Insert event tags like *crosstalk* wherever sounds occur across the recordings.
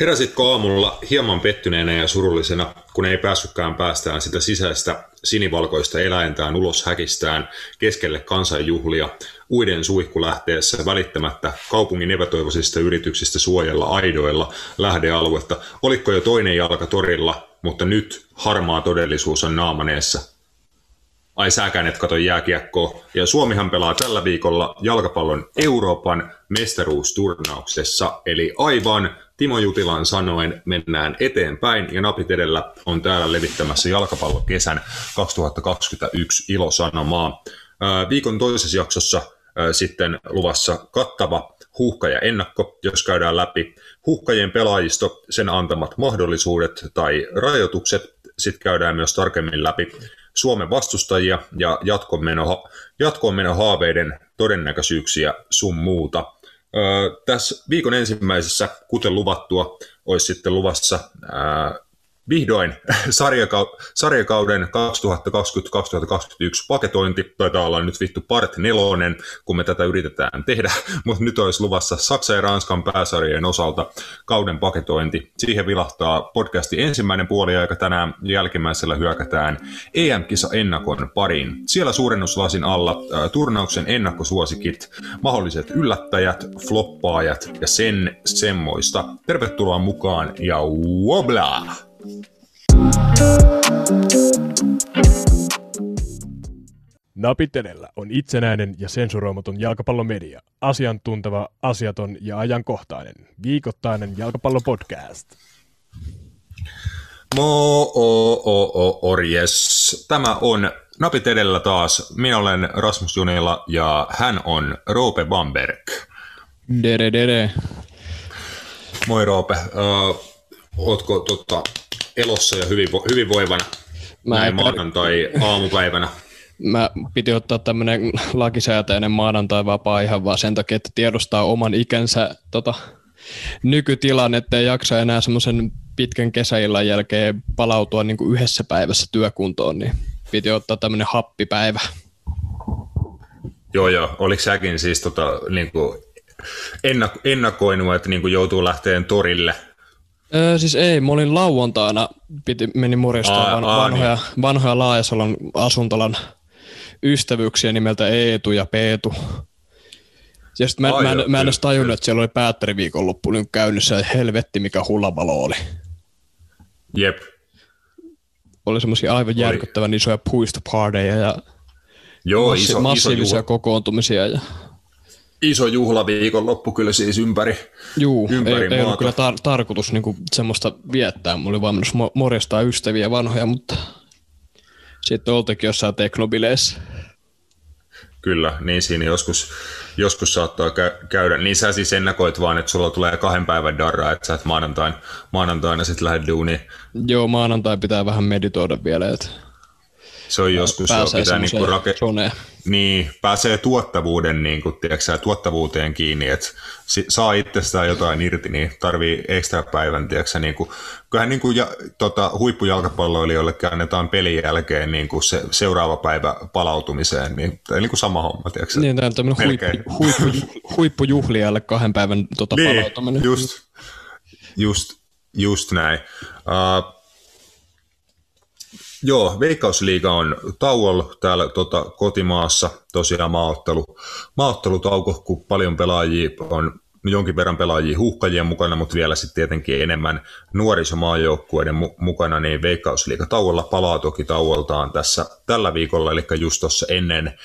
Heräsitkö aamulla hieman pettyneenä ja surullisena, kun ei päässytkään päästään sitä sisäistä sinivalkoista eläintään ulos häkistään keskelle kansanjuhlia, uiden suihkulähteessä välittämättä kaupungin epätoivoisista yrityksistä suojella aidoilla lähdealuetta? Oliko jo toinen jalka torilla, mutta nyt harmaa todellisuus on naamaneessa? Ai säkään et kato jääkiekkoa. Ja Suomihan pelaa tällä viikolla jalkapallon Euroopan mestaruusturnauksessa, eli aivan Timo Jutilan sanoen mennään eteenpäin ja napit edellä on täällä levittämässä jalkapallokesän 2021 ilosanomaa. Viikon toisessa jaksossa sitten luvassa kattava huhka ja ennakko, jos käydään läpi huhkajien pelaajisto, sen antamat mahdollisuudet tai rajoitukset. Sitten käydään myös tarkemmin läpi Suomen vastustajia ja jatkomeno, jatkomeno haaveiden todennäköisyyksiä sun muuta. Tässä viikon ensimmäisessä, kuten luvattua, olisi sitten luvassa vihdoin *laughs* sarjakauden 2020-2021 paketointi. Taitaa olla nyt vittu part nelonen, kun me tätä yritetään tehdä, *laughs* mutta nyt olisi luvassa Saksa ja Ranskan pääsarjojen osalta kauden paketointi. Siihen vilahtaa podcastin ensimmäinen puoli aika tänään jälkimmäisellä hyökätään EM-kisa ennakon pariin. Siellä suurennuslasin alla äh, turnauksen ennakkosuosikit, mahdolliset yllättäjät, floppaajat ja sen semmoista. Tervetuloa mukaan ja wobla! Napitelellä on itsenäinen ja sensuroimaton jalkapallomedia. Asiantunteva, asiaton ja ajankohtainen. Viikoittainen jalkapallopodcast. Mo o o o orjes. Tämä on Napit edellä taas. Minä olen Rasmus Junila ja hän on Roope Bamberg. Dere dere. Moi Roope. Uh, ootko tota, elossa ja hyvin, hyvinvoivana Mä näin maanantai aamupäivänä? Mä piti ottaa tämmönen lakisääteinen maanantai vapaa ihan vaan sen takia, että tiedostaa oman ikänsä tota, nykytilan, ettei jaksa enää semmoisen pitkän kesäillan jälkeen palautua niin kuin yhdessä päivässä työkuntoon, niin piti ottaa tämmöinen happipäivä. Joo, joo. Oliko säkin siis tota, niin kuin ennak- ennakoinut, että niin kuin joutuu lähteen torille Öö, siis ei, mä olin lauantaina, piti, meni morjastaa van, vanhoja, niin. vanhoja Laajasalon asuntolan ystävyyksiä nimeltä Eetu ja Peetu. Ja sit mä, Ai mä, en, mä en edes tajunnut, että siellä oli päättäriviikonloppu niin käynnissä, ja helvetti mikä hullavalo oli. Jep. Oli semmoisia aivan järkyttävän isoja puistopardeja ja Joo, massi- iso, massiivisia iso kokoontumisia. Ja iso juhlaviikonloppu kyllä siis ympäri, Juu, ympäri ei, maata. ei ollut kyllä tar- tarkoitus niinku semmoista viettää. Mulla oli vaan menossa morjastaa ystäviä vanhoja, mutta sitten oltikin jossain teknobileissä. Kyllä, niin siinä joskus, joskus saattaa kä- käydä. Niin sä siis ennakoit vaan, että sulla tulee kahden päivän darraa, että sä et maanantain, maanantaina sitten lähde duuniin. Joo, maanantai pitää vähän meditoida vielä, että se on joskus jo, pitää niinku rake- niin, pääsee tuottavuuden, niin kuin, tiedätkö, tuottavuuteen kiinni, että saa itsestään jotain irti, niin tarvii ekstra päivän, tiedätkö, niin kuin, kyllähän niin kuin, ja, tota, huippujalkapalloilijoille annetaan pelin jälkeen niin kuin se seuraava päivä palautumiseen, niin, tai niin kuin sama homma, tiedätkö, Niin, tämä on tämmöinen huippu, huippu, huippujuhlijalle kahden päivän tota, niin, palautuminen. just, just, just näin. Uh, Joo, Veikkausliiga on tauolla täällä tota, kotimaassa, tosiaan maaottelu, maaottelutauko, kun paljon pelaajia on jonkin verran pelaajia huhkajien mukana, mutta vielä sitten tietenkin enemmän nuorisomaajoukkueiden mu- mukana, niin Veikkausliiga tauolla palaa toki tauoltaan tässä tällä viikolla, eli just tuossa ennen,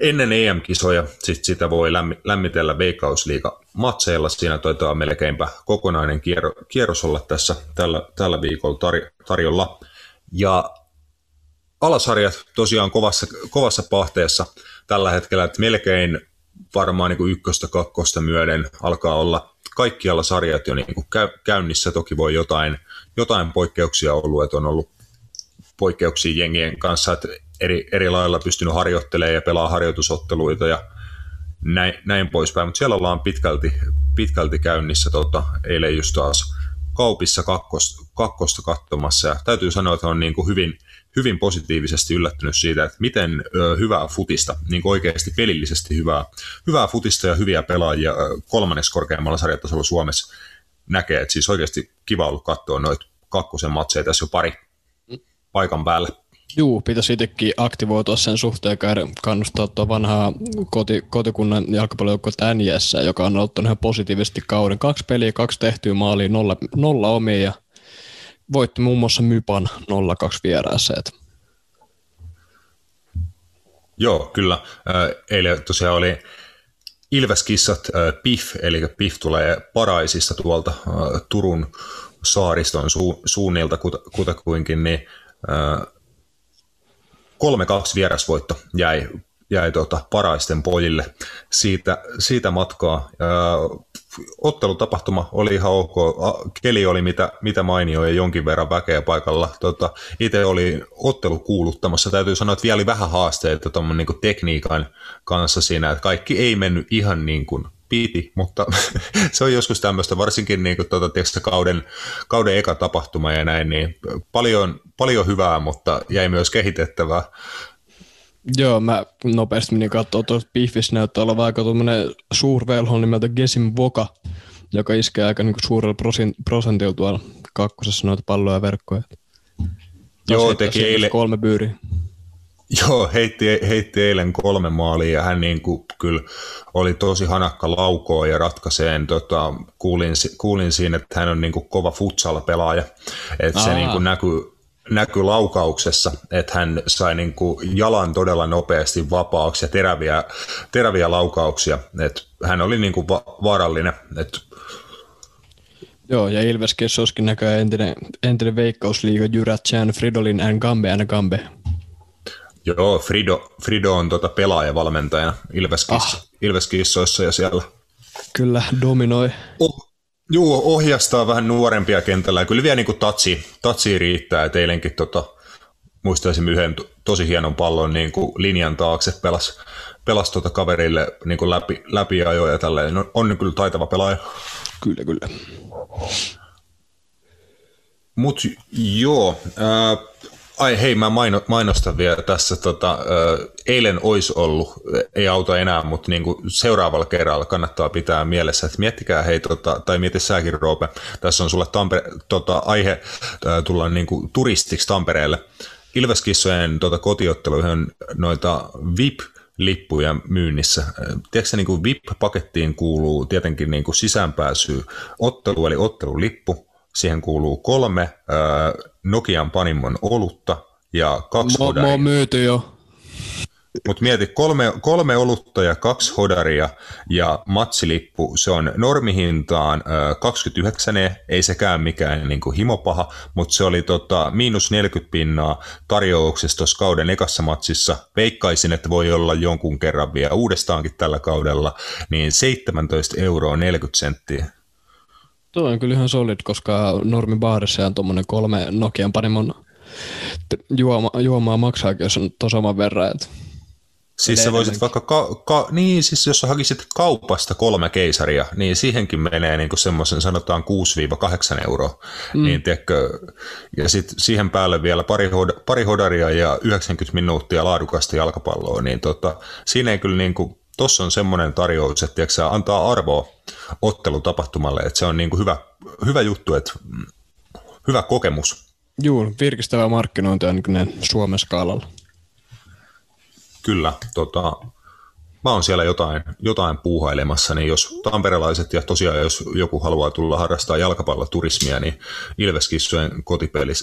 ennen EM-kisoja, sit sitä voi lämmi- lämmitellä Veikkausliiga matseilla, siinä taitaa melkeinpä kokonainen kierro, kierros olla tässä tällä, tällä viikolla tar- tarjolla. Ja alasarjat tosiaan kovassa, kovassa pahteessa tällä hetkellä, että melkein varmaan niin kuin ykköstä, kakkosta myöden alkaa olla kaikkialla sarjat jo niin kuin käynnissä. Toki voi jotain, jotain poikkeuksia ollut, että on ollut poikkeuksia jengien kanssa, että eri, eri lailla pystynyt harjoittelemaan ja pelaa harjoitusotteluita ja näin, näin poispäin, mutta siellä ollaan pitkälti, pitkälti käynnissä. Tota, eilen just taas kaupissa kakkosta, kakkosta katsomassa. Ja täytyy sanoa, että on niin kuin hyvin, hyvin positiivisesti yllättynyt siitä, että miten ö, hyvää futista, niin kuin oikeasti pelillisesti hyvää, hyvää futista ja hyviä pelaajia kolmannes korkeammalla sarjatasolla Suomessa näkee, että siis oikeasti kiva ollut katsoa noita kakkosen matseja tässä jo pari paikan päällä. Juu, pitäisi itsekin aktivoitua sen suhteen ja kannustaa tuo vanhaa koti, kotikunnan jalkapallojoukkoa NJS, joka on ottanut ihan positiivisesti kauden. Kaksi peliä, kaksi tehtyä maalia, nolla, nolla omia ja voitti muun muassa Mypan 0-2 vieraassa. Joo, kyllä. Eilen tosiaan oli Ilveskissat PIF, eli PIF tulee Paraisista tuolta Turun saariston su- suunnilta kutakuinkin, niin 3-2 vierasvoitto jäi, jäi tota paraisten pojille siitä, siitä matkaa. ottelutapahtuma oli ihan ok. Keli oli mitä, mitä mainio ja jonkin verran väkeä paikalla. Tota, itse oli ottelu kuuluttamassa. Täytyy sanoa, että vielä oli vähän haasteita niin tekniikan kanssa siinä, että kaikki ei mennyt ihan niin kuin piti, mutta *laughs* se on joskus tämmöistä, varsinkin niin kuin, tuota, tiedätkö, kauden, kauden eka tapahtuma ja näin, niin paljon, paljon hyvää, mutta jäi myös kehitettävää. Joo, mä nopeasti menin katsoa tuosta Biffissä näyttää olla aika tuommoinen suurvelho nimeltä Gesim Voka, joka iskee aika niin suurella prosentilla tuolla kakkosessa noita palloja ja verkkoja. Joo, teki eilen, kolme byyriä. *laughs* Joo, heitti, heitti eilen kolme maalia ja hän niin kuin, kyllä oli tosi hanakka laukoa ja ratkaiseen. Tota, kuulin, kuulin siinä, että hän on niin kuin kova futsal-pelaaja. Että se niin kuin näkyy, näkyy laukauksessa, että hän sai niin kuin jalan todella nopeasti vapaaksi ja teräviä, teräviä laukauksia. Että hän oli niin kuin va- vaarallinen. Että Joo, ja Ilveskin olisikin näköjään entinen, entinen veikkausliiga Jyrät Fridolin Gambe Gambe. Joo, Frido, Frido on tuota pelaajavalmentajana Ilveskiss, ah. Ilveskissoissa ja siellä. Kyllä, dominoi. Oh, Joo, ohjastaa vähän nuorempia kentällä. Kyllä vielä niin kuin tatsi, tatsi riittää, että eilenkin tota, muistaisin yhden tosi hienon pallon niin kuin linjan taakse pelas, pelas tota kaverille niin kuin läpi, läpi ajoja ja tälleen. No, on kyllä taitava pelaaja. Kyllä, kyllä. Mutta joo, äh, Ai hei, mä maino, mainostan vielä tässä. Tota, eilen olisi ollut, ei auta enää, mutta niin kuin seuraavalla kerralla kannattaa pitää mielessä, että miettikää hei, tota, tai mieti säkin Roope, tässä on sulle Tampere, tota, aihe tulla niin kuin turistiksi Tampereelle. Ilveskissojen tota, kotiotteluihin noita VIP lippuja myynnissä. Tiedätkö niin kuin VIP-pakettiin kuuluu tietenkin niin kuin sisäänpääsy ottelu, eli ottelulippu. Siihen kuuluu kolme äh, Nokian Panimon olutta ja kaksi mä, hodaria. Mä oon myyty jo. Mutta mieti, kolme, kolme olutta ja kaksi hodaria ja matsilippu, se on normihintaan äh, 29, ei sekään mikään niin kuin himopaha, mutta se oli tota, miinus 40 pinnaa tarjouksessa tuossa kauden ekassa matsissa. Veikkaisin, että voi olla jonkun kerran vielä uudestaankin tällä kaudella, niin 17 euroa 40 senttiä. Tuo on kyllä ihan solid, koska normi baarissa on tuommoinen kolme Nokian panimon juoma, juomaa maksaakin, jos on tosaman verran. Että Siis sä voisit vaikka, ka- ka- niin siis jos sä hakisit kaupasta kolme keisaria, niin siihenkin menee niin semmoisen sanotaan 6-8 euroa. Mm. Niin, tiedätkö, ja sitten siihen päälle vielä pari, hod- pari hodaria ja 90 minuuttia laadukasta jalkapalloa, niin tota, siinä ei kyllä niin kuin, tossa on semmoinen tarjous, että tiedätkö, antaa arvoa ottelutapahtumalle, että se on niin kuin hyvä, hyvä juttu, että hyvä kokemus. Joo, virkistävä markkinointi on niin Suomen skaalalla. Kyllä, tota, mä oon siellä jotain, jotain puuhailemassa, niin jos tamperelaiset ja tosiaan jos joku haluaa tulla harrastaa jalkapalloturismia, niin Ilveskissojen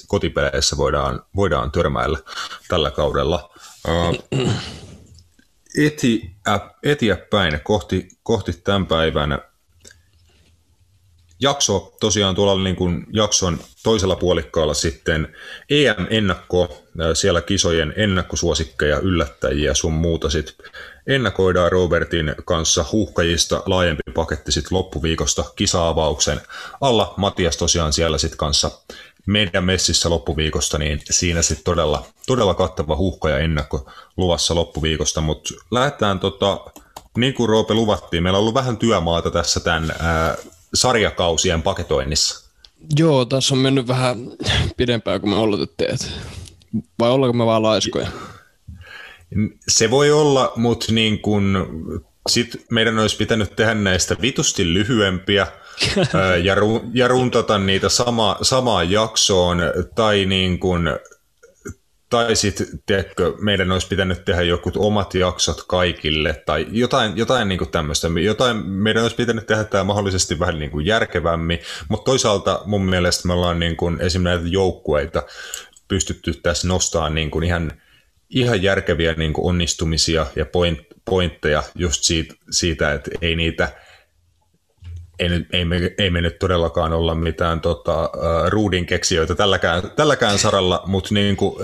kotipeleissä voidaan, voidaan törmäillä tällä kaudella. Eti, etiäpäin kohti, kohti tämän päivän jakso tosiaan tuolla niin kuin jakson toisella puolikkaalla sitten EM-ennakko, siellä kisojen ennakkosuosikkeja, yllättäjiä sun muuta sit ennakoidaan Robertin kanssa huhkajista laajempi paketti sit loppuviikosta kisaavauksen alla. Matias tosiaan siellä sit kanssa meidän messissä loppuviikosta, niin siinä sitten todella, todella kattava huhkaja ennakko luvassa loppuviikosta, mutta lähdetään tota, niin kuin Roope luvattiin, meillä on ollut vähän työmaata tässä tämän ää, sarjakausien paketoinnissa. Joo, tässä on mennyt vähän pidempään kuin me oletettiin. Vai ollaanko me vaan laiskoja? Se voi olla, mutta niin kun, sit meidän olisi pitänyt tehdä näistä vitusti lyhyempiä, ja, ru, ja runtata niitä sama, samaan jaksoon, tai niin kuin, tai sitten, tiedätkö, meidän olisi pitänyt tehdä joku omat jaksot kaikille, tai jotain, jotain niin tämmöistä. Jotain, meidän olisi pitänyt tehdä tämä mahdollisesti vähän niin kuin järkevämmin, mutta toisaalta mun mielestä me ollaan niin kuin esimerkiksi näitä joukkueita pystytty tässä nostamaan niin kuin ihan, ihan järkeviä niin kuin onnistumisia ja point, pointteja just siitä, siitä, että ei niitä – ei, ei, me, ei me nyt todellakaan olla mitään tota, ruudin keksijöitä tälläkään, tälläkään saralla, mutta niin kuin,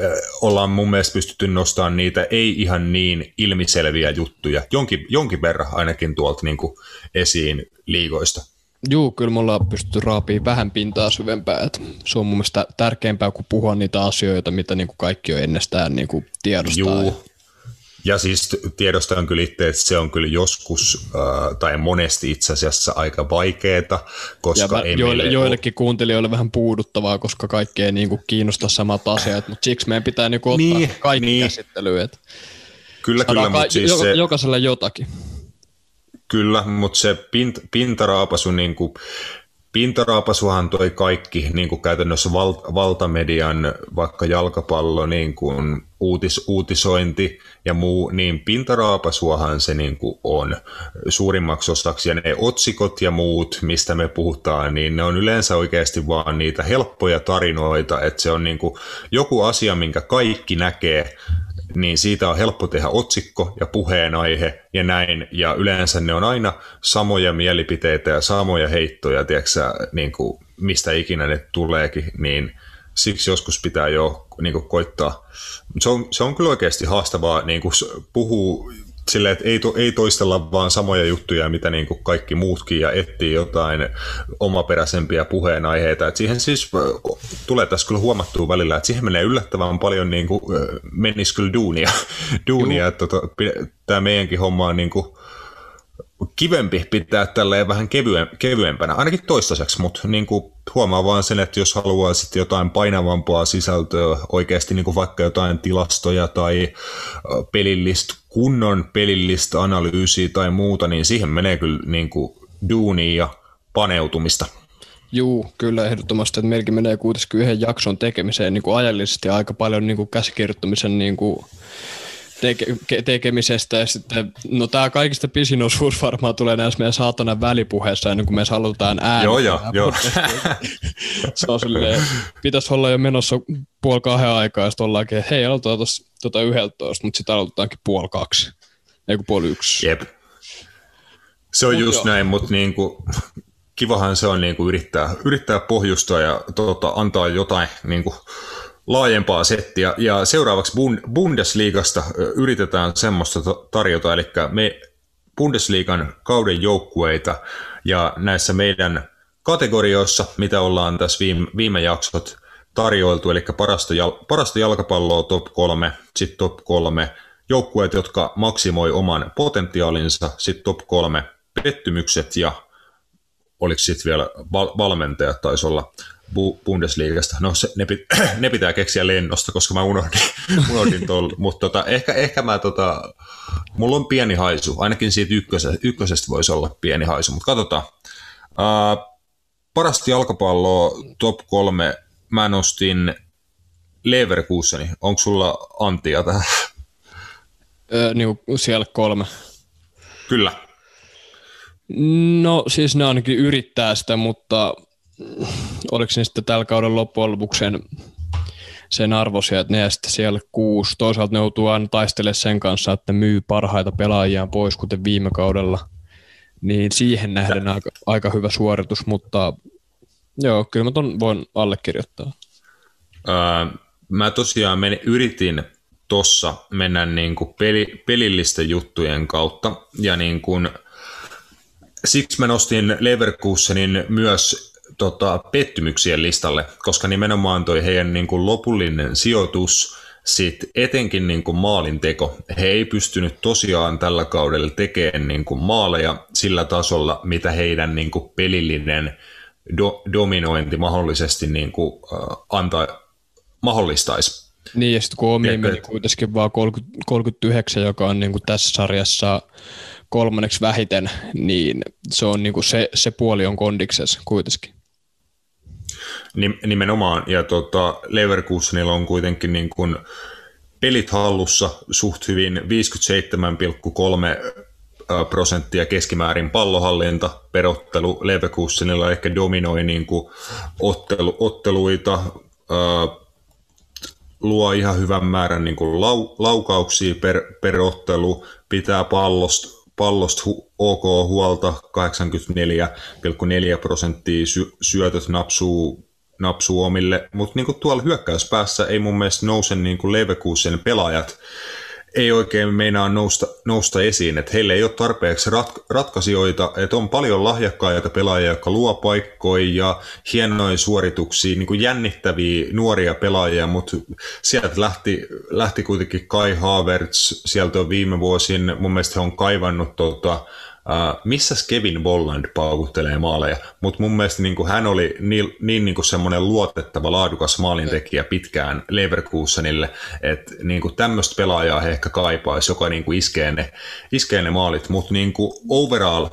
ollaan mun mielestä pystytty nostamaan niitä ei ihan niin ilmiselviä juttuja, jonkin, jonkin verran ainakin tuolta niin kuin, esiin liigoista. Joo, kyllä me ollaan pystytty raapimaan vähän pintaa syvempää. Että se on mun mielestä tärkeämpää kuin puhua niitä asioita, mitä niin kuin kaikki on ennestään niin kuin tiedostaa. Joo, ja siis tiedostan kyllä itse, että se on kyllä joskus äh, tai monesti itse asiassa aika vaikeaa, koska ja ei joille, joillekin ole... kuuntelijoille vähän puuduttavaa, koska kaikki ei niinku kiinnosta samat asiat, mutta siksi meidän pitää niinku ottaa niin, kaikki niin. käsittelyyn. Että kyllä, kyllä, mutta siis se... Jokaiselle jotakin. Kyllä, mutta se pint, pintaraapasu, niin kuin, Pintaraapasuhan toi kaikki niin kuin käytännössä val, valtamedian, vaikka jalkapallo, niin kuin uutis, uutisointi ja muu, niin pintaraapasuahan se niin kuin on suurimmaksi osaksi. Ja ne otsikot ja muut, mistä me puhutaan, niin ne on yleensä oikeasti vaan niitä helppoja tarinoita, että se on niin kuin joku asia, minkä kaikki näkee, niin siitä on helppo tehdä otsikko ja puheenaihe ja näin. Ja yleensä ne on aina samoja mielipiteitä ja samoja heittoja, tiedätkö, niin kuin mistä ikinä ne tuleekin, niin siksi joskus pitää jo niin kuin koittaa. Se on, se on kyllä oikeasti haastavaa niin kuin puhua silleen, että ei, to, ei toistella vaan samoja juttuja, mitä niin kuin kaikki muutkin, ja etsii jotain omaperäisempiä puheenaiheita. Et siihen siis tulee tässä kyllä huomattua välillä, että siihen menee yllättävän paljon niin kuin, menisi kyllä duunia. *laughs* duunia että tota, tämä meidänkin homma on niin kuin, kivempi pitää tälleen vähän kevyen, kevyempänä, ainakin toistaiseksi, mutta niin kuin huomaa vaan sen, että jos haluaa sitten jotain painavampaa sisältöä, oikeasti niin kuin vaikka jotain tilastoja tai pelillistä, kunnon pelillistä analyysiä tai muuta, niin siihen menee kyllä niin kuin duunia ja paneutumista. Juu, kyllä ehdottomasti, että meilläkin menee kuitenkin yhden jakson tekemiseen niin kuin ajallisesti aika paljon niin kuin käsikirjoittamisen niin kuin teke, tekemisestä ja sitten, no tämä kaikista pisin osuus varmaan tulee näissä meidän saatanan välipuheessa ennen kuin me halutaan ääni. Joo, joo, joo. *laughs* Se on silleen, pitäisi olla jo menossa puoli kahden aikaa ja sitten ollaankin, hei, aloitetaan tuossa tota yhdeltoista, mutta sitten aloitetaankin puoli kaksi, ei kun puoli yksi. Jep. Se on Mut just joo. näin, mutta niinku, kivahan se on niinku yrittää, yrittää pohjustaa ja tota, antaa jotain niinku, laajempaa settiä. Ja seuraavaksi Bundesliigasta yritetään semmoista tarjota, eli me Bundesliigan kauden joukkueita ja näissä meidän kategorioissa, mitä ollaan tässä viime, viime jaksot tarjoiltu, eli parasta, jal, parasta jalkapalloa top 3, sitten top 3, joukkueet, jotka maksimoi oman potentiaalinsa, sitten top 3, pettymykset ja oliko sitten vielä val- valmentajat taisi olla Bundesliigasta. No se, ne, pit, *clears throat* ne, pitää keksiä lennosta, koska mä unohdin, *laughs* unohdin tuolla. Mutta tota, ehkä, ehkä mä, tota, mulla on pieni haisu, ainakin siitä ykkösestä, ykkösestä voisi olla pieni haisu, mutta katsotaan. Uh, parasta jalkapalloa top kolme, mä nostin Leverkuseni. Onko sulla Antia tähän? Öö, niin siellä kolme. Kyllä. No siis ne ainakin yrittää sitä, mutta oliko ne sitten tällä kauden loppujen lopuksi sen, sen arvoisia, että ne sitten siellä kuusi. Toisaalta ne joutuu aina taistelemaan sen kanssa, että myy parhaita pelaajia pois, kuten viime kaudella. Niin siihen nähden aika, aika hyvä suoritus, mutta joo, kyllä mä ton voin allekirjoittaa. Öö, mä tosiaan men, yritin tossa mennä niin kuin peli, pelillisten juttujen kautta, ja niin kuin, siksi mä nostin Leverkusenin myös tota, pettymyksien listalle, koska nimenomaan toi heidän niin kuin lopullinen sijoitus, sit etenkin niin kuin maalinteko. He ei pystynyt tosiaan tällä kaudella tekemään niin kuin maaleja sillä tasolla, mitä heidän niin kuin pelillinen do, dominointi mahdollisesti niin kuin, uh, antaa, mahdollistaisi. Niin, ja sitten kun omiin meni kuitenkin vaan 30, 39, joka on niin kuin tässä sarjassa kolmanneksi vähiten, niin se, on niin kuin se, se puoli on kondiksessa kuitenkin. Nimenomaan, ja tota, Leverkusenilla on kuitenkin niin kuin pelit hallussa suht hyvin 57,3 prosenttia keskimäärin pallohallinta perottelu Leverkusenilla ehkä dominoi niin kuin ottelu, otteluita, luo ihan hyvän määrän niin kuin lau, laukauksia per, per ottelu, pitää pallosta, hu, ok huolta, 84,4 prosenttia sy, syötöt napsuu napsuu omille, mutta niin tuolla hyökkäyspäässä ei mun mielestä nouse niin Leverkusen pelaajat ei oikein meinaa nousta, nousta esiin, että heillä ei ole tarpeeksi rat, ratkaisijoita, että on paljon lahjakkaita pelaajia, jotka luo paikkoja ja hienoja suorituksia, niin kuin jännittäviä nuoria pelaajia, mutta sieltä lähti, lähti kuitenkin Kai Havertz, sieltä on viime vuosin, mun mielestä he on kaivannut tota, Uh, Kevin Bolland paukuttelee maaleja, mutta mun mielestä niin hän oli niin, niin, niin semmoinen luotettava, laadukas maalintekijä pitkään Leverkusenille, että niin tämmöistä pelaajaa he ehkä kaipaisi, joka niin iskee, ne, iskee ne maalit, mutta niin overall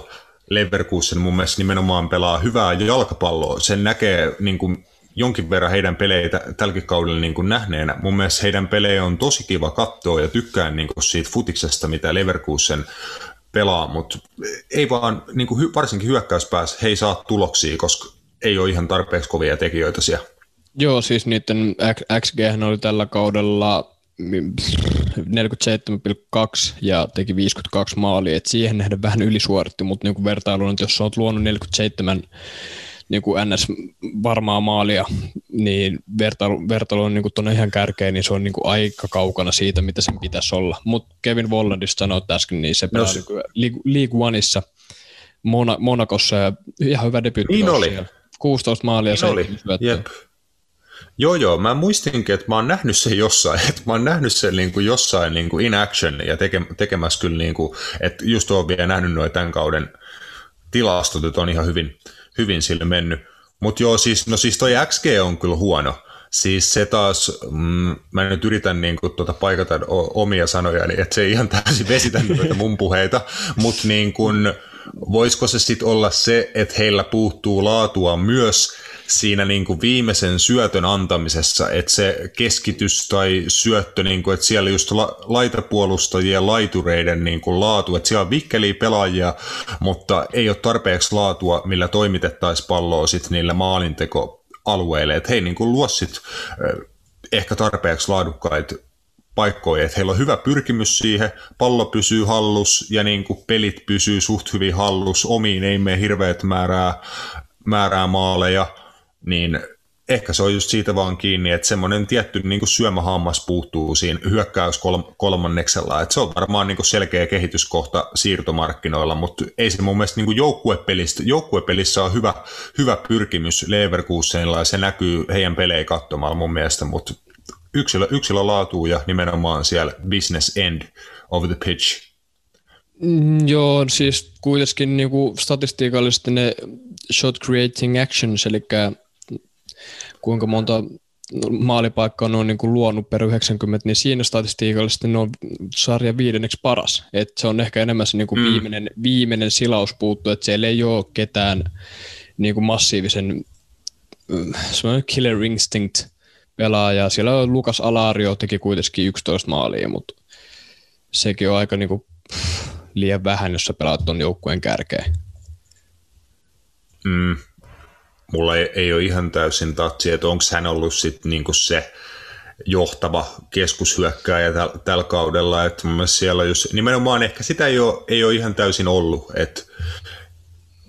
Leverkusen mun mielestä nimenomaan pelaa hyvää jalkapalloa. Sen näkee niin kuin jonkin verran heidän peleitä tälläkin kaudella niin kuin nähneenä. Mun mielestä heidän pelejä on tosi kiva katsoa ja tykkään niin kuin siitä futiksesta, mitä Leverkusen pelaa, mutta ei vaan, niin kuin varsinkin hyökkäyspäässä, he ei saa tuloksia, koska ei ole ihan tarpeeksi kovia tekijöitä siellä. Joo, siis niiden XG oli tällä kaudella 47,2 ja teki 52 maalia, että siihen nähden vähän ylisuoritti, mutta niin vertailuna, että jos olet luonut 47 niin kuin NS varmaa maalia, niin vertailu, vertailu on niin tuonne ihan kärkeen, niin se on niin kuin aika kaukana siitä, mitä sen pitäisi olla. Mutta Kevin Vollandista sanoit äsken, niin se pelaa no, League, League Oneissa Mona, Monakossa ja ihan hyvä debyytti. Niin oli. Siellä. 16 maalia niin oli. Jep. Joo, joo, mä muistinkin, että mä oon nähnyt sen jossain, *laughs* että mä oon nähnyt sen niin kuin jossain niin kuin in action ja teke, tekemässä kyllä, niin kuin, että just oon vielä nähnyt noin tämän kauden tilastot, että on ihan hyvin, hyvin sille mennyt. Mutta joo, siis, no siis toi XG on kyllä huono. Siis se taas, mm, mä nyt yritän niin kuin, tuota, paikata omia sanoja, niin että se ei ihan täysin vesitä *laughs* noita mun puheita, mutta niin kuin, voisiko se sitten olla se, että heillä puuttuu laatua myös siinä niin kuin viimeisen syötön antamisessa, että se keskitys tai syöttö, niin kuin, että siellä just la, laitapuolustajien laitureiden niin kuin laatu, että siellä on vikkeliä pelaajia, mutta ei ole tarpeeksi laatua, millä toimitettaisiin palloa sitten niille maalintekoalueille, että hei niin kuin luo sit, ehkä tarpeeksi laadukkaita paikkoja, että heillä on hyvä pyrkimys siihen, pallo pysyy hallus ja niin kuin pelit pysyy suht hyvin hallus, omiin ei mene hirveät määrää, määrää maaleja, niin ehkä se on just siitä vaan kiinni, että semmoinen tietty niin kuin syömähammas puuttuu siinä hyökkäys kolmanneksella, että se on varmaan niin kuin selkeä kehityskohta siirtomarkkinoilla, mutta ei se mun mielestä niin kuin joukkuepelistä, joukkuepelissä on hyvä, hyvä pyrkimys Leverkusenilla ja se näkyy heidän pelejä katsomalla mun mielestä, mutta yksilö, yksilö laatuu ja nimenomaan siellä business end of the pitch. Mm, joo, siis kuitenkin niin kuin statistiikallisesti ne shot creating actions, eli kuinka monta maalipaikkaa ne on niin kuin luonut per 90, niin siinä statistiikallisesti ne on sarjan viidenneksi paras. Et se on ehkä enemmän se niin kuin mm. viimeinen, viimeinen silaus puuttu, että siellä ei ole ketään niin kuin massiivisen killer instinct pelaaja. Siellä on Lukas Alario teki kuitenkin 11 maalia, mutta sekin on aika niin kuin, liian vähän, jos sä pelaat tuon joukkueen kärkeen. Mm, mulla ei, ei ole ihan täysin tatsi, että onko hän ollut sit niinku se johtava keskushyökkääjä täl, tällä kaudella, että siellä jos, nimenomaan ehkä sitä ei ole, ei ole ihan täysin ollut, että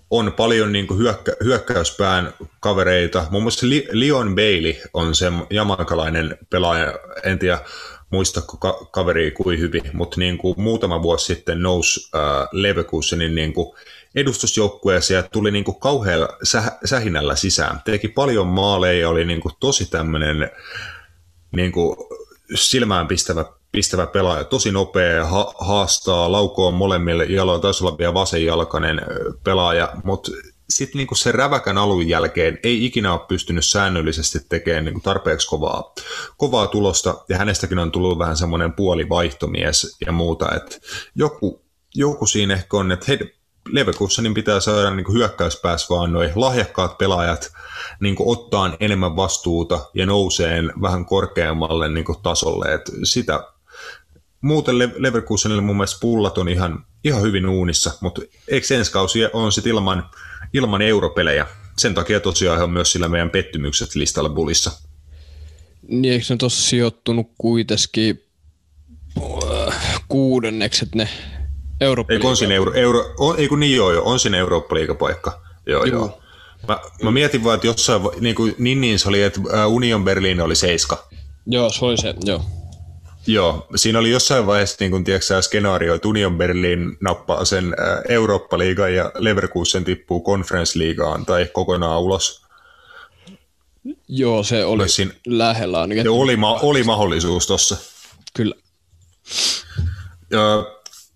on paljon niin kuin hyökkä, hyökkäyspään kavereita. Muun muassa Leon Bailey on se jamaikalainen pelaaja, en tiedä muistako ka- kaveri kuin hyvin, mutta niin kuin muutama vuosi sitten nousi äh, Leverkusenin niin kuin edustusjoukkueeseen ja tuli niin kuin kauhealla säh- sähinällä sisään. Teki paljon maaleja ja oli niin kuin tosi tämmöinen niin kuin silmään pistävä, pistävä pelaaja. Tosi nopea, ha- haastaa, laukoo molemmille jaloilla, taisi olla vielä vasenjalkainen pelaaja, mutta sitten niinku se räväkän alun jälkeen ei ikinä ole pystynyt säännöllisesti tekemään niinku tarpeeksi kovaa, kovaa tulosta, ja hänestäkin on tullut vähän semmoinen puolivaihtomies ja muuta, että joku joku siinä ehkä on, että he, Leverkusenin pitää saada niin hyökkäyspääs vaan noin lahjakkaat pelaajat niin ottaa enemmän vastuuta ja nousee vähän korkeammalle niin tasolle. Et sitä, muuten Leverkusenille mun mielestä pullat on ihan, ihan hyvin uunissa, mutta eikö ensi kausi on sitten ilman, ilman europelejä? Sen takia tosiaan on myös sillä meidän pettymykset listalla Bullissa. Niin eikö ne tuossa sijoittunut kuitenkin äh, kuudennekset ne Eurooppa Ei, on siinä euro, euro, on, ei kun niin joo, joo on siinä Eurooppa-liigapaikka. Joo, joo. joo. Mä, mä, mietin vaan, että jossain, niin kuin Ninnin se oli, että äh, Union Berlin oli seiska. Joo, se oli se, joo. Joo, siinä oli jossain vaiheessa niin kuin, tiedätkö, skenaario, että Union Berlin nappaa sen äh, Eurooppa-liigan ja Leverkusen tippuu Conference-liigaan tai kokonaan ulos. Joo, se oli siinä, lähellä ainakin. Se oli, ma- oli mahdollisuus tuossa. Kyllä. Ja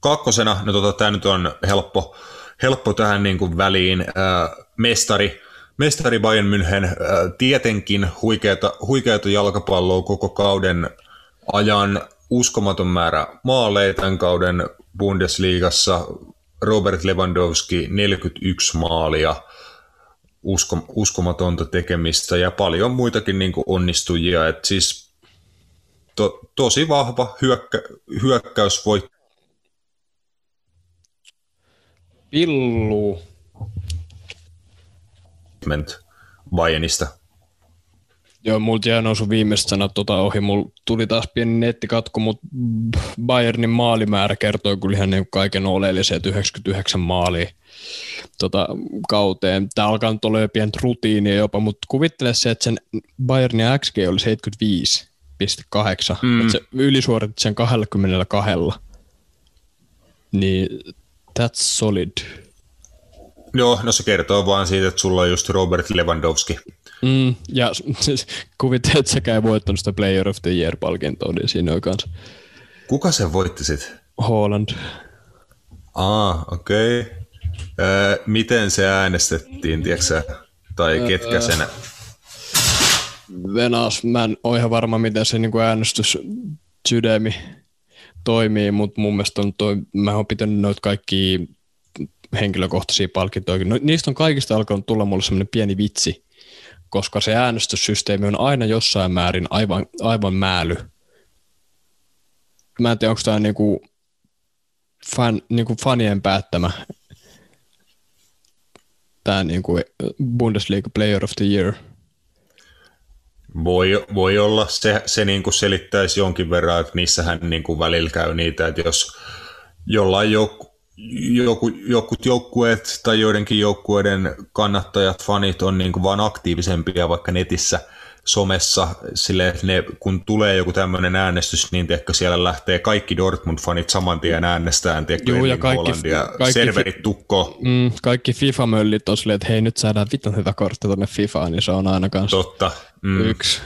kakkosena, no tota, tämä nyt on helppo, helppo tähän niin kuin väliin, äh, mestari, mestari Bayern München, äh, tietenkin huikeata, huikeata jalkapalloa koko kauden ajan, uskomaton määrä maaleja tämän kauden Bundesliigassa, Robert Lewandowski 41 maalia, usko, uskomatonta tekemistä ja paljon muitakin niin kuin onnistujia, että siis to, tosi vahva hyökkä, hyökkäys voi Pillu. Bayernista. Joo, multa jäi nousu viimeistä sanat tota ohi. Mulla tuli taas pieni nettikatko, mutta Bayernin maalimäärä kertoo kyllä ihan niin kaiken oleellisen, että 99 maalia tota, kauteen. Tämä alkaa nyt olla jo pientä rutiinia jopa, mutta kuvittele se, että sen Bayernin XG oli 75,8, mm. että se ylisuoritti sen 22. Niin That's solid. Joo, no se kertoo vaan siitä, että sulla on just Robert Lewandowski. Mm, ja siis *laughs* kuvittelet, että sekä ei voittanut sitä Player of the Year-palkintoa, niin siinä on kanssa. Kuka sen voitti sit? Holland. Ah, okei. Okay. Öö, miten se äänestettiin, tiedätkö Tai öö, ketkä sen... Venas, mä en ole ihan varma, miten se niin äänestys sydämi toimii, mutta mun mielestä on toi, mä oon pitänyt noita kaikki henkilökohtaisia palkintoja. No, niistä on kaikista alkanut tulla mulle semmoinen pieni vitsi, koska se äänestyssysteemi on aina jossain määrin aivan, aivan määly. Mä en tiedä, onko tämä niinku fan, niinku fanien päättämä tämä niinku Bundesliga Player of the Year – voi, voi olla, se, se niin kuin selittäisi jonkin verran, että missähän niin kuin välillä käy niitä, että jos jollain joku, joku, jokut joukkueet tai joidenkin joukkueiden kannattajat, fanit on niin kuin vaan aktiivisempia vaikka netissä, somessa, sille, että ne, kun tulee joku tämmöinen äänestys, niin tiedätkö, siellä lähtee kaikki Dortmund-fanit saman tien äänestään, tiedätkö, Juu, ja kaikki, kaikki, serverit tukko. Mm, kaikki FIFA-möllit on silleen, että hei nyt saadaan vitun hyvä kortti tuonne FIFAan, niin se on aina kanssa Totta. Mm. yksi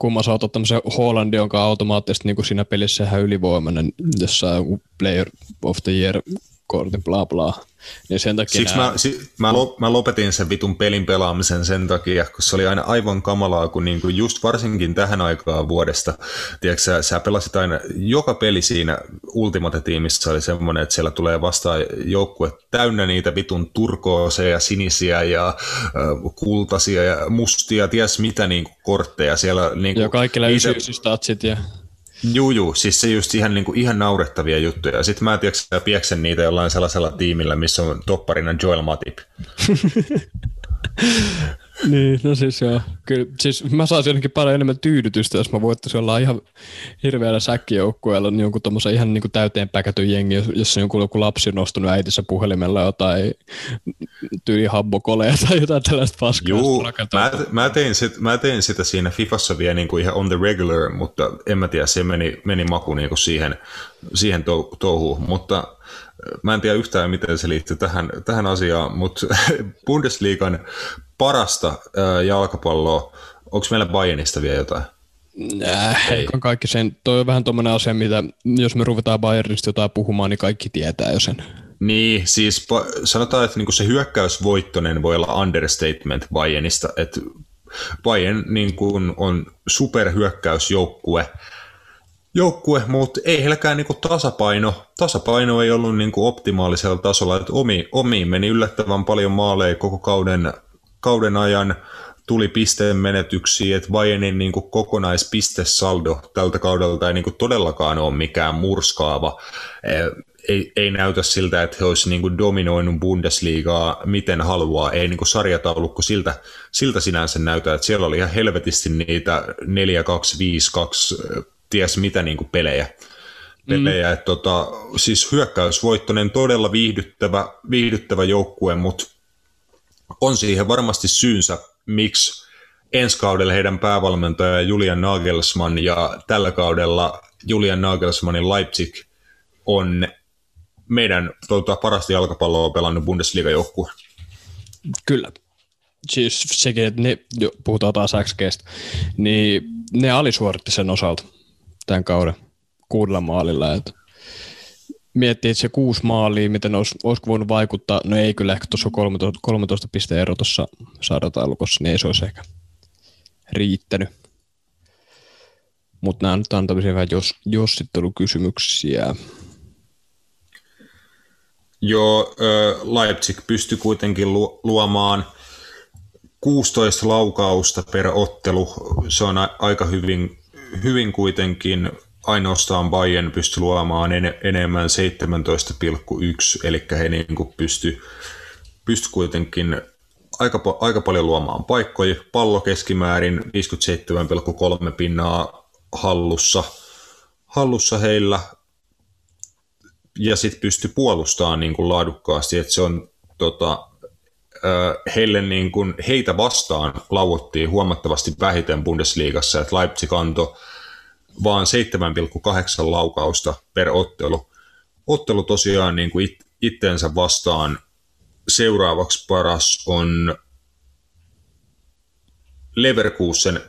kumma sä otat tämmöisen Hollandin, jonka automaattisesti niin kuin siinä pelissä ihan ylivoimainen, jos saa Player of the Year kortin, bla bla. Niin sen takia Siksi nää... mä, si, mä, lo, mä, lopetin sen vitun pelin pelaamisen sen takia, kun se oli aina aivan kamalaa, kun niinku just varsinkin tähän aikaan vuodesta, tiedätkö, sä, sä pelasit aina, joka peli siinä Ultimate-tiimissä oli semmoinen, että siellä tulee vastaan joukkue täynnä niitä vitun turkooseja, sinisiä ja äh, kultaisia ja mustia, ties mitä niinku kortteja siellä. Niinku, ja kaikilla niitä... ysistatsit ja Juu, juu, siis se just ihan, niin kuin, ihan naurettavia juttuja. Sitten mä tiedätkö, pieksen niitä jollain sellaisella tiimillä, missä on topparina Joel Matip. *laughs* niin, no siis joo. Kyllä, siis mä saisin jotenkin paljon enemmän tyydytystä, jos mä voittaisin olla ihan hirveällä säkkijoukkueella niin jonkun tommosen ihan niin kuin täyteen päkätyn jengi, jos on joku, joku lapsi nostunut äitissä puhelimella jotain tyyli habbokoleja tai jotain tällaista paskaa. Joo, mä, mä, tein sit, mä tein sitä siinä Fifassa vielä niin kuin ihan on the regular, mutta en mä tiedä, se meni, meni maku niin kuin siihen, siihen touhuun, mutta Mä en tiedä yhtään, miten se liittyy tähän, tähän asiaan, mutta *laughs* Bundesliigan parasta jalkapalloa, onko meillä Bayernista vielä jotain? Äh, Ei. kaikki sen. Toi on vähän tuommoinen asia, mitä jos me ruvetaan Bayernista jotain puhumaan, niin kaikki tietää jo sen. Niin, siis sanotaan, että niinku se hyökkäysvoittonen voi olla understatement Bayernista, että Bayern niin kuin on superhyökkäysjoukkue, joukkue, mutta ei heilläkään niinku tasapaino, tasapaino ei ollut niinku optimaalisella tasolla, että omi, omiin meni yllättävän paljon maaleja koko kauden, kauden ajan, tuli pisteen menetyksiä, että Bayernin niin kuin kokonaispistesaldo tältä kaudelta ei niin kuin todellakaan ole mikään murskaava. Ei, ei näytä siltä, että he olisivat niin kuin dominoinut Bundesliigaa miten haluaa. Ei niin kuin sarjataulukko siltä, siltä sinänsä näytä, että siellä oli ihan helvetisti niitä 4, 2, 5, 2, ties mitä niin kuin pelejä. pelejä. Mm. Että tota, siis hyökkäysvoittoinen, todella viihdyttävä, viihdyttävä joukkue, mutta on siihen varmasti syynsä, miksi ensi kaudella heidän päävalmentaja Julian Nagelsmann ja tällä kaudella Julian Nagelsmannin Leipzig on meidän tuota, parasta jalkapalloa pelannut Bundesliga-joukkue. Kyllä. Siis sekin, että ne, puhutaan taas XGstä, niin ne alisuoritti sen osalta tämän kauden kuudella maalilla. Että miettii, että se kuusi maalia, miten olisi, olisiko voinut vaikuttaa, no ei kyllä ehkä tuossa 13, 13 pisteen ero tuossa sarjataulukossa, niin ei se olisi ehkä riittänyt. Mutta nämä nyt on tämmöisiä vähän jos, jossittelukysymyksiä. Joo, Leipzig pystyi kuitenkin luomaan 16 laukausta per ottelu. Se on aika hyvin, hyvin kuitenkin ainoastaan Bayern pystyi luomaan en, enemmän 17,1, eli he niin kuin pysty, pysty kuitenkin aika, aika paljon luomaan paikkoja. Pallo keskimäärin 57,3 pinnaa hallussa, hallussa heillä, ja sitten pysty puolustamaan niin kuin laadukkaasti, että se on tota, heille niin kuin, heitä vastaan lauottiin huomattavasti vähiten Bundesliigassa, että Leipzig antoi vaan 7,8 laukausta per ottelu. Ottelu tosiaan niin kuin it, itteensä vastaan seuraavaksi paras on Leverkusen 10,2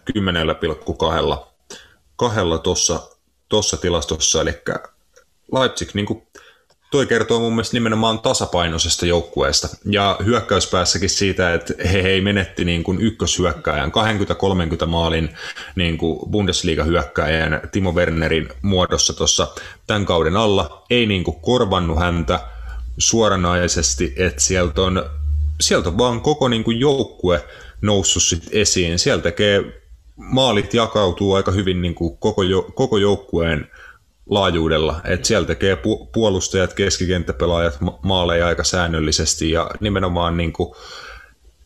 kahdella tuossa tossa tilastossa, eli Leipzig niin kuin toi kertoo mun mielestä nimenomaan tasapainoisesta joukkueesta. Ja hyökkäyspäässäkin siitä, että he ei menetti niin kuin ykköshyökkäjän, 20-30 maalin niin kuin Bundesliga-hyökkäjän Timo Wernerin muodossa tuossa tämän kauden alla. Ei niin kuin korvannut häntä suoranaisesti, että sieltä on, sieltä on vaan koko niin kuin joukkue noussut sit esiin. Sieltä tekee maalit jakautuu aika hyvin niin kuin koko, jo, koko joukkueen laajuudella. että siellä tekee pu- puolustajat, keskikenttäpelaajat maaleja aika säännöllisesti ja nimenomaan niin kuin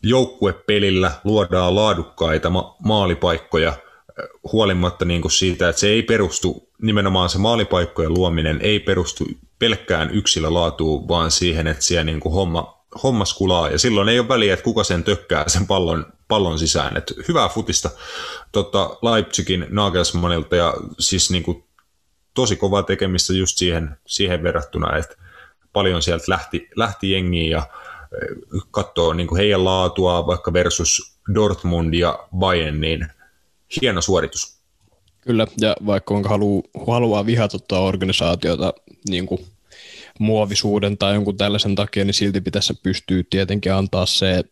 joukkuepelillä luodaan laadukkaita ma- maalipaikkoja huolimatta niin kuin siitä, että se ei perustu, nimenomaan se maalipaikkojen luominen ei perustu pelkkään yksilölaatuun, vaan siihen, että siellä niin kuin homma, hommas kulaa, ja silloin ei ole väliä, että kuka sen tökkää sen pallon, pallon sisään. Et hyvää futista tota, Leipzigin Nagelsmannilta, ja siis niin kuin tosi kovaa tekemistä just siihen, siihen verrattuna, että paljon sieltä lähti, lähti jengiin ja eh, katsoo niin kuin heidän laatua vaikka versus Dortmund ja Bayern, niin hieno suoritus. Kyllä, ja vaikka onko halu, haluaa vihata organisaatiota niin kuin muovisuuden tai jonkun tällaisen takia, niin silti pitäisi pystyä tietenkin antaa se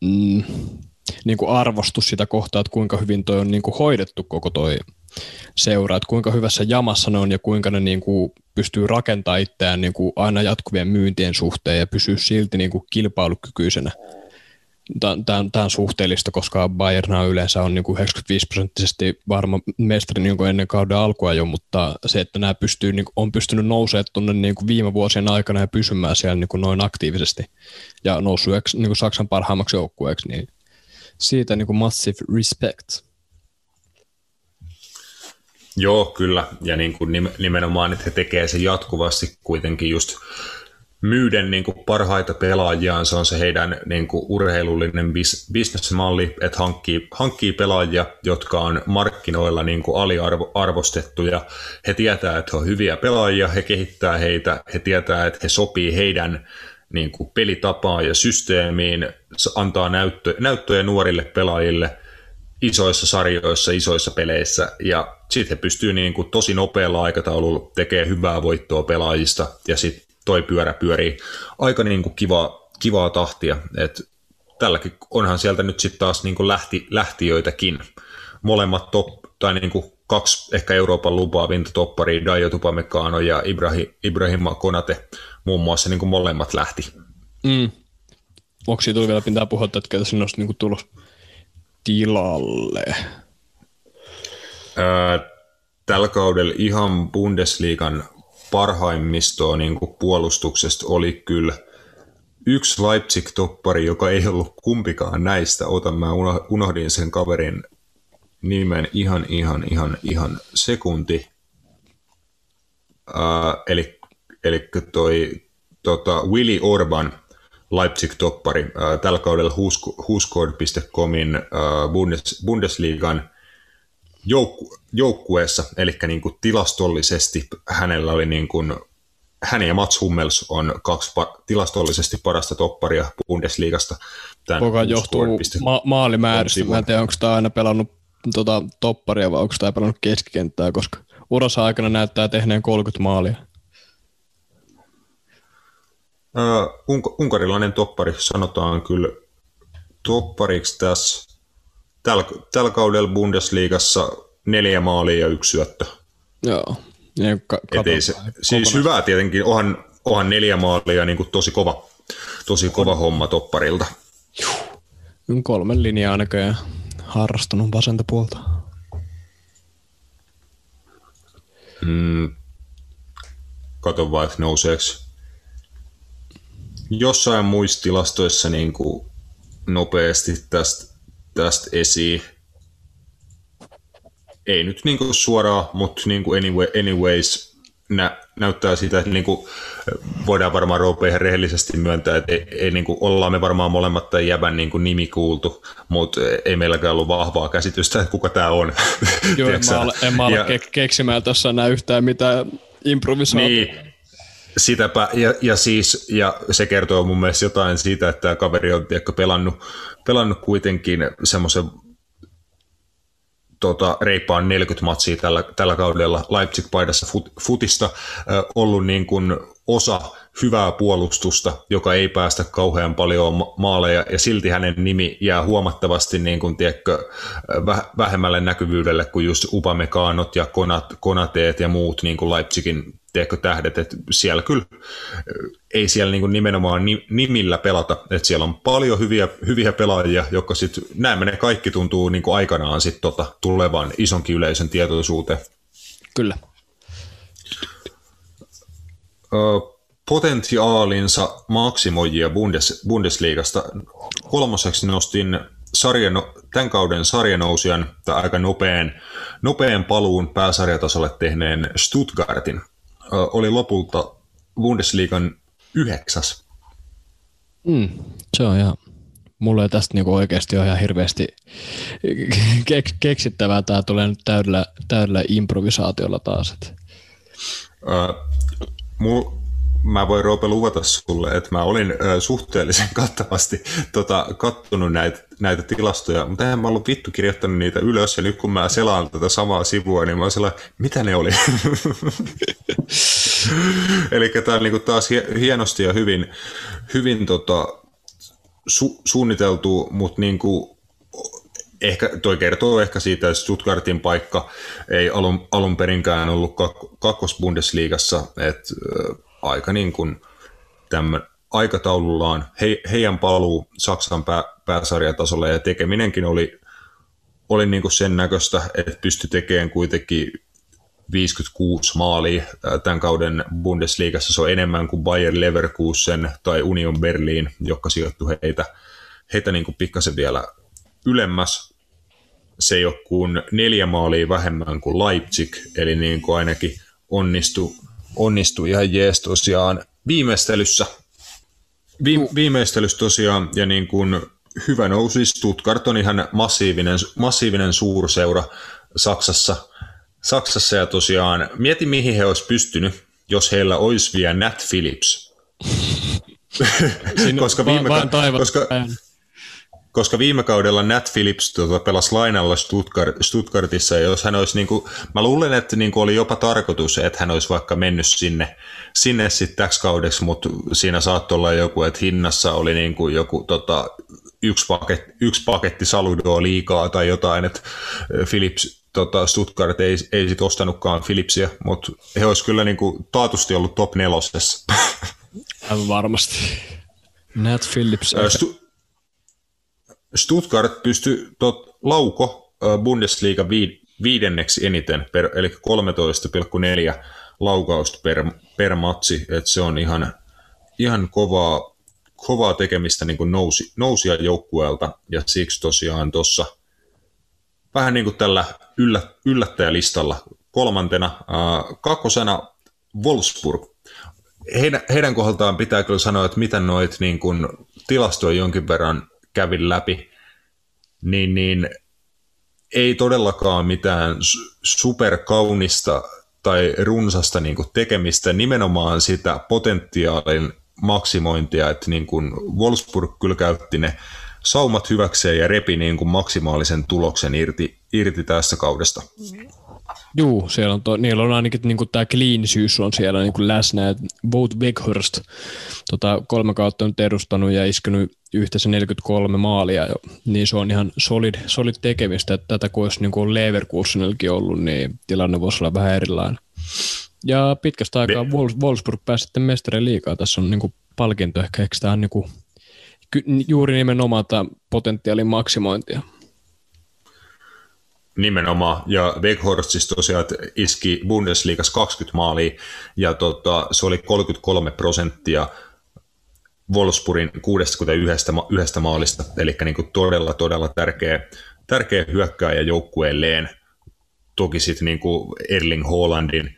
mm, niin kuin arvostus sitä kohtaa, että kuinka hyvin toi on niin kuin hoidettu koko toi seuraa, että kuinka hyvässä jamassa ne on ja kuinka ne niin kuin pystyy rakentamaan itseään niin kuin aina jatkuvien myyntien suhteen ja pysyä silti niin kuin kilpailukykyisenä. Tämä on suhteellista, koska Bayern yleensä on niin kuin 95 prosenttisesti varma mestari niin kuin ennen kauden alkua jo, mutta se, että nämä pystyy, niin kuin, on pystynyt nousemaan tuonne niin kuin viime vuosien aikana ja pysymään siellä niin kuin noin aktiivisesti ja noussut niin kuin Saksan parhaimmaksi joukkueeksi, niin siitä niin kuin massive respect. Joo, kyllä. Ja niin kuin nimenomaan, että he tekee sen jatkuvasti kuitenkin just myyden niin kuin parhaita pelaajiaan, se on se heidän niin kuin urheilullinen bis, bisnesmalli, että hankkii, hankkii pelaajia, jotka on markkinoilla niin kuin aliarvostettuja. He tietää, että he on hyviä pelaajia, he kehittää heitä, he tietää, että he sopii heidän niin kuin pelitapaan ja systeemiin, antaa näyttö, näyttöjä nuorille pelaajille – isoissa sarjoissa, isoissa peleissä, ja sitten he pystyy niin kuin tosi nopealla aikataululla tekemään hyvää voittoa pelaajista, ja sitten toi pyörä pyörii aika niin kuin kiva, kivaa tahtia, että tälläkin onhan sieltä nyt sitten taas niin kuin lähti, lähtiöitäkin. Molemmat top, tai niin kuin kaksi ehkä Euroopan lupaavinta topparia, Daio Tupamecano ja Ibrahim, Ibrahim Konate muun muassa niin kuin molemmat lähti. Mm. Onko siitä tuli vielä pitää puhua, että ketä sinne olisi niin tulos tilalle? Öö, tällä kaudella ihan Bundesliigan parhaimmistoa niin puolustuksesta oli kyllä yksi Leipzig-toppari, joka ei ollut kumpikaan näistä. Otan, mä unohdin sen kaverin nimen ihan, ihan, ihan, ihan sekunti. Uh, eli, eli toi tota, Willy Orban, Leipzig-toppari, uh, tällä kaudella Huskord.comin uh, Bundes, Bundesliigan joukku, joukkueessa, eli niin kuin tilastollisesti hänellä oli niin kuin, hän ja Mats Hummels on kaksi pa- tilastollisesti parasta topparia Bundesliigasta. Joka johtuu ma- maalimääristä. Mä en tiedä, onko tämä aina pelannut tota, topparia vai onko tämä pelannut keskikenttää, koska uransa aikana näyttää tehneen 30 maalia. Unk- unkarilainen toppari sanotaan kyllä toppariksi tässä. Tällä, tällä kaudella Bundesliigassa neljä maalia ja yksi syöttö. Joo. Ja ka- se, siis hyvää tietenkin, onhan, onhan neljä maalia niin kuin tosi kova, tosi kova homma topparilta. Juh. Kolmen linjaa näköjään harrastanut vasenta puolta. Mm, kato vaan, että nouseeko jossain muissa tilastoissa niin kuin nopeasti tästä, tästä esiin. Ei nyt niin kuin suoraan, mutta niin kuin anyway, anyways nä, näyttää sitä, että niin kuin voidaan varmaan Roope ihan rehellisesti myöntää, että ei, ei niin kuin, ollaan me varmaan molemmat tai jäbän niin kuin nimi kuultu, mutta ei meilläkään ollut vahvaa käsitystä, että kuka tämä on. Joo, en *laughs* mä ole, en mä ole ja, ke- keksimään tuossa enää yhtään mitään improvisaatiota. Niin, Sitäpä, ja, ja, siis, ja se kertoo mun mielestä jotain siitä, että tämä kaveri on tiedätkö, pelannut, pelannut kuitenkin semmoisen tota, reippaan 40 matsia tällä, tällä kaudella Leipzig-paidassa fut, futista, äh, ollut niin kuin osa hyvää puolustusta, joka ei päästä kauhean paljon maaleja, ja silti hänen nimi jää huomattavasti niin kuin, tiedätkö, vähemmälle näkyvyydelle kuin just Upamekaanot ja Konat, Konateet ja muut niin kuin Leipzigin tiedätkö, tähdet, että siellä kyllä ei siellä niin nimenomaan nimillä pelata, että siellä on paljon hyviä, hyviä pelaajia, jotka sitten, näemme ne kaikki tuntuu niin kuin aikanaan sitten tota, tulevan isonkin yleisön tietoisuuteen. Kyllä. potentiaalinsa maksimoijia Bundes, Bundesliigasta. Kolmoseksi nostin sarjan, tämän kauden sarjanousijan tai aika nopean, nopean paluun pääsarjatasolle tehneen Stuttgartin oli lopulta Bundesliigan yhdeksäs. Mm, se on ihan, mulla ei tästä niinku oikeasti ole ihan hirveästi kek- keksittävää. Tämä tulee nyt täydellä, täydellä improvisaatiolla taas. Et. Uh, mul, mä voin Roope luvata sulle, että mä olin ö, suhteellisen *laughs* kattavasti tota, kattonut näitä, näitä tilastoja, mutta en mä ollut vittu kirjoittanut niitä ylös, ja nyt kun mä selaan tätä samaa sivua, niin mä oon sellainen, mitä ne oli? *laughs* Eli tämä on niinku taas hienosti ja hyvin, hyvin tota, su- suunniteltu, mutta niinku, ehkä, toi kertoo ehkä siitä, että Stuttgartin paikka ei alun, alun perinkään ollut kak- kakkosbundesliigassa, että aika niin kuin tämän aikataulullaan he, heidän paluu Saksan pää, pääsarjatasolle ja tekeminenkin oli, oli niin kuin sen näköistä, että pystyi tekemään kuitenkin 56 maalia tämän kauden Bundesliigassa. Se on enemmän kuin Bayer Leverkusen tai Union Berlin, joka sijoittui heitä, heitä niin kuin pikkasen vielä ylemmäs. Se ei ole kuin neljä maalia vähemmän kuin Leipzig, eli niin kuin ainakin onnistui onnistui ihan jees tosiaan viimeistelyssä. Vi, viimeistelyssä tosiaan ja niin kuin hyvä nousi. Stuttgart on ihan massiivinen, massiivinen suurseura Saksassa. Saksassa ja tosiaan mieti mihin he olisi pystynyt, jos heillä olisi vielä Nat Phillips. *laughs* koska viime, va- koska, koska viime kaudella Nat Phillips tuota, pelasi lainalla Stuttgart, Stuttgartissa, ja jos hän olisi, niin kuin, mä luulen, että niin kuin oli jopa tarkoitus, että hän olisi vaikka mennyt sinne, sinne sitten täksi kaudeksi, mutta siinä saattoi olla joku, että hinnassa oli niin kuin joku tota, yksi paketti, yksi paketti Saludoa liikaa tai jotain, että Philips, tota, Stuttgart ei, ei sit ostanutkaan Philipsia, mutta he olisi kyllä niin kuin taatusti ollut top nelosessa. Aivan varmasti. Nat Phillips. Stu- Stuttgart pystyi tot, lauko Bundesliga viidenneksi eniten, per, eli 13,4 laukausta per, per matsi, että se on ihan, ihan kovaa, kovaa tekemistä niin kuin nousi, nousia joukkueelta, ja siksi tosiaan tuossa vähän niin kuin tällä yllä, yllättäjälistalla kolmantena, äh, kakkosena Wolfsburg. Heidän, heidän kohdaltaan pitää kyllä sanoa, että miten noit niin kuin tilastoja jonkin verran kävin läpi, niin, niin ei todellakaan mitään superkaunista tai runsasta niin kuin tekemistä, nimenomaan sitä potentiaalin maksimointia, että niin kuin Wolfsburg kyllä käytti ne saumat hyväkseen ja repi niin kuin maksimaalisen tuloksen irti, irti tästä kaudesta. Juu, siellä on to, niillä on ainakin niin kuin tämä cleansyys on siellä niin kuin läsnä. Vout Weghorst tota, kolme kautta on edustanut ja iskenyt yhteensä 43 maalia, jo, niin se on ihan solid, solid tekemistä. Että tätä kun olisi niin kuin Leverkusenilläkin ollut, niin tilanne voisi olla vähän erilainen. Ja pitkästä aikaa Me... Wolfsburg pääsi sitten mestarien liikaa. Tässä on niin kuin palkinto ehkä, eikö tämä on niin kuin, juuri nimenomaan tämä potentiaalin maksimointia. Nimenomaan, ja Weghorst siis tosiaan iski Bundesliigassa 20 maalia, ja tota, se oli 33 prosenttia Wolfsburgin 61 yhdestä maalista, eli niin kuin todella, todella tärkeä, tärkeä hyökkääjä joukkueelleen. Toki sitten niin kuin Erling Haalandin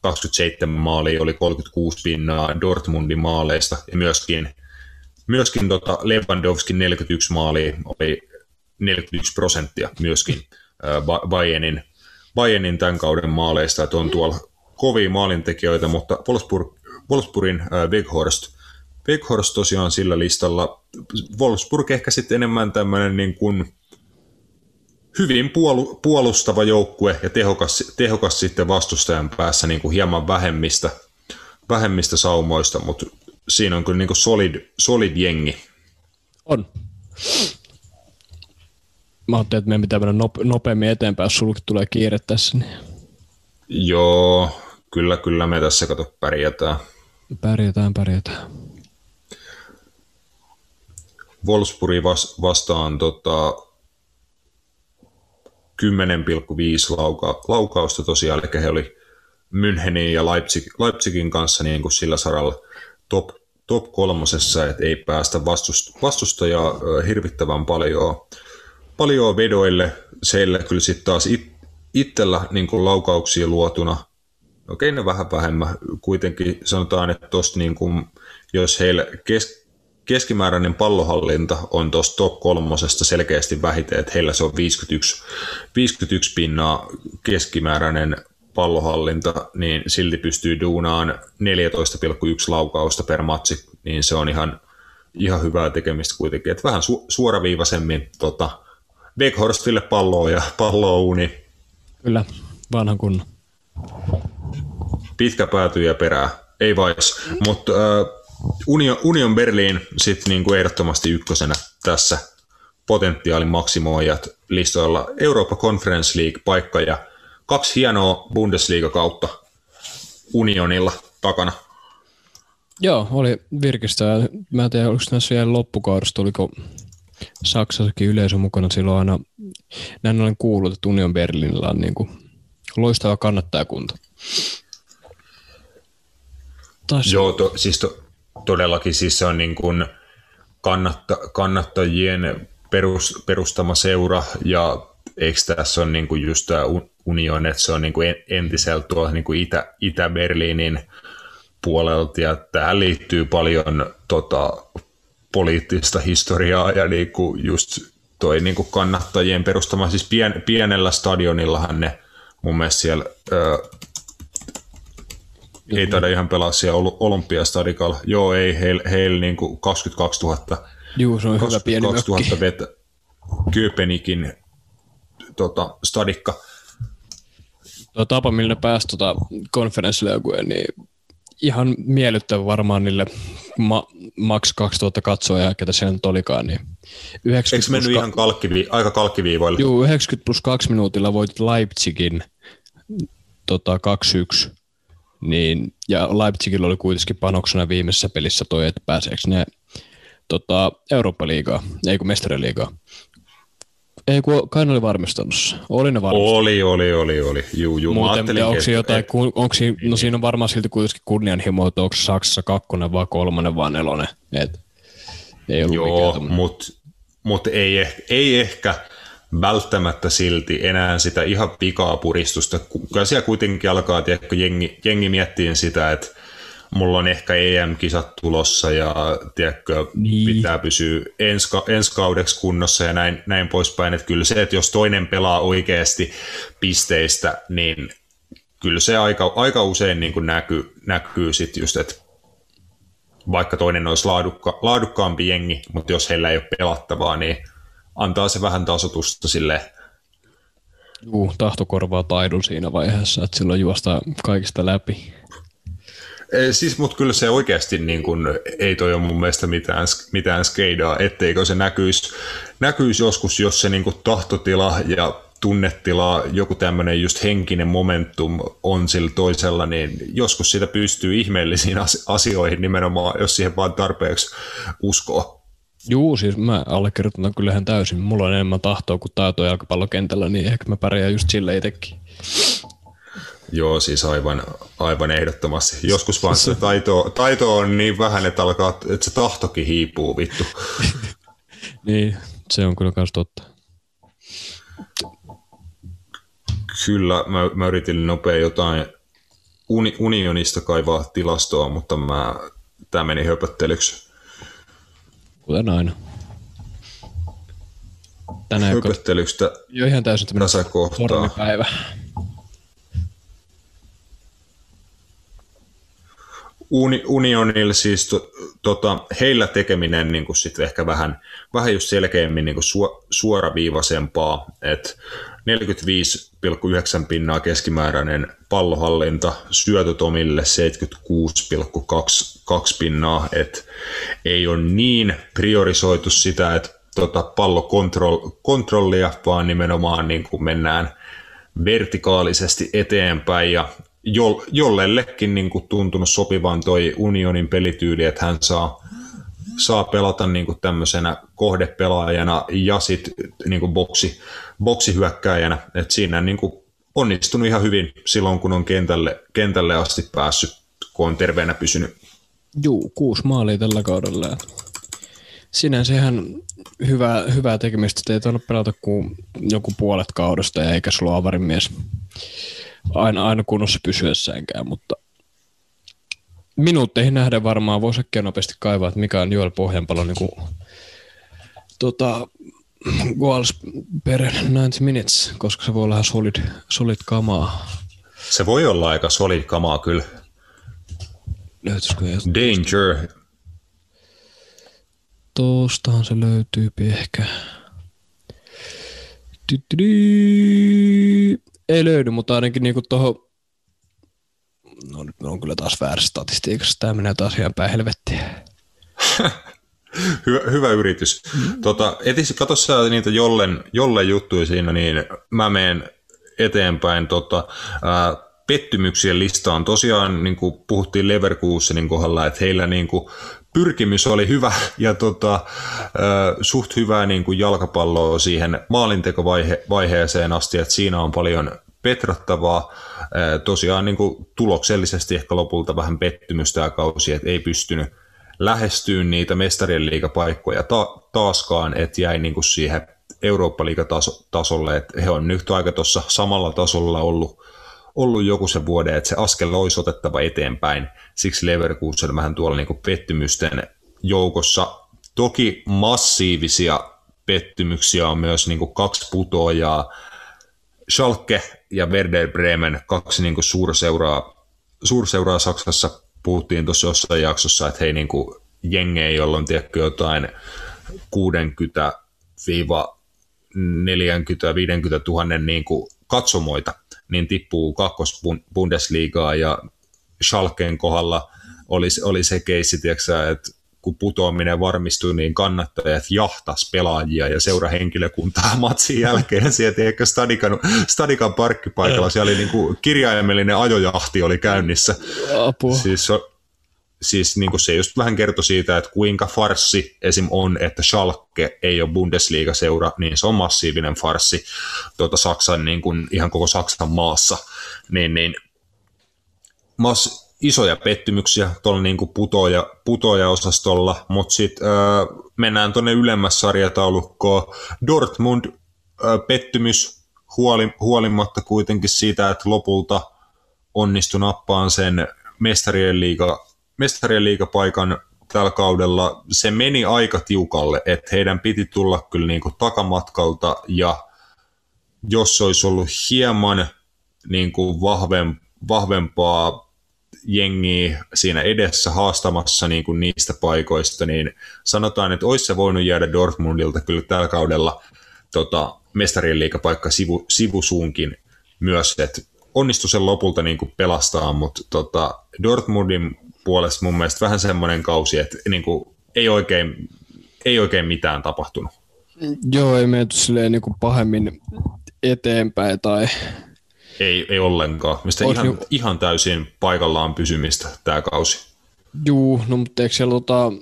27 maalia oli 36 pinnaa Dortmundin maaleista, ja myöskin, myöskin tota Lewandowskin 41 maalia oli 41 prosenttia myöskin Bayernin, Bayernin tämän kauden maaleista, että on tuolla kovia maalintekijöitä, mutta Wolfsburg, Wolfsburgin Weghorst, Weghorst tosiaan sillä listalla. Wolfsburg ehkä sitten enemmän tämmöinen niin kuin hyvin puolu, puolustava joukkue ja tehokas, tehokas sitten vastustajan päässä niin kuin hieman vähemmistä, vähemmistä saumoista, mutta siinä on kyllä niin kuin solid, solid jengi. On mä ajattelin, että meidän pitää mennä nopeammin eteenpäin, jos sulki tulee kiire tässä. Niin... Joo, kyllä, kyllä me tässä kato pärjätään. Pärjätään, pärjätään. Wolfsburg vastaan tota, 10,5 lauka, laukausta tosiaan, eli he oli Münchenin ja Leipzig, Leipzigin kanssa niin kuin sillä saralla top, top kolmosessa, että ei päästä vastust, vastustajaa hirvittävän paljon paljon vedoille, seillä kyllä sitten taas it, itsellä niin kuin laukauksia luotuna. Okei, ne vähän vähemmän. Kuitenkin sanotaan, että tosta niin kuin, jos heillä kes, keskimääräinen pallohallinta on tuosta top kolmosesta selkeästi vähiten, että heillä se on 51, 51 pinnaa keskimääräinen pallohallinta, niin silti pystyy duunaan 14,1 laukausta per matsi, niin se on ihan, ihan hyvää tekemistä kuitenkin. Että vähän su- suoraviivaisemmin tota, Weghorstille palloa ja palloa uni. Kyllä, vanhan kunnon. Pitkä pääty ja perää, ei vais. Mutta äh, Union, Union Berlin sitten niinku ehdottomasti ykkösenä tässä potentiaalin maksimoijat listoilla. Eurooppa Conference League paikka ja kaksi hienoa Bundesliga kautta Unionilla takana. Joo, oli virkistä. Mä en tiedä, oliko näissä vielä loppukaudessa, tuliko Saksassakin yleisö mukana silloin aina, näin olen kuullut, että Union Berlinillä on niin kuin loistava kannattajakunta. Taas... Joo, to, siis to, todellakin siis se on niin kuin kannatta, kannattajien perus, perustama seura ja eikö tässä on niin kuin just tämä Union, että se on niin kuin entisellä tuolla niin kuin Itä, Itä-Berliinin puolelta ja tähän liittyy paljon tota, poliittista historiaa ja niinku just toi niinku kannattajien perustama, siis pien, pienellä stadionillahan ne mun mielestä siellä ää, ei taida ihan pelaa siellä Olympiastadikalla. Joo, ei, heillä heil niinku 22 000. Juu, se on 22 hyvä pieni 000 vetä Köpenikin tota, stadikka. Tuo tapa, millä ne pääsi tota konferenssileukuen, niin ihan miellyttävä varmaan niille ma- max 2000 katsojaa, ketä se nyt olikaan. Niin 90 Eikö mennyt ka- ihan kalkkivi- aika kalkkiviivoille? Joo, 90 plus 2 minuutilla voitit Leipzigin tota, 2-1. Niin, ja Leipzigillä oli kuitenkin panoksena viimeisessä pelissä toi, että pääseekö ne tota, Eurooppa-liigaa, ei kun mestariliigaa. Ei kun kai ne oli varmistanut Oli ne varmistanut. Oli, oli, oli, oli. Juu, juu. Muuten, onko se jotain, et... onko siinä, no siinä on varmaan silti kuitenkin kunnianhimo, että onko Saksassa kakkonen vai kolmonen vai nelonen. Et, ei ollut Joo, mutta mut ei, eh, ei ehkä välttämättä silti enää sitä ihan pikaa puristusta. Kyllä siellä kuitenkin alkaa, tiedätkö, jengi, jengi miettii sitä, että mulla on ehkä EM-kisat tulossa ja tiedätkö, niin. pitää pysyä ensi, ensi kaudeksi kunnossa ja näin, näin poispäin. Että kyllä se, että jos toinen pelaa oikeasti pisteistä, niin kyllä se aika, aika usein niin kuin näkyy, näkyy sitten just, että vaikka toinen olisi laadukka, laadukkaampi jengi, mutta jos heillä ei ole pelattavaa, niin antaa se vähän tasotusta sille Juu, tahto korvaa taidon siinä vaiheessa, että silloin juosta kaikista läpi. Siis, mutta kyllä se oikeasti niin kun, ei toi ole mun mielestä mitään, mitään skeidaa, etteikö se näkyisi, näkyisi joskus, jos se niin kun, tahtotila ja tunnetila, joku tämmöinen just henkinen momentum on sillä toisella, niin joskus sitä pystyy ihmeellisiin asioihin nimenomaan, jos siihen vaan tarpeeksi uskoo. Juu, siis mä allekirjoitan kyllähän täysin. Mulla on enemmän tahtoa kuin taitoa jalkapallokentällä, niin ehkä mä pärjään just sille itsekin. Joo, siis aivan, aivan ehdottomasti. Joskus vaan se taito, taito on niin vähän, että, alkaa, että se tahtokin hiipuu vittu. *laughs* niin, se on kyllä myös totta. Kyllä, mä, mä yritin nopea jotain uni, unionista kaivaa tilastoa, mutta mä, tämä meni höpöttelyksi. Kuten aina. Tänään höpöttelyksi jo ihan täysin tämmöinen päivä. Uni, unionilla siis to, tota, heillä tekeminen niin kuin sit ehkä vähän, vähän just selkeämmin niin kuin su, suoraviivaisempaa, että 45,9 pinnaa keskimääräinen pallohallinta, syötöt omille 76,2 pinnaa, että ei ole niin priorisoitu sitä, että tota, pallokontrollia, vaan nimenomaan niin kuin mennään vertikaalisesti eteenpäin ja jo, jollellekin niin kuin tuntunut sopivan toi unionin pelityyli, että hän saa, saa pelata niin kuin tämmöisenä kohdepelaajana ja sitten niin kuin boksi, boksihyökkääjänä. Et siinä niin kuin onnistunut ihan hyvin silloin, kun on kentälle, kentälle asti päässyt, kun on terveenä pysynyt. Juu, kuusi maalia tällä kaudella. Sinänsä ihan hyvää, hyvää tekemistä, että ei pelata kuin joku puolet kaudesta eikä sulla avarin mies aina, aina kunnossa pysyessäänkään, mutta minuutteihin nähden varmaan voisi äkkiä nopeasti kaivaa, että mikä on Joel Pohjanpalo niin kuin, tota, goals per 90 minutes, koska se voi olla solid, solid kamaa. Se voi olla aika solid kamaa kyllä. Löytyisikö Danger. Tuostahan se löytyy ehkä. Ei löydy, mutta ainakin niinku tuohon No nyt on kyllä taas väärässä statistiikassa. Tämä menee taas ihan päin helvettiin. hyvä, hyvä yritys. Mm. Tota, etis, katso sä niitä jollen, jollen juttuja siinä, niin mä menen eteenpäin. Tota, ää, pettymyksien listaan. Tosiaan niin kuin puhuttiin Leverkusenin kohdalla, että heillä niin kuin, pyrkimys oli hyvä ja tota, suht hyvää niin kuin jalkapalloa siihen maalintekovaiheeseen asti, että siinä on paljon petrattavaa. Tosiaan niin kuin tuloksellisesti ehkä lopulta vähän pettymystä ja kausi, että ei pystynyt lähestyyn niitä mestarien liigapaikkoja ta- taaskaan, että jäi niin kuin siihen Eurooppa-liigatasolle, että he on nyt aika tuossa samalla tasolla ollut ollut joku se vuode, että se askel olisi otettava eteenpäin. Siksi Leverkusen vähän tuolla niin kuin pettymysten joukossa. Toki massiivisia pettymyksiä on myös niin kuin kaksi putoajaa. Schalke ja Werder Bremen, kaksi niin kuin suurseuraa, suurseuraa Saksassa. Puhuttiin tuossa jossain jaksossa, että hei niin kuin jengejä, jolla on tiedätkö, jotain 60 40-50 000 niin kuin katsomoita, niin tippuu kakkos Bundesliigaa ja Schalkeen kohdalla oli, oli se keissi, tiiäksä, että kun putoaminen varmistui, niin kannattajat jahtas pelaajia ja seurahenkilökuntaa *laughs* matsin jälkeen sieltä ehkä Stadikan, Stadikan parkkipaikalla. Siellä oli niin kuin kirjaimellinen ajojahti oli käynnissä. Apua. Siis, siis niin kuin se just vähän kertoi siitä, että kuinka farssi esim. on, että Schalke ei ole Bundesliga-seura, niin se on massiivinen farssi tuota Saksan, niin kuin, ihan koko Saksan maassa. Niin, niin mass, isoja pettymyksiä tuolla niin kuin putoja, putoja-osastolla, mutta sitten äh, mennään tuonne ylemmäs sarjataulukkoon. Dortmund äh, pettymys huoli, huolimatta kuitenkin siitä, että lopulta onnistui nappaan sen mestarien, liiga, mestarien liigapaikan tällä kaudella. Se meni aika tiukalle, että heidän piti tulla kyllä niin kuin takamatkalta ja jos olisi ollut hieman niin kuin vahvem, vahvempaa jengiä siinä edessä haastamassa niin kuin niistä paikoista, niin sanotaan, että olisi se voinut jäädä Dortmundilta kyllä tällä kaudella tota, mestarien liikapaikka sivu, sivusuunkin myös, että onnistui sen lopulta niin kuin pelastaa, mutta tota, Dortmundin puolesta mun mielestä vähän semmoinen kausi, että niin kuin, ei, oikein, ei oikein mitään tapahtunut. Joo, ei menty silleen niin kuin pahemmin eteenpäin tai ei, ei ollenkaan. Mistä ihan, niin... ihan täysin paikallaan pysymistä tämä kausi. Juu, no mutta eikö siellä tota,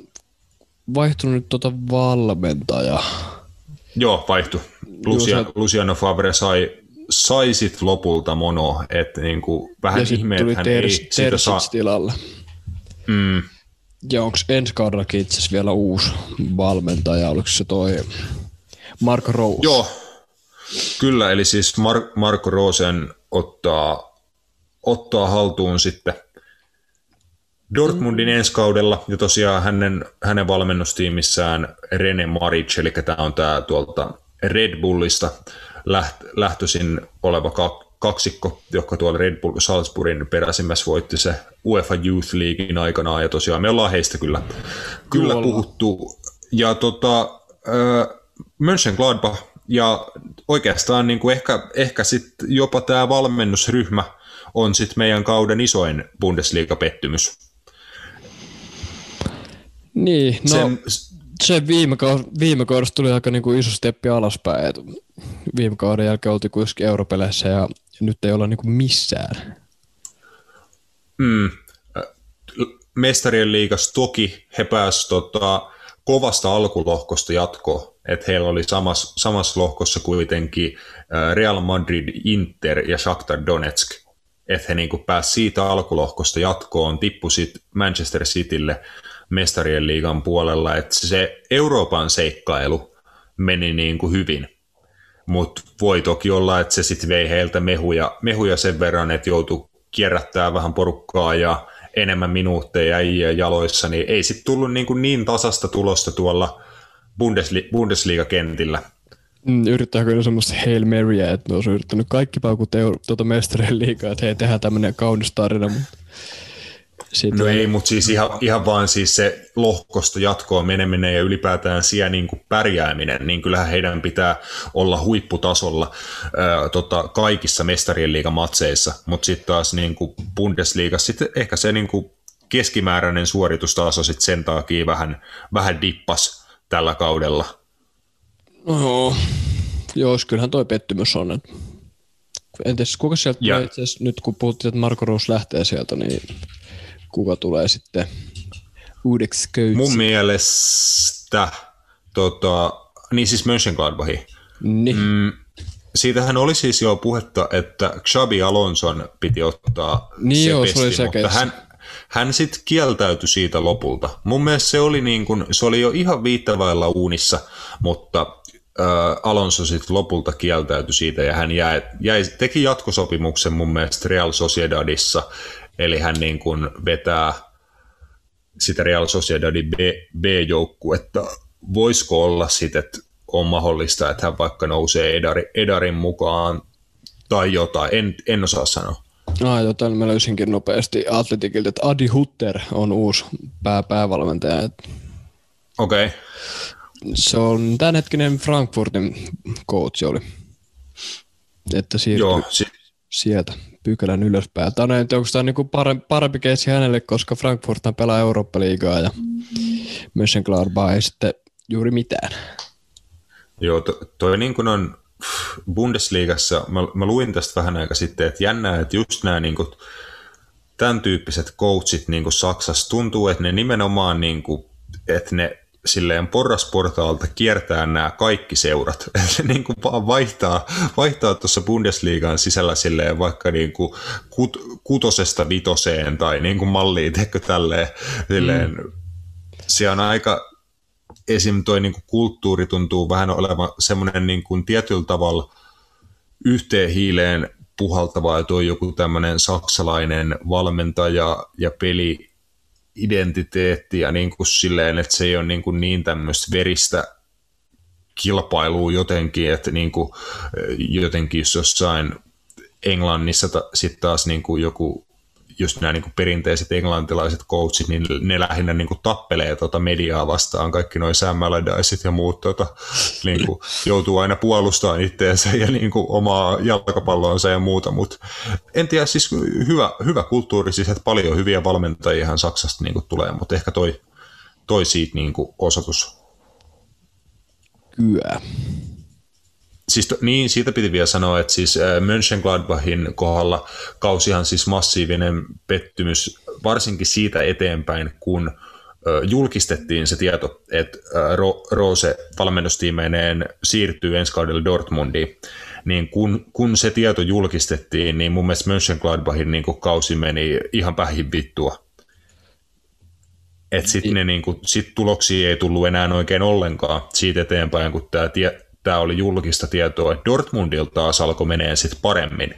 vaihtunut nyt tota valmentaja? Joo, vaihtui. Lucia, se... Luciano Favre sai, sai sit lopulta mono, että niinku, vähän ihme, että hän ters, ei siitä saa... tilalle. Mm. Ja onko ensi kaudellakin itse vielä uusi valmentaja, oliko se toi Marko Rose? Joo, Kyllä, eli siis Mar- Marko Rosen ottaa, ottaa haltuun sitten Dortmundin ensi kaudella, ja tosiaan hänen, hänen valmennustiimissään Rene Maric, eli tämä on tämä tuolta Red Bullista läht, lähtöisin oleva kaksikko, joka tuolla Red Bull Salzburgin peräsimmässä voitti se UEFA Youth Leaguein aikanaan, ja tosiaan me ollaan heistä kyllä, kyllä puhuttu. Ja tota, äh, Mönchengladbach ja oikeastaan niin kuin ehkä, ehkä sit jopa tämä valmennusryhmä on sit meidän kauden isoin Bundesliga-pettymys. Niin, no Sen, se viime, viime kaudessa tuli aika niin kuin iso steppi alaspäin. Et viime kauden jälkeen oltiin kuitenkin europeleissä ja nyt ei olla niin kuin missään. Mm. Mestarien liigas toki he pääsivät tota, kovasta alkulohkosta jatkoon että heillä oli samassa, samassa lohkossa kuitenkin Real Madrid, Inter ja Shakhtar Donetsk, että he niin pääsivät siitä alkulohkosta jatkoon, tippu sitten Manchester Citylle mestarien liigan puolella, että se Euroopan seikkailu meni niin kuin hyvin, mutta voi toki olla, että se sitten vei heiltä mehuja, mehuja sen verran, että joutui kierrättää vähän porukkaa ja enemmän minuutteja ja jaloissa, niin ei sitten tullut niin, kuin niin tasasta tulosta tuolla Bundesli- Bundesliga-kentillä. Mm, yrittää kyllä semmoista Hail Maryä, että ne olisi yrittänyt kaikki paukut tuota mestarien liikaa, että hei, tehdään tämmöinen kaunis tarina, mutta sitten no ei, mutta siis ihan, ihan vaan siis se lohkosta jatkoon meneminen ja ylipäätään siellä niin kuin pärjääminen, niin kyllähän heidän pitää olla huipputasolla ää, tota, kaikissa mestarien liigamatseissa, mutta sitten taas niin kuin Bundesliigassa sitten ehkä se niin kuin keskimääräinen suoritustaso sitten sen takia vähän, vähän dippas tällä kaudella. No joo, joo kyllähän toi pettymys on. Että... Entäs kuka sieltä ja. itse nyt kun puhuttiin, että Marko Roos lähtee sieltä, niin kuka tulee sitten uudeksi köytsi? Mun mielestä, tota, niin siis Mönchengladbachin. Niin. Mm, siitähän oli siis jo puhetta, että Xabi Alonson piti ottaa niin se joo, pesti, se oli mutta hän, hän sitten kieltäytyi siitä lopulta. Mun mielestä se oli, niin kun, se oli jo ihan viittavailla uunissa, mutta äh, Alonso sitten lopulta kieltäytyi siitä ja hän jäi, jäi, teki jatkosopimuksen mun mielestä Real Sociedadissa, eli hän niin kun vetää sitä Real Sociedadin B, B-joukkuetta. Voisiko olla sitten, että on mahdollista, että hän vaikka nousee Edari, Edarin mukaan tai jotain, en, en osaa sanoa. Joo, täällä mä löysinkin nopeasti Atletikilta, että Adi Hutter on uusi pää, päävalmentaja. Okei. Okay. Se on tämänhetkinen Frankfurtin coach oli. Että siirtyi Joo, si- sieltä pykälän ylöspäin. Tämä on, onko tämä niin parempi, parempi keissi hänelle, koska Frankfurt pelaa Eurooppa-liigaa ja Mönchengladbach ei sitten juuri mitään. Joo, to, toi niin kuin on Bundesliigassa, mä, mä luin tästä vähän aika sitten, että jännää, että just nämä niin kuin, tämän tyyppiset coachit niin kuin Saksassa tuntuu, että ne nimenomaan, niin kuin, että ne silleen porrasportaalta kiertää nämä kaikki seurat. *laughs* Se niin kuin vaan vaihtaa, vaihtaa tuossa Bundesliigan sisällä silleen vaikka niin kuin kut, kutosesta vitoseen tai niin kuin malliin, teekö tälleen. Silleen, mm. Se on aika, esim. toi niin kuin kulttuuri tuntuu vähän olevan semmoinen niin kuin tietyllä tavalla yhteen hiileen puhaltava, ja tuo joku tämmöinen saksalainen valmentaja ja peli identiteettiä niin kuin silleen, että se ei ole niin, kuin niin tämmöistä veristä kilpailua jotenkin, että niin kuin, jotenkin jos jossain Englannissa sitten taas niin kuin joku just nämä niin kuin perinteiset englantilaiset coachit, niin ne lähinnä niin kuin tappelee tuota mediaa vastaan, kaikki noin Sam Allardyceit ja muut tuota, niin kuin joutuu aina puolustamaan itseensä ja niin kuin omaa jalkapalloonsa ja muuta, mutta en tiedä, siis hyvä, hyvä kulttuuri, siis että paljon hyviä valmentajia Saksasta niin kuin tulee, mutta ehkä toi, toi siitä niin kuin osoitus. Kyllä siis niin, siitä piti vielä sanoa, että siis äh, Mönchengladbachin kohdalla kausihan siis massiivinen pettymys, varsinkin siitä eteenpäin, kun äh, julkistettiin se tieto, että äh, Rose valmennustiimeineen siirtyy ensi kaudella Dortmundiin, niin kun, kun se tieto julkistettiin, niin mun mielestä Mönchengladbachin niin kausi meni ihan päihin vittua. Että sitten niin. niin sit tuloksia ei tullut enää oikein ollenkaan siitä eteenpäin, kun tämä tie, tämä oli julkista tietoa, että Dortmundilta taas alkoi menee sitten paremmin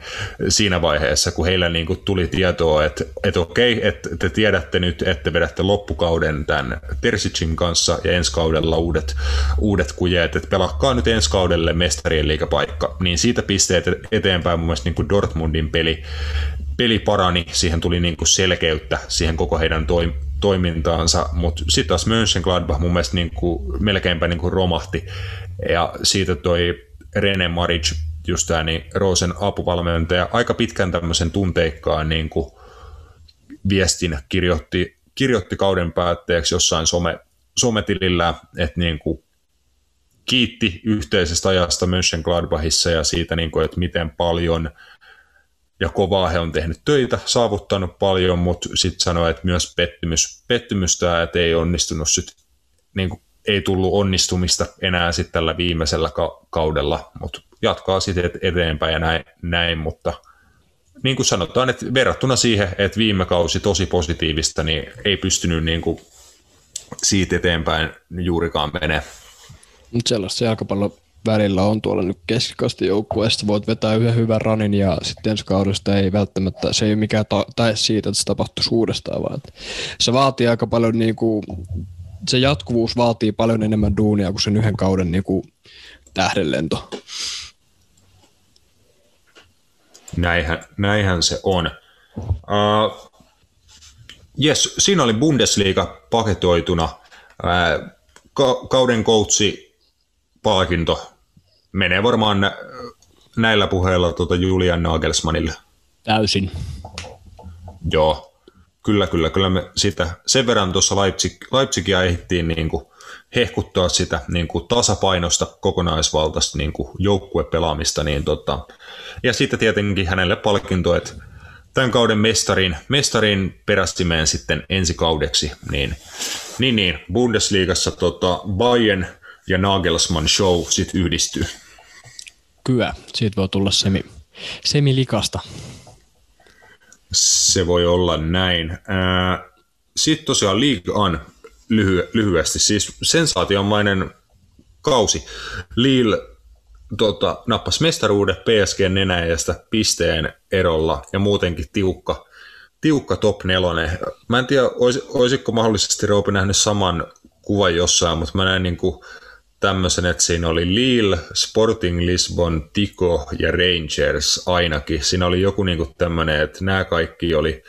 siinä vaiheessa, kun heillä niin kuin tuli tietoa, että, että okei, että te tiedätte nyt, että vedätte loppukauden tämän Persicin kanssa ja ensi kaudella uudet, uudet kujeet, että pelakkaa nyt ensi kaudelle mestarien liikapaikka, niin siitä pisteet eteenpäin mun mielestä niin kuin Dortmundin peli, peli parani, siihen tuli niin kuin selkeyttä siihen koko heidän toim- toimintaansa, mutta sitten taas Mönchengladbach mun mielestä niin kuin, melkeinpä niin kuin romahti ja siitä toi Rene Maric, just tämä niin Rosen apuvalmentaja, aika pitkän tämmöisen tunteikkaan niin kuin viestin kirjoitti, kirjoitti kauden päätteeksi jossain some, sometilillä, että niin kuin kiitti yhteisestä ajasta Mönchengladbachissa ja siitä, niin kuin, että miten paljon ja kovaa he on tehnyt töitä, saavuttanut paljon, mutta sitten sanoi, että myös pettymys, pettymystä, että ei onnistunut sit, niin ei tullut onnistumista enää sitten tällä viimeisellä ka- kaudella, mutta jatkaa sitten eteenpäin ja näin, näin, mutta niin kuin sanotaan, että verrattuna siihen, että viime kausi tosi positiivista, niin ei pystynyt niin kuin siitä eteenpäin juurikaan menee. Mutta sellaista jalkapallon välillä on tuolla nyt keskikasti joukkueesta. Voit vetää yhden hyvän ranin ja sitten ensi kaudesta ei välttämättä, se ei ole mikään ta- tae siitä, että se tapahtuisi uudestaan, vaan se vaatii aika paljon niin kuin se jatkuvuus vaatii paljon enemmän duunia kuin sen yhden kauden niin kuin tähdenlento. Näinhän, näinhän se on. Uh, yes, siinä oli Bundesliga paketoituna. Uh, ka- kauden koutsi palkinto menee varmaan näillä puheilla tuota Julian Nagelsmannille. Täysin. Joo, Kyllä, kyllä, kyllä me sitä sen verran tuossa Leipzig, Leipzigia ehdittiin niin kuin hehkuttaa sitä niin kuin tasapainosta, kokonaisvaltaista niin kuin joukkuepelaamista. Niin tota, ja sitten tietenkin hänelle palkinto, että tämän kauden mestarin, mestarin perästimeen sitten ensi kaudeksi, niin, niin, niin Bundesliigassa tota, Bayern ja Nagelsmann show sitten yhdistyy. Kyllä, siitä voi tulla semi, semilikasta. Se voi olla näin. Sitten tosiaan League On lyhy- lyhyesti, siis sensaatiomainen kausi. Lille tota, nappas mestaruuden PSG nenäjästä pisteen erolla ja muutenkin tiukka, tiukka top nelonen. Mä en tiedä, olis, olisiko mahdollisesti Roope nähnyt saman kuvan jossain, mutta mä näin niin kuin tämmöisen, että siinä oli Lille, Sporting Lisbon, Tico ja Rangers ainakin. Siinä oli joku niinku tämmöinen, että nämä kaikki oli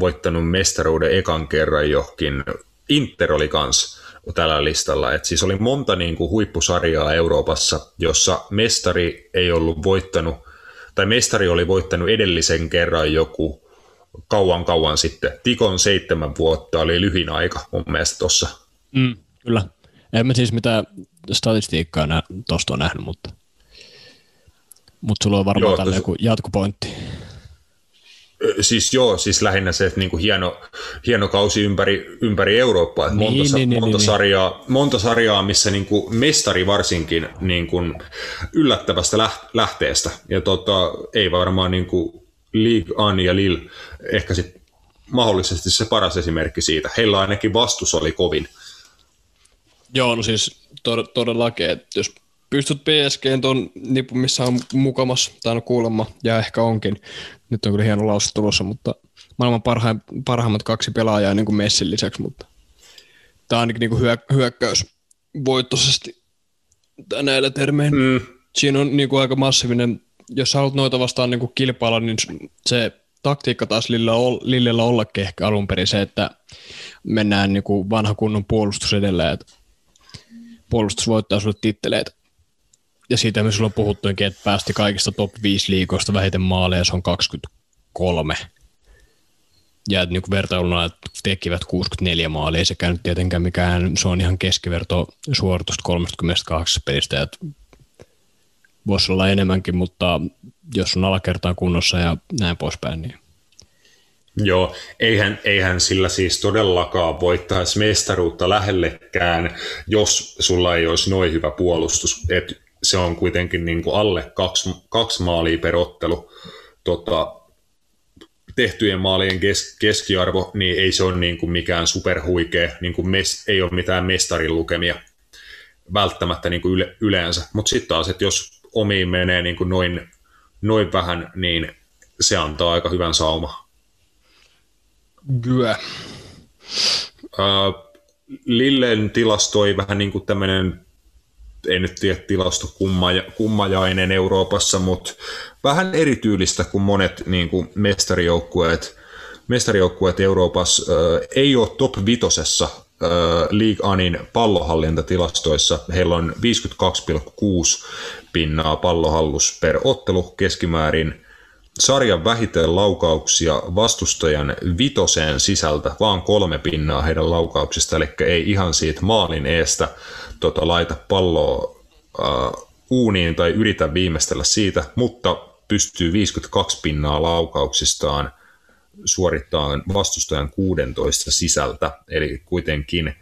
voittanut mestaruuden ekan kerran johonkin. Inter oli kans tällä listalla. Et siis oli monta niinku huippusarjaa Euroopassa, jossa mestari ei ollut voittanut tai mestari oli voittanut edellisen kerran joku kauan kauan sitten. Tikon seitsemän vuotta oli lyhin aika mun mielestä tuossa. Mm, kyllä. En mä siis mitään statistiikkaa tuosta on nähnyt, mutta, mutta sulla on varmaan tällä joku jatkopointti. Siis joo, siis lähinnä se, että niinku hieno, hieno kausi ympäri, ympäri Eurooppaa. Että niin, monta, niin, niin, monta, niin, sarjaa, niin. monta sarjaa, missä niinku mestari varsinkin niinku yllättävästä lähteestä. Ja tota, ei varmaan niinku League An ja Lille ehkä sit mahdollisesti se paras esimerkki siitä. Heillä ainakin vastus oli kovin. Joo, no siis tod- todellakin, että jos pystyt PSG tuon nipun, missä on mukamas, tai no kuulemma, ja ehkä onkin, nyt on kyllä hieno lause tulossa, mutta maailman parhaim, parhaimmat kaksi pelaajaa niin kuin Messin lisäksi, mutta tämä on ainakin niin kuin hyö, hyökkäys voittoisesti näillä termein. Mm. Siinä on niin kuin aika massiivinen, jos haluat noita vastaan niin kuin kilpailla, niin se taktiikka taas Lillellä, Lillellä ollakin ehkä alun perin se, että mennään niin kuin vanha kunnon puolustus edelleen, että puolustus voittaa sulle titteleitä. Ja siitä me silloin puhuttuinkin, että päästi kaikista top 5 liikoista vähiten maaleja, se on 23. Ja niin vertailuna että tekivät 64 maalia, sekä nyt tietenkään mikään, se on ihan keskiverto suoritusta 32 pelistä, että voisi olla enemmänkin, mutta jos on alakertaan kunnossa ja näin poispäin, niin Joo, eihän, eihän sillä siis todellakaan voittaisi mestaruutta lähellekään, jos sulla ei olisi noin hyvä puolustus. Et se on kuitenkin niin kuin alle kaksi, kaksi maalia per ottelu. Tota, tehtyjen maalien kes, keskiarvo, niin ei se ole niin kuin mikään superhuikea, niin kuin mes, ei ole mitään mestarin lukemia välttämättä niin kuin yle, yleensä. Mutta sitten taas, että jos omiin menee niin kuin noin, noin vähän, niin se antaa aika hyvän sauma. Kyllä. Uh, Lillen tilastoi vähän niin kuin tämmöinen en nyt tiedä tilasto kummaja, kummajainen Euroopassa, mutta vähän erityylistä kuin monet niin kuin mestarijoukkueet, mestarijoukkueet Euroopassa äh, ei ole top vitosessa äh, League Anin pallohallintatilastoissa. Heillä on 52,6 pinnaa pallohallus per ottelu keskimäärin. Sarjan vähiten laukauksia vastustajan vitoseen sisältä, vaan kolme pinnaa heidän laukauksista, eli ei ihan siitä maalin eestä tota, laita palloa uh, uuniin tai yritä viimeistellä siitä, mutta pystyy 52 pinnaa laukauksistaan suorittamaan vastustajan 16 sisältä, eli kuitenkin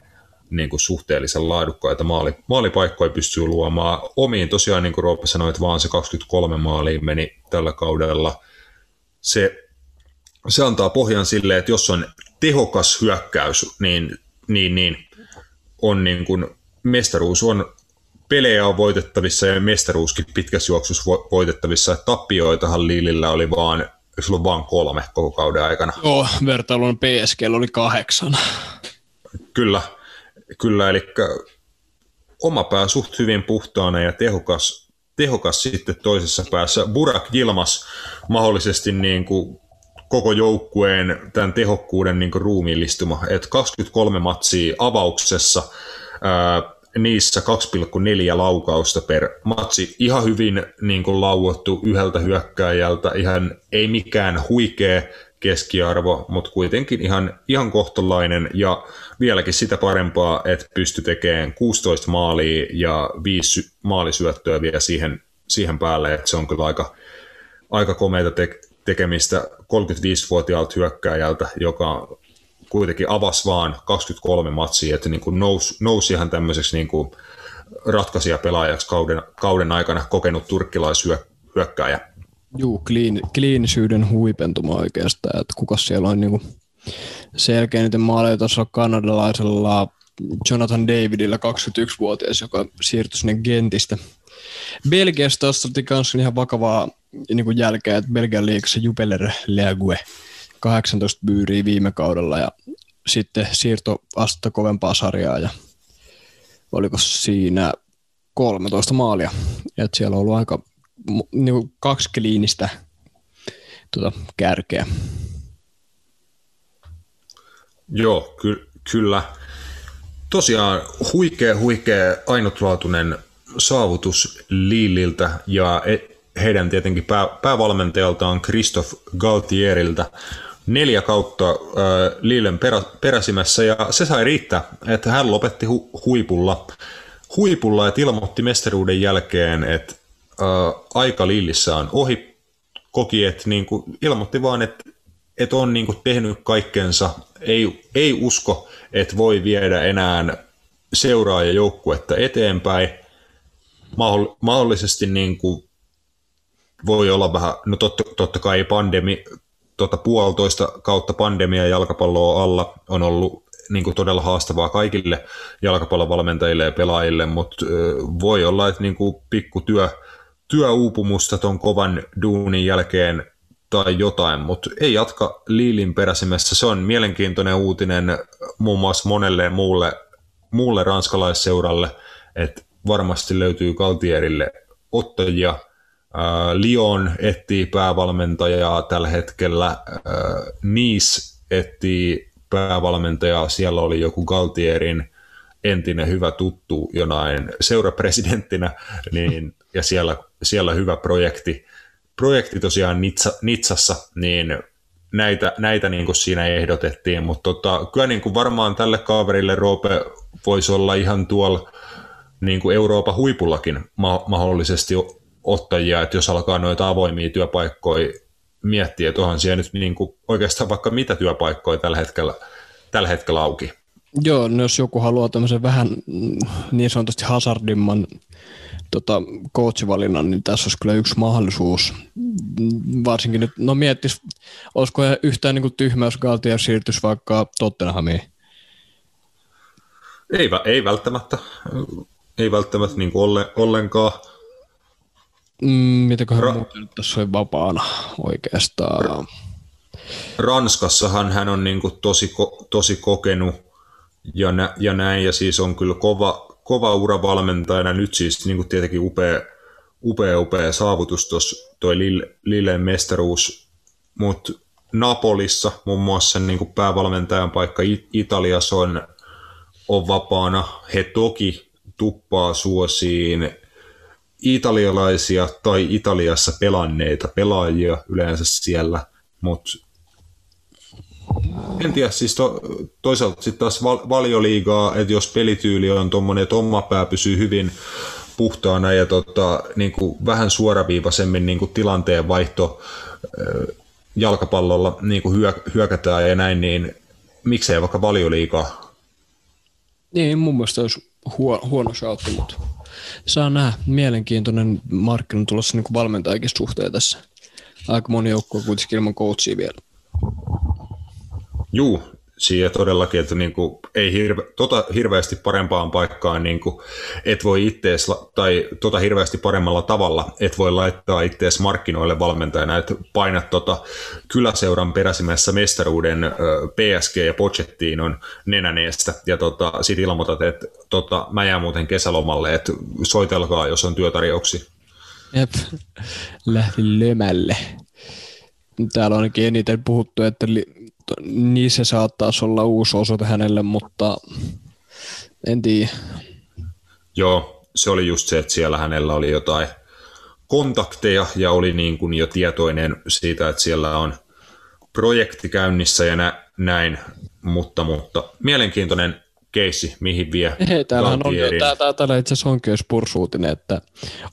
niin kuin suhteellisen laadukkaita maali, maalipaikkoja pystyy luomaan omiin. Tosiaan, niin kuin Roope sanoi, että vaan se 23 maaliin meni tällä kaudella. Se, se antaa pohjan sille, että jos on tehokas hyökkäys, niin, niin, niin on niin kuin mestaruus on pelejä on voitettavissa ja mestaruuskin pitkässä juoksussa voitettavissa. Tappioitahan Lillillä oli vaan, sulla vaan kolme koko kauden aikana. Joo, vertailun PSG oli kahdeksan. Kyllä, kyllä, eli oma pää suht hyvin puhtaana ja tehokas, tehokas sitten toisessa päässä. Burak Gilmas mahdollisesti niin kuin koko joukkueen tämän tehokkuuden niin kuin ruumiillistuma, että 23 matsia avauksessa, ää, niissä 2,4 laukausta per matsi. Ihan hyvin niin kuin lauottu yhdeltä hyökkääjältä, ihan ei mikään huikea keskiarvo, mutta kuitenkin ihan, ihan kohtolainen ja vieläkin sitä parempaa, että pysty tekemään 16 maalia ja 5 maalisyöttöä vielä siihen, siihen päälle, että se on kyllä aika, aika komeita te- tekemistä 35-vuotiaalta hyökkääjältä, joka kuitenkin avasi vaan 23 matsia, että niin kuin nousi, nousi ihan tämmöiseksi niin kuin ratkaisija pelaajaksi kauden, kauden aikana kokenut turkkilaishyökkääjä. Juu, kliin, kliinisyyden huipentuma oikeastaan, että kuka siellä on niin kuin selkeä niiden maaleja tuossa kanadalaisella Jonathan Davidilla 21-vuotias, joka siirtyi sinne Gentistä. Belgiasta otti kanssa ihan vakavaa niin jälkeä, että Belgian liikassa Jupeler League 18 byyriä viime kaudella ja sitten siirto astetta kovempaa sarjaa ja oliko siinä 13 maalia. Et siellä on ollut aika niin kuin kaksi kliinistä tuota, kärkeä. Joo, ky- kyllä. Tosiaan huikea, huikea ainutlaatuinen saavutus Liililtä ja e- heidän tietenkin pää, päävalmentajaltaan Christophe Galtieriltä neljä kautta äh, Lillen perä, peräsimässä ja se sai riittää, että hän lopetti hu, huipulla, huipulla, että ilmoitti mestaruuden jälkeen, että aika Lillissä on ohi, koki, että niin kuin, ilmoitti vaan, että, että on niin kuin, tehnyt kaikkensa, ei, ei usko, että voi viedä enää seuraajajoukkuetta eteenpäin, mahdollisesti niin kuin, voi olla vähän, no totta, totta kai pandemi, tota puolitoista kautta pandemia jalkapalloa alla on ollut niin kuin todella haastavaa kaikille jalkapallovalmentajille ja pelaajille, mutta voi olla, että niin kuin pikku työ, työuupumusta tuon kovan duunin jälkeen tai jotain, mutta ei jatka Liilin peräsimessä. Se on mielenkiintoinen uutinen muun muassa monelle muulle, muulle ranskalaisseuralle, että varmasti löytyy Kaltierille ottajia. Lyon etsii päävalmentajaa tällä hetkellä, Nice etsii päävalmentajaa, siellä oli joku Galtierin entinen hyvä tuttu jonain seurapresidenttinä, niin, ja siellä, siellä hyvä projekti, projekti tosiaan Nitsa, Nitsassa, niin näitä, näitä niin kuin siinä ehdotettiin, mutta tota, kyllä niin kuin varmaan tälle kaverille Roope voisi olla ihan tuolla niin kuin Euroopan huipullakin ma- mahdollisesti ottajia, että jos alkaa noita avoimia työpaikkoja miettiä, että onhan siellä nyt niin kuin oikeastaan vaikka mitä työpaikkoja tällä hetkellä, tällä hetkellä auki. Joo, no jos joku haluaa tämmöisen vähän niin sanotusti hazardimman tota, coachivalinnan, niin tässä olisi kyllä yksi mahdollisuus. Varsinkin nyt, no miettis, olisiko yhtään niin kuin tyhmä, jos Galtier siirtyisi vaikka Tottenhamiin? Ei, ei välttämättä. Ei välttämättä niin kuin olle, ollenkaan. Mm, mitäköhän Ra- muuta nyt tässä oli vapaana oikeastaan? Ra- Ranskassahan hän on niin kuin tosi, ko- tosi kokenut ja, nä- ja näin, ja siis on kyllä kova, kova ura valmentajana. Nyt siis niin kuin tietenkin upea, upea, upea saavutus tuossa toi Lille, Lilleen mestaruus, mutta Napolissa muun muassa niin kuin päävalmentajan paikka Italiassa on, on vapaana. He toki tuppaa suosiin italialaisia tai Italiassa pelanneita pelaajia yleensä siellä, mutta en tiedä, siis to, toisaalta sitten taas val, valioliigaa, että jos pelityyli on tuommoinen, että oma pää pysyy hyvin puhtaana ja tota, niin kuin vähän suoraviivaisemmin niin kuin tilanteen vaihto jalkapallolla niin kuin hyö, hyökätään ja näin, niin miksei vaikka valioliigaa? Niin, mun mielestä olisi huono, huono shoutti, mutta saa nähdä. Mielenkiintoinen markkina tulossa niin valmentajakin suhteen tässä. Aika moni joukkue kuitenkin ilman coachia vielä. Juu, siihen todellakin, että niin kuin, ei hirve, tota hirveästi parempaan paikkaan niin kuin, et voi ittees, tai tota hirveästi paremmalla tavalla, et voi laittaa ittees markkinoille valmentajana, että painat tota kyläseuran peräsimässä mestaruuden PSG ja on nenäneestä, ja tota, sit ilmoitat, että tota, mä jään muuten kesälomalle, että soitelkaa, jos on työtarjouksia. Jep, lähdin lömälle. Täällä on ainakin eniten puhuttu, että li- niin se saattaisi olla uusi osoite hänelle, mutta en tiedä. Joo, se oli just se, että siellä hänellä oli jotain kontakteja ja oli niin kuin jo tietoinen siitä, että siellä on projekti käynnissä ja nä- näin, mutta, mutta mielenkiintoinen keissi, mihin vie Hei, täällähän on jo, tää, tää, täällä itse asiassa onkin spursuutinen, että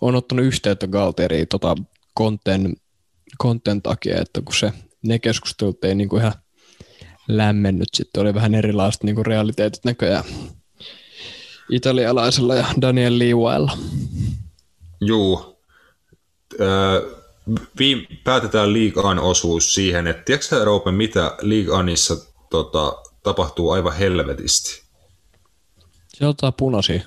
on ottanut yhteyttä Galteriin tota, konten, konten takia, että kun se, ne keskustelut ei niin kuin ihan lämmennyt. Sitten oli vähän erilaiset niin kuin realiteetit näköjään italialaisella ja Daniel Liuaella. Juu. Öö, viim- päätetään League osuus siihen, että tiedätkö Roope, mitä League tota, tapahtuu aivan helvetisti? Se ottaa punaisia.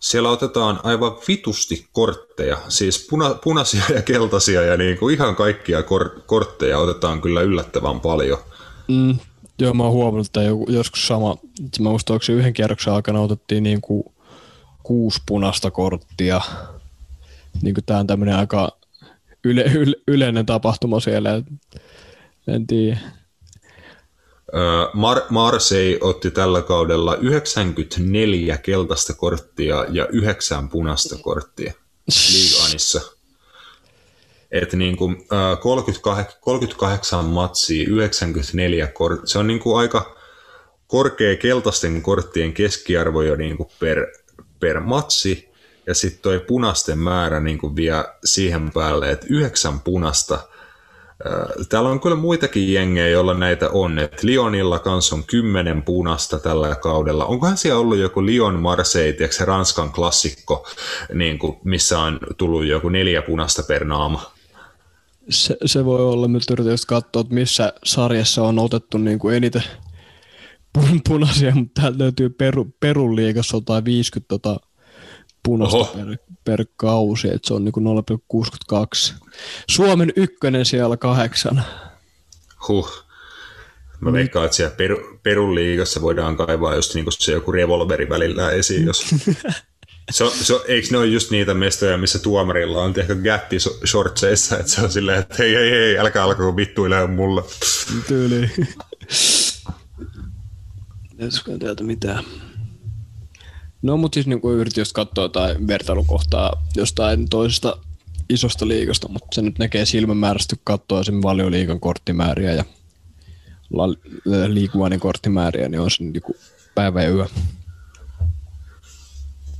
Siellä otetaan aivan vitusti kortteja, siis puna- punaisia ja keltaisia ja niin kuin ihan kaikkia kor- kortteja otetaan kyllä yllättävän paljon. Mm, joo, mä oon huomannut, että joskus sama, mä muistan, että yhden kierroksen aikana otettiin niin kuin kuusi punaista korttia. Niin kuin tää on tämmönen aika yle, yle, yleinen tapahtuma siellä. En tiedä. Mar- Marseille otti tällä kaudella 94 keltaista korttia ja 9 punaista korttia *laughs* Liiganissa. Että niin kuin, äh, 38, 38 matsia, 94 kort, se on niin kuin aika korkea keltaisten korttien keskiarvo jo niin kuin per, per matsi, ja sitten toi punasten määrä niin kuin vie siihen päälle, että yhdeksän punasta. Täällä on kyllä muitakin jengejä, joilla näitä on. Et Lyonilla kanssa on kymmenen punasta tällä kaudella. Onkohan siellä ollut joku Lyon Marseille, se Ranskan klassikko, niin kuin, missä on tullut joku neljä punasta per naama? Se, se voi olla. Nyt yritän katsoa, että missä sarjassa on otettu niin kuin eniten punaisia, mutta täältä löytyy Peru, Perun liigassa jotain 50 tota, punosta per, per kausi, että se on niin 0,62. Suomen ykkönen siellä kahdeksan. Huh. Mä mm. veikkaan, että siellä Peru, Perun liigassa voidaan kaivaa just niin se joku revolveri välillä esiin, jos... *laughs* Se, se, eikö ne ole just niitä mestoja, missä tuomarilla on ehkä gappi shortseissa, että se on silleen, että hei, hei, hei, älkää alkaa vittuilemaan mulle. Tyyli. Pitäisikö täältä mitään? No mutta siis niin yritin just katsoa tai vertailukohtaa jostain toisesta isosta liigasta, mutta se nyt näkee silmämääräisesti, kun katsoo esimerkiksi valioliigan korttimääriä ja liikuvainen korttimääriä, niin on se niin päivä ja yö.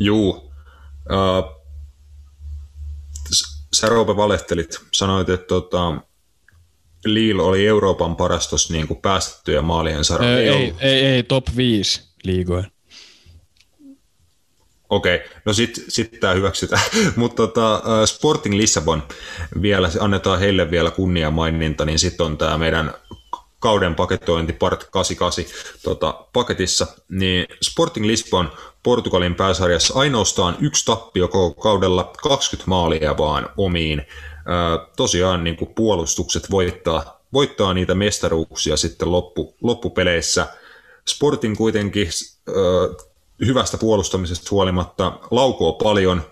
Juu. Uh, sä Roope valehtelit. Sanoit, että tota, Liil oli Euroopan paras tuossa niin päästettyjä maalien saralla. Ei, ei, ei, ei, top 5 liigoja. Okei, okay. no sitten sit tämä hyväksytään. *laughs* Mutta tota, Sporting Lissabon, vielä annetaan heille vielä kunnia maininta, niin sitten on tämä meidän kauden paketointi part 88 tota, paketissa, niin Sporting Lisbon Portugalin pääsarjassa ainoastaan yksi tappio koko kaudella, 20 maalia vaan omiin. Tosiaan niin kuin puolustukset voittaa, voittaa niitä mestaruuksia sitten loppu, loppupeleissä. Sporting kuitenkin hyvästä puolustamisesta huolimatta laukoo paljon,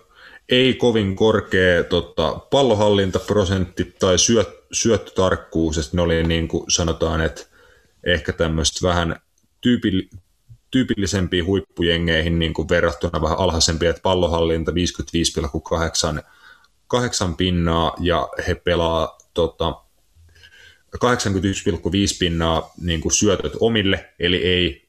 ei kovin korkea tota, pallohallintaprosentti tai syöt, syöttötarkkuus, että ne oli niin kuin sanotaan, että ehkä tämmöistä vähän tyypillisempiin huippujengeihin niin kuin verrattuna vähän alhaisempia, että pallohallinta 55,8 8 pinnaa ja he pelaa tota, 81,5 pinnaa niin kuin syötöt omille, eli ei,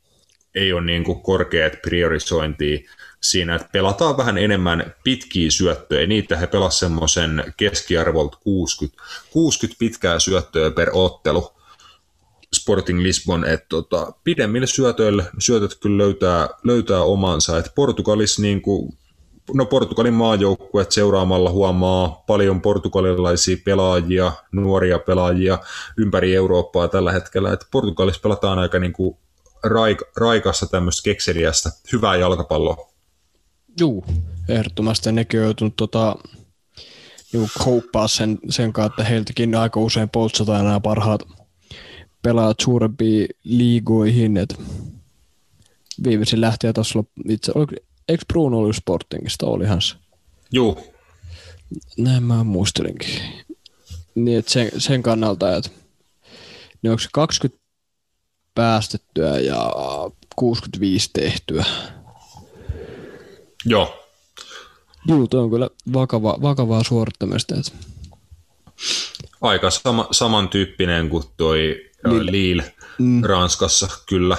ei ole niin kuin korkeat priorisointia siinä, että pelataan vähän enemmän pitkiä syöttöjä. Niitä he pelasivat semmoisen keskiarvolta 60, 60 pitkää syöttöä per ottelu. Sporting Lisbon, että tota, pidemmille syötöille syötöt kyllä löytää, löytää omansa. Et Portugalissa niin kuin, no Portugalin maajoukkuet seuraamalla huomaa paljon portugalilaisia pelaajia, nuoria pelaajia ympäri Eurooppaa tällä hetkellä. Et Portugalissa pelataan aika niin kuin raik, raikassa tämmöistä kekseliästä, hyvää jalkapalloa. Juu, ehdottomasti nekin on joutunut tota, niin kouppaa sen, sen että heiltäkin aika usein poltsataan nämä parhaat pelaat suurempiin liigoihin. Et viimeisin lähtiä tuossa itse, oliko, eikö Bruno ollut Sportingista, olihan se? Juu. Näin mä muistelinkin. Niin, että sen, sen kannalta, että ne onko se 20 päästettyä ja 65 tehtyä. Joo. Joo, on kyllä vakava, vakavaa suorittamista. Että... Aika sama, samantyyppinen kuin toi Lille, Lille mm. Ranskassa, kyllä.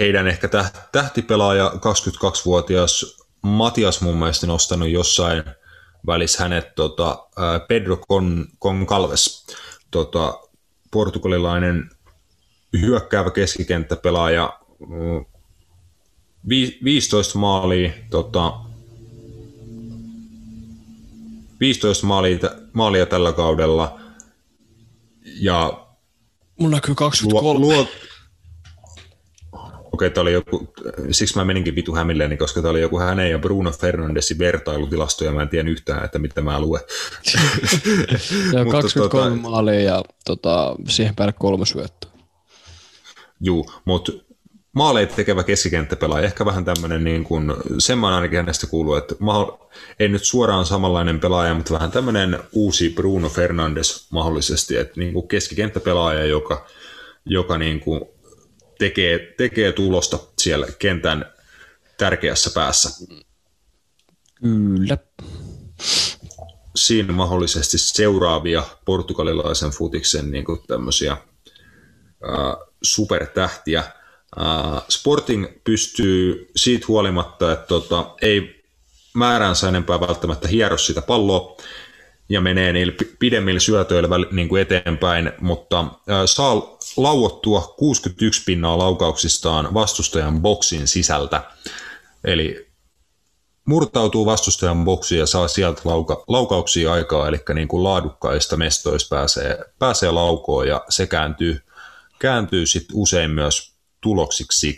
Heidän ehkä tähtipelaaja, 22-vuotias Matias mun mielestä nostanut jossain välissä hänet tota, Pedro Con, Concalves, tota, portugalilainen hyökkäävä keskikenttäpelaaja, 15 maalia, tota, 15 maalia, maalia tällä kaudella, ja Mun näkyy 23. Luo, luo, Okei, okay, oli joku, siksi mä meninkin vitu hämilleeni, koska tämä oli joku hänen ja Bruno Fernandesin vertailutilasto, ja mä en tiedä yhtään, että mitä mä luen. *laughs* ja 23 tota, maalia ja tota, siihen päälle kolme syöttöä. Juu, mutta maaleita tekevä keskikenttäpelaaja, ehkä vähän tämmöinen, niin kuin, sen mä ainakin hänestä kuuluu, että mä, ei nyt suoraan samanlainen pelaaja, mutta vähän tämmöinen uusi Bruno Fernandes mahdollisesti, että niin kuin keskikenttäpelaaja, joka, joka niin kuin tekee, tekee tulosta siellä kentän tärkeässä päässä. Kyllä. siinä mahdollisesti seuraavia portugalilaisen futiksen niin kuin tämmöisiä ää, supertähtiä. Sporting pystyy siitä huolimatta, että tota, ei määränsä enempää välttämättä hiero sitä palloa ja menee niillä pidemmillä syötöillä niin kuin eteenpäin, mutta saa lauottua 61 pinnaa laukauksistaan vastustajan boksin sisältä. Eli murtautuu vastustajan boksiin ja saa sieltä lauka, laukauksia aikaa, eli niin kuin laadukkaista mestoista pääsee, pääsee laukoon ja se kääntyy, kääntyy sit usein myös tuloksiksi.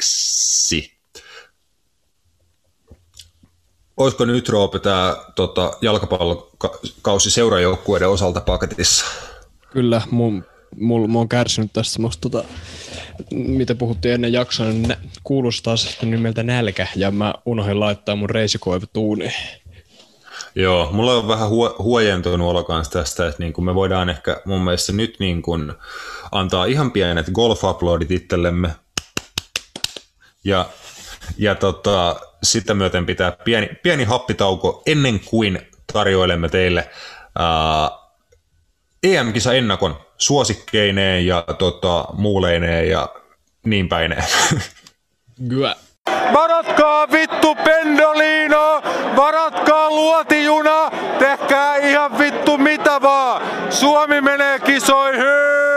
Olisiko nyt Roope tämä tota, jalkapallokausi seurajoukkueiden osalta paketissa? Kyllä, mun, mulla, mä oon kärsinyt tästä semmoista tota, mitä puhuttiin ennen jaksoa, niin kuulostaa nimeltä nälkä, ja mä unohdin laittaa mun reisikoivutuuniin. Joo, mulla on vähän huo- huojentunut olo kanssa tästä, että niin kuin me voidaan ehkä mun mielestä nyt niin kuin antaa ihan pienet golf-uploadit itsellemme, ja, ja tota, sitä myöten pitää pieni, pieni happitauko ennen kuin tarjoilemme teille ää, EM-kisa ennakon suosikkeineen ja tota, muuleineen ja niin päin. *laughs* Kyllä. Varatkaa vittu pendolino, varatkaa luotijuna, tehkää ihan vittu mitä vaan. Suomi menee kisoihin!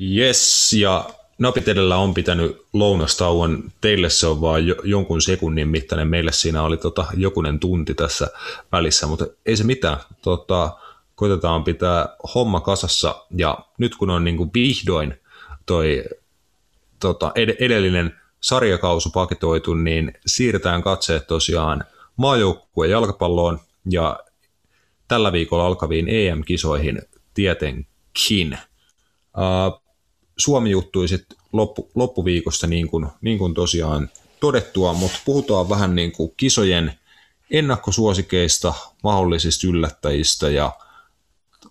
Yes, ja napit edellä on pitänyt lounastauon. Teille se on vaan jo, jonkun sekunnin mittainen. Meille siinä oli tota, jokunen tunti tässä välissä, mutta ei se mitään. Tota, koitetaan pitää homma kasassa. Ja nyt kun on niin kuin vihdoin toi tota, ed- edellinen sarjakausu paketoitu, niin siirretään katseet tosiaan maajoukkueen jalkapalloon ja tällä viikolla alkaviin EM-kisoihin tietenkin. Uh, Suomi juttui sitten loppu, loppuviikosta niin kuin, niin kuin tosiaan todettua, mutta puhutaan vähän niin kuin kisojen ennakkosuosikeista, mahdollisista yllättäjistä ja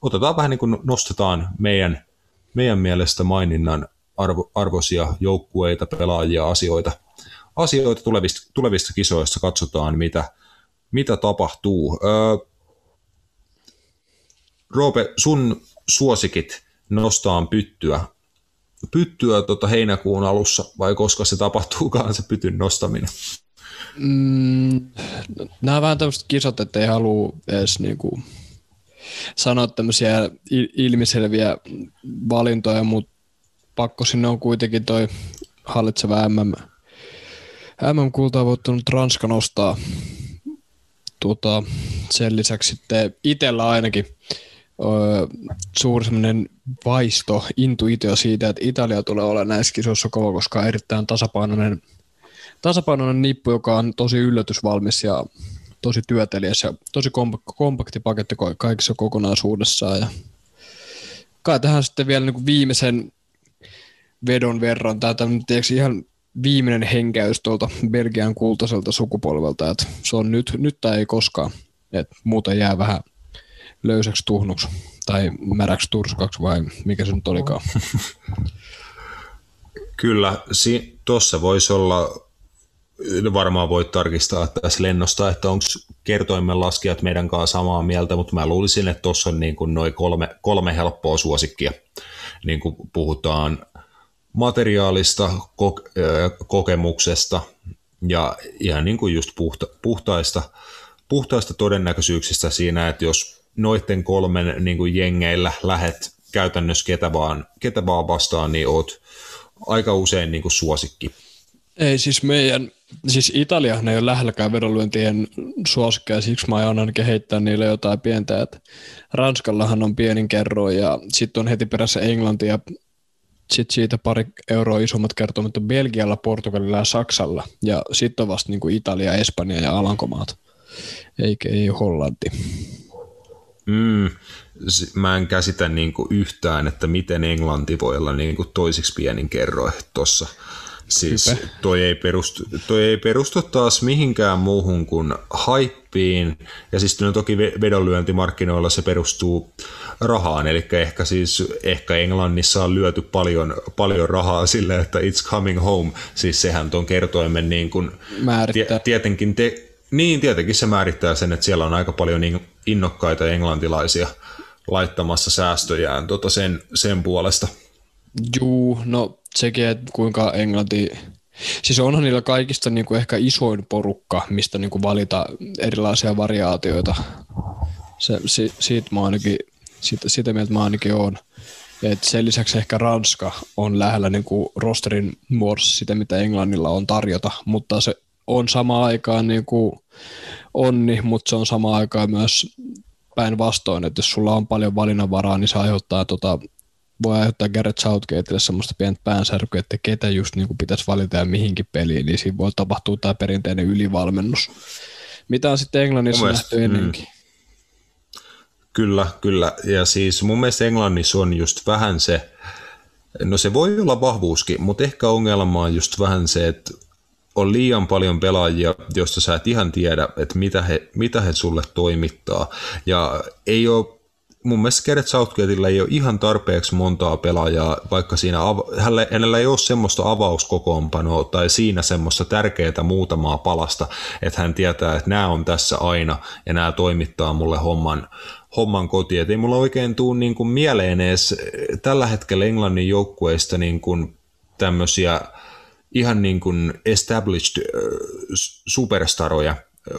otetaan vähän niin kuin nostetaan meidän, meidän mielestä maininnan arvo, arvoisia joukkueita, pelaajia, asioita, asioita tulevista, tulevista kisoista, katsotaan mitä, mitä tapahtuu. Öö, Roope, sun suosikit nostaan pyttyä pyttyä tota heinäkuun alussa, vai koska se tapahtuukaan se pytyn nostaminen? Mm, nämä on vähän tämmöiset kisat, että ei halua edes niinku sanoa tämmöisiä ilmiselviä valintoja, mutta pakko sinne on kuitenkin toi hallitseva MM. MM-kultaa voittanut Ranska nostaa. Tuota, sen lisäksi sitten itsellä ainakin suuri semmoinen vaisto, intuitio siitä, että Italia tulee olla näissä kisoissa kova, koska on erittäin tasapainoinen, tasapainoinen nippu, joka on tosi yllätysvalmis ja tosi työtelijäs ja tosi kompakti paketti kaikissa kokonaisuudessaan. Ja kai tähän sitten vielä niin viimeisen vedon verran, tämä on ihan viimeinen henkäys tuolta Belgian kultaiselta sukupolvelta, että se on nyt, nyt tai ei koskaan, että muuten jää vähän löysäksi tuhnuksi tai märäksi turskaksi vai mikä se nyt olikaan. *laughs* Kyllä, si- tuossa voisi olla, varmaan voit tarkistaa tässä lennosta, että onko kertoimen laskijat meidän kanssa samaa mieltä, mutta mä luulisin, että tuossa on niin noin kolme, kolme helppoa suosikkia. Niin kuin puhutaan materiaalista, ko- kokemuksesta ja ihan niin kuin just puhta- puhtaista, puhtaista todennäköisyyksistä siinä, että jos noiden kolmen niin kuin jengeillä lähet käytännössä ketä vaan, ketä vaan vastaan, niin oot aika usein niin kuin suosikki. Ei siis meidän, siis Italia ei ole lähelläkään vedonlyöntien suosikkeja, siksi mä aion ainakin heittää niille jotain pientä, että Ranskallahan on pienin kerro ja sitten on heti perässä Englanti ja sitten siitä pari euroa isommat kertomat on Belgialla, Portugalilla ja Saksalla ja sitten on vasta niin kuin Italia, Espanja ja Alankomaat, eikä ei Hollanti. Mm, mä en käsitä niin kuin yhtään, että miten Englanti voi olla niin kuin toisiksi pienin kerroin tuossa. Siis toi ei, perustu, toi ei perustu taas mihinkään muuhun kuin kymppiin. Ja siis no toki vedonlyöntimarkkinoilla se perustuu rahaan, eli ehkä siis ehkä Englannissa on lyöty paljon, paljon rahaa sille, että it's coming home. Siis sehän tuon kertoimen niin kuin, Määrittää. tietenkin te, niin, tietenkin se määrittää sen, että siellä on aika paljon niin innokkaita englantilaisia laittamassa säästöjään tota sen, sen puolesta. Juu, no sekin, että kuinka Englanti... Siis onhan niillä kaikista niin kuin ehkä isoin porukka, mistä niin kuin valita erilaisia variaatioita. Se, si, siitä mä ainakin, siitä, sitä mieltä mä ainakin oon. Et sen lisäksi ehkä Ranska on lähellä niin kuin rosterin muodossa sitä, mitä Englannilla on tarjota, mutta se on sama aikaan niin kuin onni, mutta se on sama aikaan myös päinvastoin, että jos sulla on paljon valinnanvaraa, niin se aiheuttaa tota, voi aiheuttaa Garrett Southgateille semmoista pientä päänsärkyä, että ketä just niin kuin pitäisi valita ja mihinkin peliin, niin siinä voi tapahtua tämä perinteinen ylivalmennus. Mitä on sitten Englannissa mielestä, nähty ennenkin? Mm. Kyllä, kyllä. Ja siis mun mielestä Englannissa on just vähän se, no se voi olla vahvuuskin, mutta ehkä ongelma on just vähän se, että on liian paljon pelaajia, joista sä et ihan tiedä, että mitä he, mitä he sulle toimittaa. Ja ei ole mun mielestä Gareth Southgateilla ei ole ihan tarpeeksi montaa pelaajaa, vaikka siinä hänellä ei ole semmoista avauskokoonpanoa tai siinä semmoista tärkeää muutamaa palasta, että hän tietää, että nämä on tässä aina ja nämä toimittaa mulle homman, homman kotiin. Et ei mulla oikein tule niin kuin mieleen edes tällä hetkellä Englannin joukkueista niin kuin tämmöisiä ihan niin kuin established superstaroja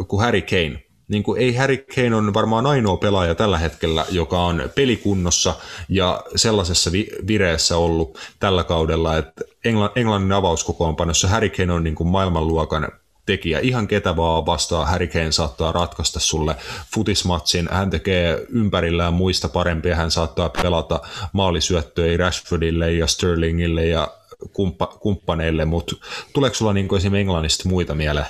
kuin Harry Kane. Niin kuin ei Harry Kane on varmaan ainoa pelaaja tällä hetkellä, joka on pelikunnossa ja sellaisessa vi- vireessä ollut tällä kaudella, että Engl- Englannin avauskokoonpanossa Harry Kane on niin kuin maailmanluokan tekijä. Ihan ketä vaan vastaa Harry Kane saattaa ratkaista sulle futismatsin. Hän tekee ympärillään muista parempia. Hän saattaa pelata maalisyöttöjä Rashfordille ja Sterlingille ja kumppa, kumppaneille, mutta tuleeko sulla niin esimerkiksi Englannista muita mieleen?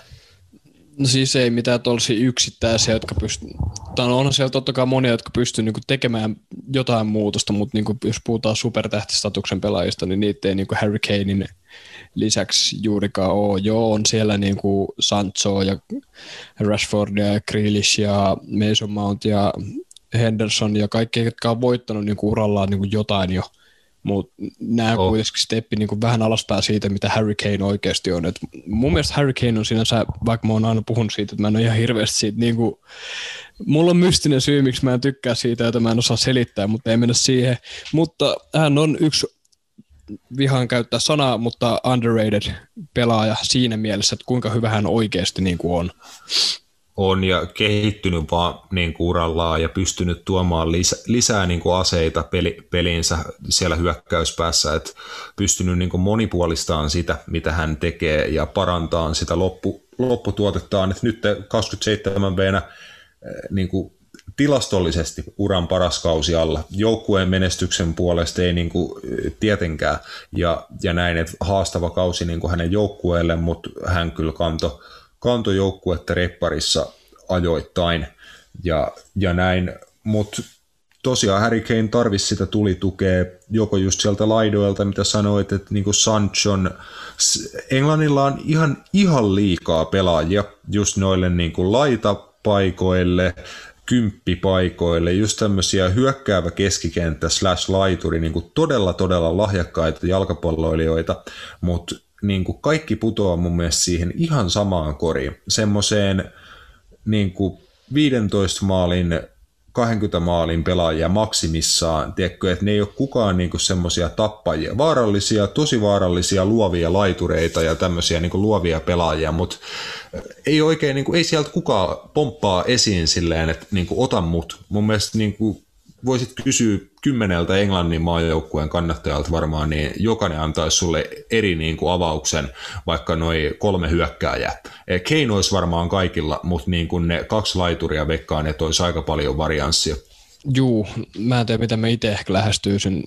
No siis ei mitään tuollaisia yksittäisiä, jotka pystyy, tai onhan siellä totta kai monia, jotka pystyy niinku tekemään jotain muutosta, mutta niinku, jos puhutaan supertähtistatuksen pelaajista, niin niitä ei niinku Harry Kanein lisäksi juurikaan ole. Joo, on siellä niinku Sancho ja Rashford ja Grealish ja Mason Mount ja Henderson ja kaikki, jotka on voittanut niinku urallaan niinku jotain jo – mutta nämä oh. kuitenkin steppi niin vähän alaspäin siitä, mitä Harry Kane oikeasti on. Et mun mielestä Harry Kane on sinänsä, vaikka mä oon aina puhunut siitä, että mä en ole ihan hirveästi siitä, niin kuin, mulla on mystinen syy, miksi mä en tykkää siitä, jota mä en osaa selittää, mutta ei mennä siihen. Mutta hän on yksi vihaan käyttää sanaa, mutta underrated pelaaja siinä mielessä, että kuinka hyvä hän oikeasti niin kuin on on ja kehittynyt vaan niin kuin urallaan ja pystynyt tuomaan lisä, lisää niin kuin aseita peli, peliinsä siellä hyökkäyspäässä, että pystynyt niin kuin monipuolistamaan sitä, mitä hän tekee ja parantaa sitä loppu, lopputuotettaan. Että nyt 27 venä niin kuin tilastollisesti uran paras kausi alla. Joukkueen menestyksen puolesta ei niin kuin, tietenkään ja, ja näin, että haastava kausi niin kuin hänen joukkueelle, mutta hän kyllä kantoi kantojoukkuetta repparissa ajoittain. Ja, ja näin, mutta tosiaan Harry Kane tarvisi sitä tulitukea joko just sieltä laidoilta, mitä sanoit, että niin kuin Sanchon, Englannilla on ihan, ihan liikaa pelaajia just noille niin kuin laitapaikoille, kymppipaikoille, just tämmöisiä hyökkäävä keskikenttä slash laituri, niin todella todella lahjakkaita jalkapalloilijoita, mutta niin kuin kaikki putoaa mun mielestä siihen ihan samaan koriin. Semmoiseen niin kuin 15 maalin 20 maalin pelaajia maksimissaan, tiedätkö, että ne ei ole kukaan niin semmoisia tappajia, vaarallisia, tosi vaarallisia luovia laitureita ja tämmöisiä niin luovia pelaajia, mutta ei oikein, niin kuin, ei sieltä kukaan pomppaa esiin silleen, että niin kuin, ota mut. Mun mielestä niin kuin, voisit kysyä kymmeneltä Englannin maajoukkueen kannattajalta varmaan, niin jokainen antaisi sulle eri niin kuin avauksen, vaikka noin kolme hyökkääjää. Eh, Kane olisi varmaan kaikilla, mutta niin kuin ne kaksi laituria vekkaan, että olisi aika paljon varianssia. Juu, mä en tiedä, mitä mä itse ehkä lähestyisin.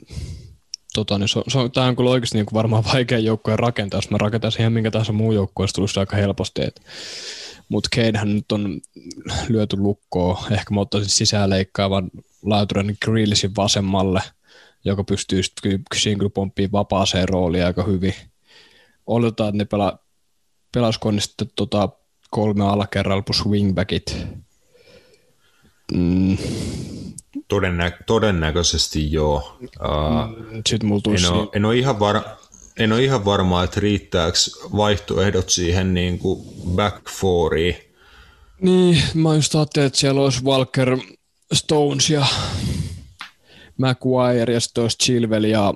Tota, niin se, se, tämä on kyllä oikeasti niin kuin varmaan vaikea joukkueen rakentaa. Jos mä rakentaisin ihan minkä tahansa muu joukkue, se tulisi aika helposti. Että mutta Kanehän nyt on lyöty lukkoon. Ehkä mä ottaisin sisään leikkaavan laiturin Grealishin vasemmalle, joka pystyy sitten pomppiin vapaaseen rooliin aika hyvin. Oletetaan, että ne pela, pelasko sitten tota kolme alakerralla plus wingbackit Mm. Todennä, todennäköisesti joo. Uh, Sitten mulla en, ole, en, ole ihan var, en ole ihan varma, että riittääkö vaihtoehdot siihen niin kuin back fouriin. Niin, mä just ajattelin, että siellä olisi Walker Stones ja Maguire ja sitten olisi Chilwell ja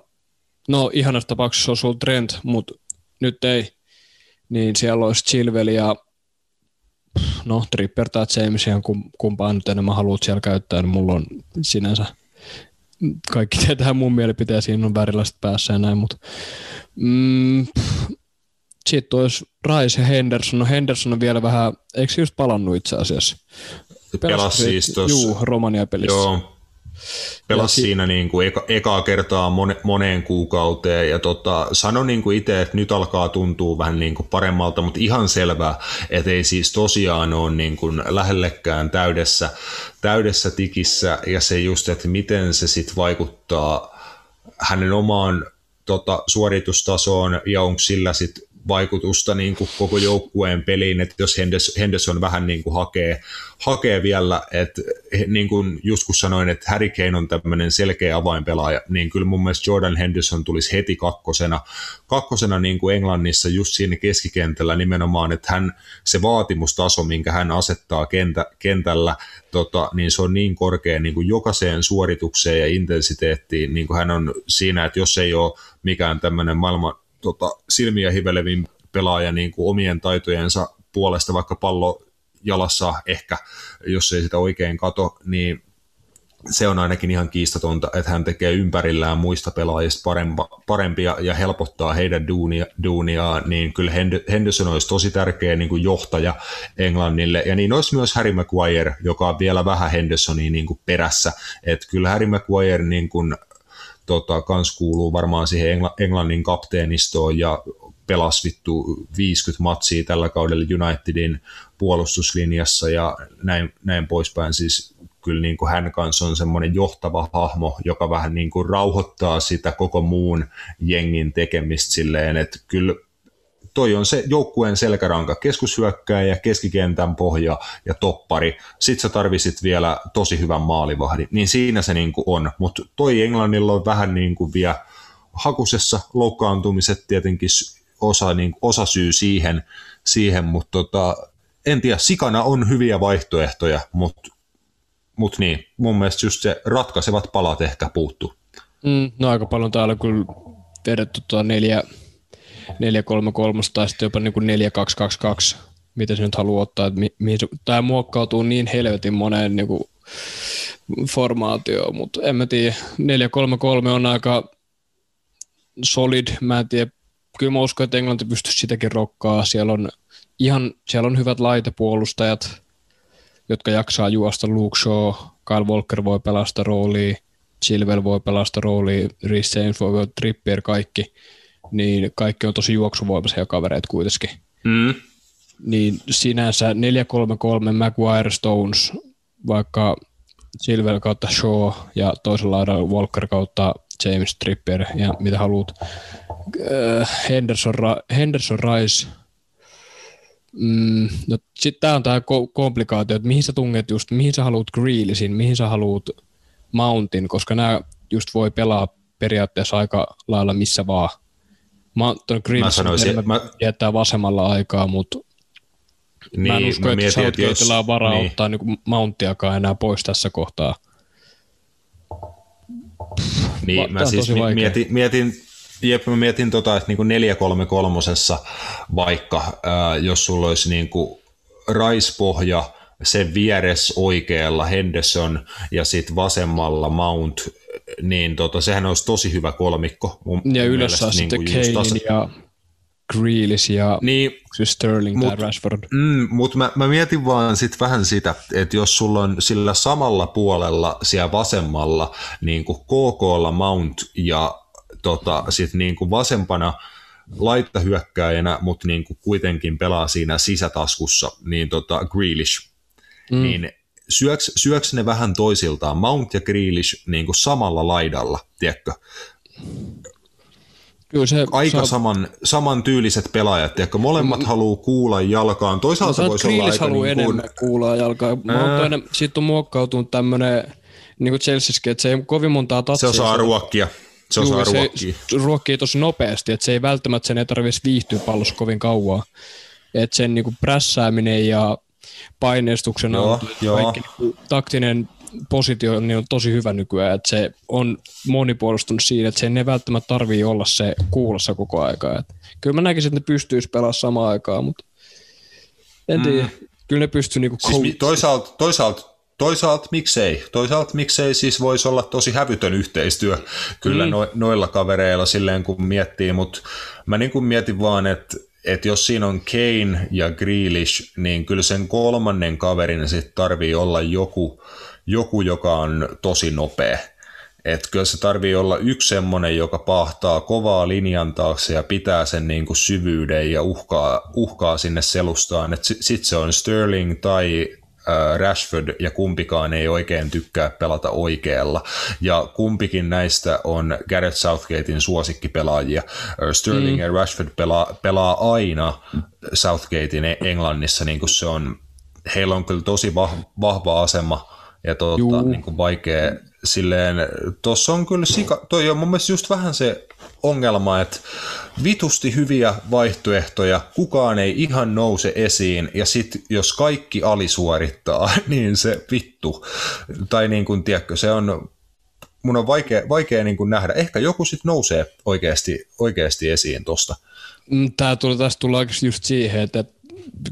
no ihanassa tapauksessa olisi ollut Trent, mutta nyt ei. Niin siellä olisi Chilwell ja no Tripper tai James ihan kumpaan nyt enemmän haluat siellä käyttää, niin mulla on sinänsä kaikki tietää mun mielipiteen, siinä on väriläiset päässä ja näin, mutta mm, sitten olisi Rice ja Henderson. No Henderson on vielä vähän, eikö just palannut itse asiassa? Pelasi siis tuossa. Juu, Romania pelissä. Joo, Pelasi si- siinä niin kuin eka, ekaa kertaa mone, moneen kuukauteen. Ja tota, sano niin kuin itse, että nyt alkaa tuntua vähän niin kuin paremmalta, mutta ihan selvää, että ei siis tosiaan ole niin kuin lähellekään täydessä, täydessä tikissä. Ja se just, että miten se sitten vaikuttaa hänen omaan tota, suoritustasoon ja onko sillä sitten vaikutusta niin kuin koko joukkueen peliin, että jos Henderson vähän niin kuin hakee, hakee vielä, että niin kuin just kun sanoin, että Harry Kane on tämmöinen selkeä avainpelaaja, niin kyllä mun mielestä Jordan Henderson tulisi heti kakkosena, kakkosena niin kuin Englannissa just siinä keskikentällä nimenomaan, että hän, se vaatimustaso, minkä hän asettaa kentä, kentällä, tota, niin se on niin korkea niin kuin jokaiseen suoritukseen ja intensiteettiin, niin kuin hän on siinä, että jos ei ole mikään tämmöinen maailman tota, silmiä hivelevin pelaaja niin kuin omien taitojensa puolesta, vaikka pallo jalassa ehkä, jos ei sitä oikein kato, niin se on ainakin ihan kiistatonta, että hän tekee ympärillään muista pelaajista parempa, parempia ja helpottaa heidän duunia, duuniaan, niin kyllä Henderson olisi tosi tärkeä niin kuin johtaja Englannille, ja niin olisi myös Harry Maguire, joka on vielä vähän Hendersonia niin kuin perässä, että kyllä Harry Maguire niin kuin tota, kans kuuluu varmaan siihen Engl- Englannin kapteenistoon ja pelasi vittu 50 matsia tällä kaudella Unitedin puolustuslinjassa ja näin, näin poispäin. Siis kyllä niin kuin hän kanssa on semmoinen johtava hahmo, joka vähän niin kuin rauhoittaa sitä koko muun jengin tekemistä silleen, että kyllä toi on se joukkueen selkäranka, keskushyökkäjä, keskikentän pohja ja toppari. Sitten sä tarvisit vielä tosi hyvän maalivahdin, niin siinä se niin kuin on. Mutta toi Englannilla on vähän niin kuin vielä hakusessa loukkaantumiset tietenkin osa, niin, osa syy siihen, siihen mutta tota, en tiedä, sikana on hyviä vaihtoehtoja, mutta mut niin, mun mielestä just se ratkaisevat palat ehkä puuttu. Mm, no aika paljon täällä kyllä vedetty tuota neljä, 433 tai sitten jopa niin kuin 4222, mitä se nyt haluaa ottaa. Että mi, mi, tämä muokkautuu niin helvetin moneen niin kuin formaatioon, mutta en mä tiedä. 433 on aika solid, mä en tiedä. Kyllä mä uskon, että Englanti pystyisi sitäkin rokkaa. Siellä on, ihan, siellä on hyvät laitepuolustajat, jotka jaksaa juosta Luke Shaw, Kyle Walker voi pelastaa roolia, Chilwell voi pelastaa roolia, Rhys James voi Trippier, kaikki niin kaikki on tosi juoksuvoimaisia kavereita kuitenkin. Mm. Niin sinänsä 4-3-3 Maguire Stones, vaikka Silver kautta Shaw ja toisella laidalla Walker kautta James Trippier ja mitä haluat. Äh, Henderson, Henderson Rice. Mm, no, sitten tämä on tämä komplikaatio, että mihin sä tunget just, mihin sä haluat Grealishin, mihin sä haluat Mountin, koska nämä just voi pelaa periaatteessa aika lailla missä vaan. Mä, Grealish mä sanoisin, mä... jättää vasemmalla aikaa, mutta niin, mä en usko, mä että Southgateilla on varaa niin. ottaa niin Mountiakaan enää pois tässä kohtaa. Niin, Va- mä siis mietin, mietin, jep, mä mietin tota, että niinku 433 vaikka, ää, jos sulla olisi niinku raispohja, sen vieres oikealla Henderson ja sitten vasemmalla Mount niin tota, sehän olisi tosi hyvä kolmikko. Mun ja ylössä on sitten niin Kane tasa... ja Grealish ja niin, Sterling mut, tai Rashford. Mm, Mutta mä, mä mietin vaan sit vähän sitä, että jos sulla on sillä samalla puolella siellä vasemmalla niin kuin KKlla Mount ja tota, sit niin kuin vasempana laittahyökkäjänä, mutta niin kuin kuitenkin pelaa siinä sisätaskussa, niin tota Grealish, mm. niin syöks, syöks ne vähän toisiltaan, Mount ja Grealish niin kuin samalla laidalla, tiedätkö? Kyllä se aika saa... saman, saman tyyliset pelaajat, ja molemmat mm. haluaa kuulla jalkaan. Toisaalta no, voisi olla aika haluaa niin kuin... enemmän kuulla jalkaan. Toinen, siitä on muokkautunut tämmöinen, niin kuin Chelseaskin, että se ei kovin montaa tatsia. Se osaa ruokkia. Se osaa Juu, ruokkia. Se ruokkii tosi nopeasti, että se ei välttämättä sen ei tarvitsisi viihtyä pallossa kovin kauan. Että sen niin kuin prässääminen ja paineistuksen joo, joo. kaikki niin taktinen positio niin on tosi hyvä nykyään, että se on monipuolistunut siinä, että sen ei välttämättä tarvii olla se kuulossa koko aikaa. Että kyllä mä näkisin, että ne pystyisi pelaamaan samaan aikaan, mutta en tiedä. Mm. Kyllä ne pystyy niinku siis toisaalta, toisaalta Toisaalta miksei. Toisaalta miksei siis voisi olla tosi hävytön yhteistyö kyllä mm. no, noilla kavereilla silleen kun miettii, mutta mä niin kuin mietin vaan, että että jos siinä on Kane ja Grealish, niin kyllä sen kolmannen kaverin sitten tarvii olla joku, joku, joka on tosi nopea. Että kyllä se tarvii olla yksi semmoinen, joka pahtaa kovaa linjan taakse ja pitää sen niin syvyyden ja uhkaa, uhkaa sinne selustaan. Sitten se on Sterling tai Rashford ja kumpikaan ei oikein tykkää pelata oikealla. Ja kumpikin näistä on Gareth Southgatein suosikkipelaajia. Sterling mm. ja Rashford pelaa, pelaa aina Southgatein Englannissa, niin kuin se on, heillä on kyllä tosi vahva asema ja tuota, niin kuin vaikea silleen, tuossa on kyllä sika, toi on mun mielestä just vähän se ongelma, että vitusti hyviä vaihtoehtoja, kukaan ei ihan nouse esiin, ja sitten jos kaikki alisuorittaa, *laughs* niin se vittu, tai niin kuin, tiedätkö, se on, mun on vaikea, vaikea niin kuin nähdä, ehkä joku sitten nousee oikeasti, oikeasti esiin tosta. Mm, Tämä tulee, tästä tulee just siihen, että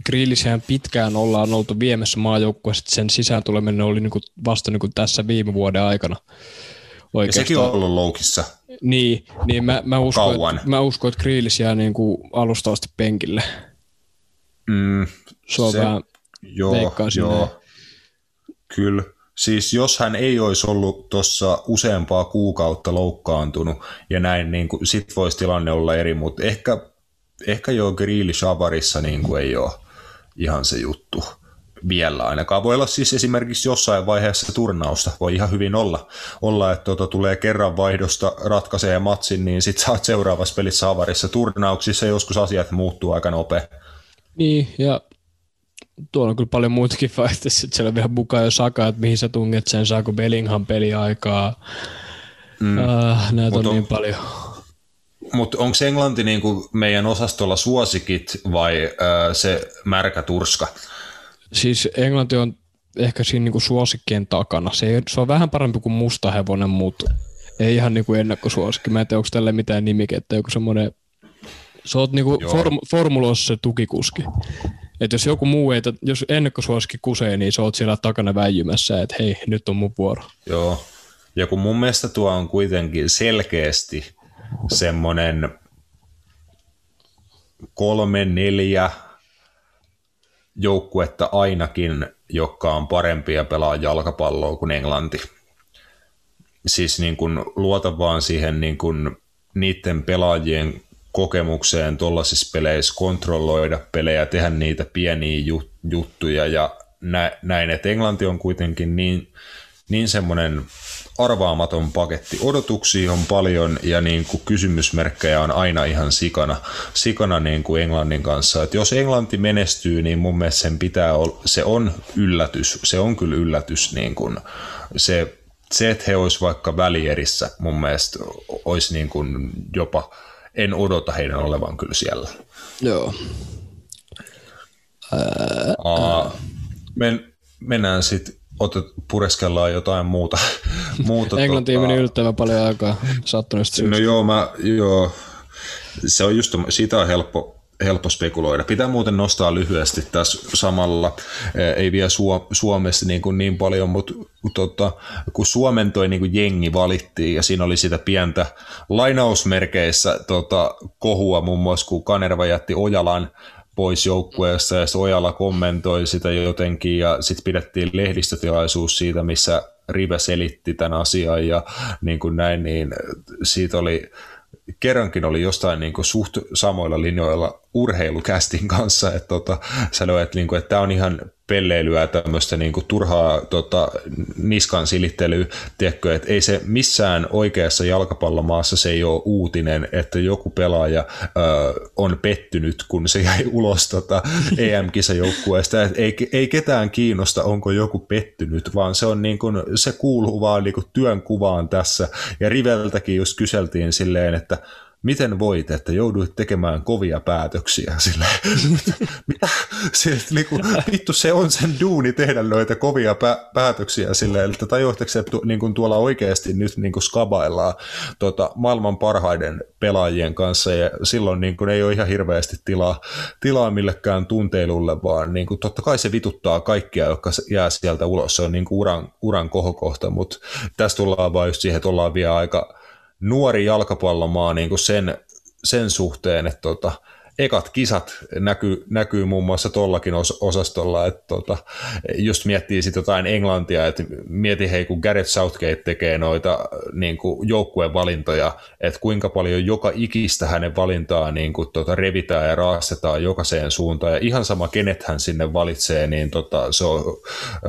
Grillishän pitkään ollaan oltu viemässä maajoukkueessa, sen sisään tuleminen oli niinku vasta niinku tässä viime vuoden aikana. Oikeastaan. Ja sekin on ollut loukissa. Niin, niin mä, mä, uskon, Kauan. että, mä uskon, että Grillis jää niinku alustavasti penkille. Mm, se on se, vähän joo, joo. Kyllä. Siis jos hän ei olisi ollut tuossa useampaa kuukautta loukkaantunut ja näin, niin kuin, sit voisi tilanne olla eri, mutta ehkä ehkä jo Grealish avarissa niin kuin ei ole ihan se juttu vielä ainakaan. Voi olla siis esimerkiksi jossain vaiheessa turnausta, voi ihan hyvin olla, olla että tuota, tulee kerran vaihdosta, ratkaisee matsin, niin sitten saat seuraavassa pelissä avarissa turnauksissa, joskus asiat muuttuu aika nopea. Niin, ja tuolla on kyllä paljon muitakin vaihtoehtoja, että siellä on vielä mukaan jo Saka, että mihin sä tunget sen, saako Bellingham peliaikaa. Mm. Uh, näitä on, on niin paljon. Mutta onko Englanti niinku meidän osastolla suosikit vai äh, se märkä turska? Siis Englanti on ehkä siinä niinku suosikkien takana. Se, ei, se on vähän parempi kuin musta hevonen, mutta ei ihan niinku ennakkosuosikki. Mä en tiedä, onko tälle mitään nimikettä, joku semmoinen sä oot niinku form, formuloissa se tukikuski. Et jos joku muu ei, jos ennakkosuosikki kusee, niin sä oot siellä takana väijymässä, että hei, nyt on mun vuoro. Joo. Ja kun mun mielestä tuo on kuitenkin selkeästi semmoinen kolme, neljä joukkuetta ainakin, jotka on parempia pelaa jalkapalloa kuin Englanti. Siis niin kuin luota vaan siihen niin kuin niiden pelaajien kokemukseen tuollaisissa peleissä kontrolloida pelejä, tehdä niitä pieniä juttuja ja näin, että Englanti on kuitenkin niin, niin semmoinen arvaamaton paketti. Odotuksia on paljon ja niin kuin kysymysmerkkejä on aina ihan sikana, sikana niin kuin Englannin kanssa. Et jos Englanti menestyy, niin mun mielestä sen pitää olla, se on yllätys. Se on kyllä yllätys. Niin kuin se, se, että he olisivat vaikka välierissä, mun mielestä olisi niin kuin jopa, en odota heidän olevan kyllä siellä. Joo. Ää, Men, mennään sitten otet, pureskellaan jotain muuta. *laughs* muuta Englantiin tota... meni yllättävän paljon aikaa sattuneesta syystä. No joo, mä, joo, se on just, siitä on helppo, helppo spekuloida. Pitää muuten nostaa lyhyesti tässä samalla, ei vielä Suomessa niin, kuin niin paljon, mutta tota, kun Suomen toi niin kuin jengi valittiin ja siinä oli sitä pientä lainausmerkeissä tota, kohua muun muassa, kun Kanerva jätti Ojalan pois joukkueesta ja Ojala kommentoi sitä jotenkin ja sitten pidettiin lehdistötilaisuus siitä, missä Rive selitti tämän asian ja niin kuin näin, niin siitä oli kerrankin oli jostain niin kuin suht samoilla linjoilla urheilukästin kanssa, että tota, sanoi, että, niin kuin, että tämä on ihan pelleilyä, tämmöistä niin kuin turhaa tota, niskan silittelyä, tiedätkö, että ei se missään oikeassa jalkapallomaassa se ei ole uutinen, että joku pelaaja ö, on pettynyt, kun se jäi *laughs* ulos tota, EM-kisajoukkueesta, ei, ei ketään kiinnosta, onko joku pettynyt, vaan se on niin kuin, se kuuluu vaan niin kuin työn kuvaan tässä, ja Riveltäkin just kyseltiin silleen, että miten voit, että jouduit tekemään kovia päätöksiä? Sille, mitä? Se, niinku, vittu, se on sen duuni tehdä noita kovia pä- päätöksiä silleen, että tajuatteko että niin tuolla oikeasti nyt niin kuin skabaillaan tota, maailman parhaiden pelaajien kanssa ja silloin niin kuin, ei ole ihan hirveästi tilaa, tilaa millekään tunteilulle, vaan niin kuin, totta kai se vituttaa kaikkia, jotka jää sieltä ulos. Se on niin kuin uran, uran kohokohta, mutta tässä tullaan vaan just siihen, että ollaan vielä aika nuori jalkapallomaa niin kuin sen, sen suhteen, että tota, ekat kisat näkyy, näkyy muun muassa tollakin os, osastolla, että tota, just miettii sitten jotain Englantia, että mieti hei, kun Gareth Southgate tekee noita niin kuin joukkueen valintoja, että kuinka paljon joka ikistä hänen valintaa niin kuin, tota, revitään ja raastetaan jokaiseen suuntaan, ja ihan sama kenet hän sinne valitsee, niin tota, se on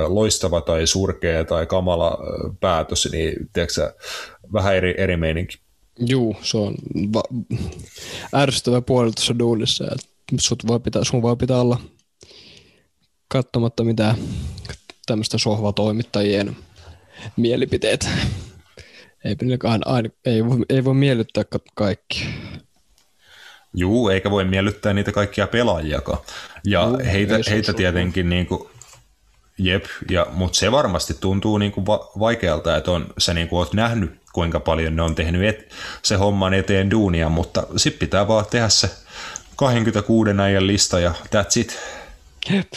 loistava tai surkea tai kamala päätös, niin tiedätkö, vähän eri, eri meininki. Juu, se on va- ärsyttävä puoli tuossa duunissa, että sut voi pitää, sun voi pitää olla katsomatta mitään tämmöistä sohvatoimittajien mielipiteet. Ei, aina, ei, voi, ei voi miellyttää kaikki. Juu, eikä voi miellyttää niitä kaikkia pelaajiakaan. Ja Juu, heitä, heitä tietenkin niin kuin, jep, ja, mutta se varmasti tuntuu niin kuin va- vaikealta, että on, sä niin kuin oot nähnyt kuinka paljon ne on tehnyt et, se homman eteen duunia, mutta sitten pitää vaan tehdä se 26 äijän lista ja that's it. Jep.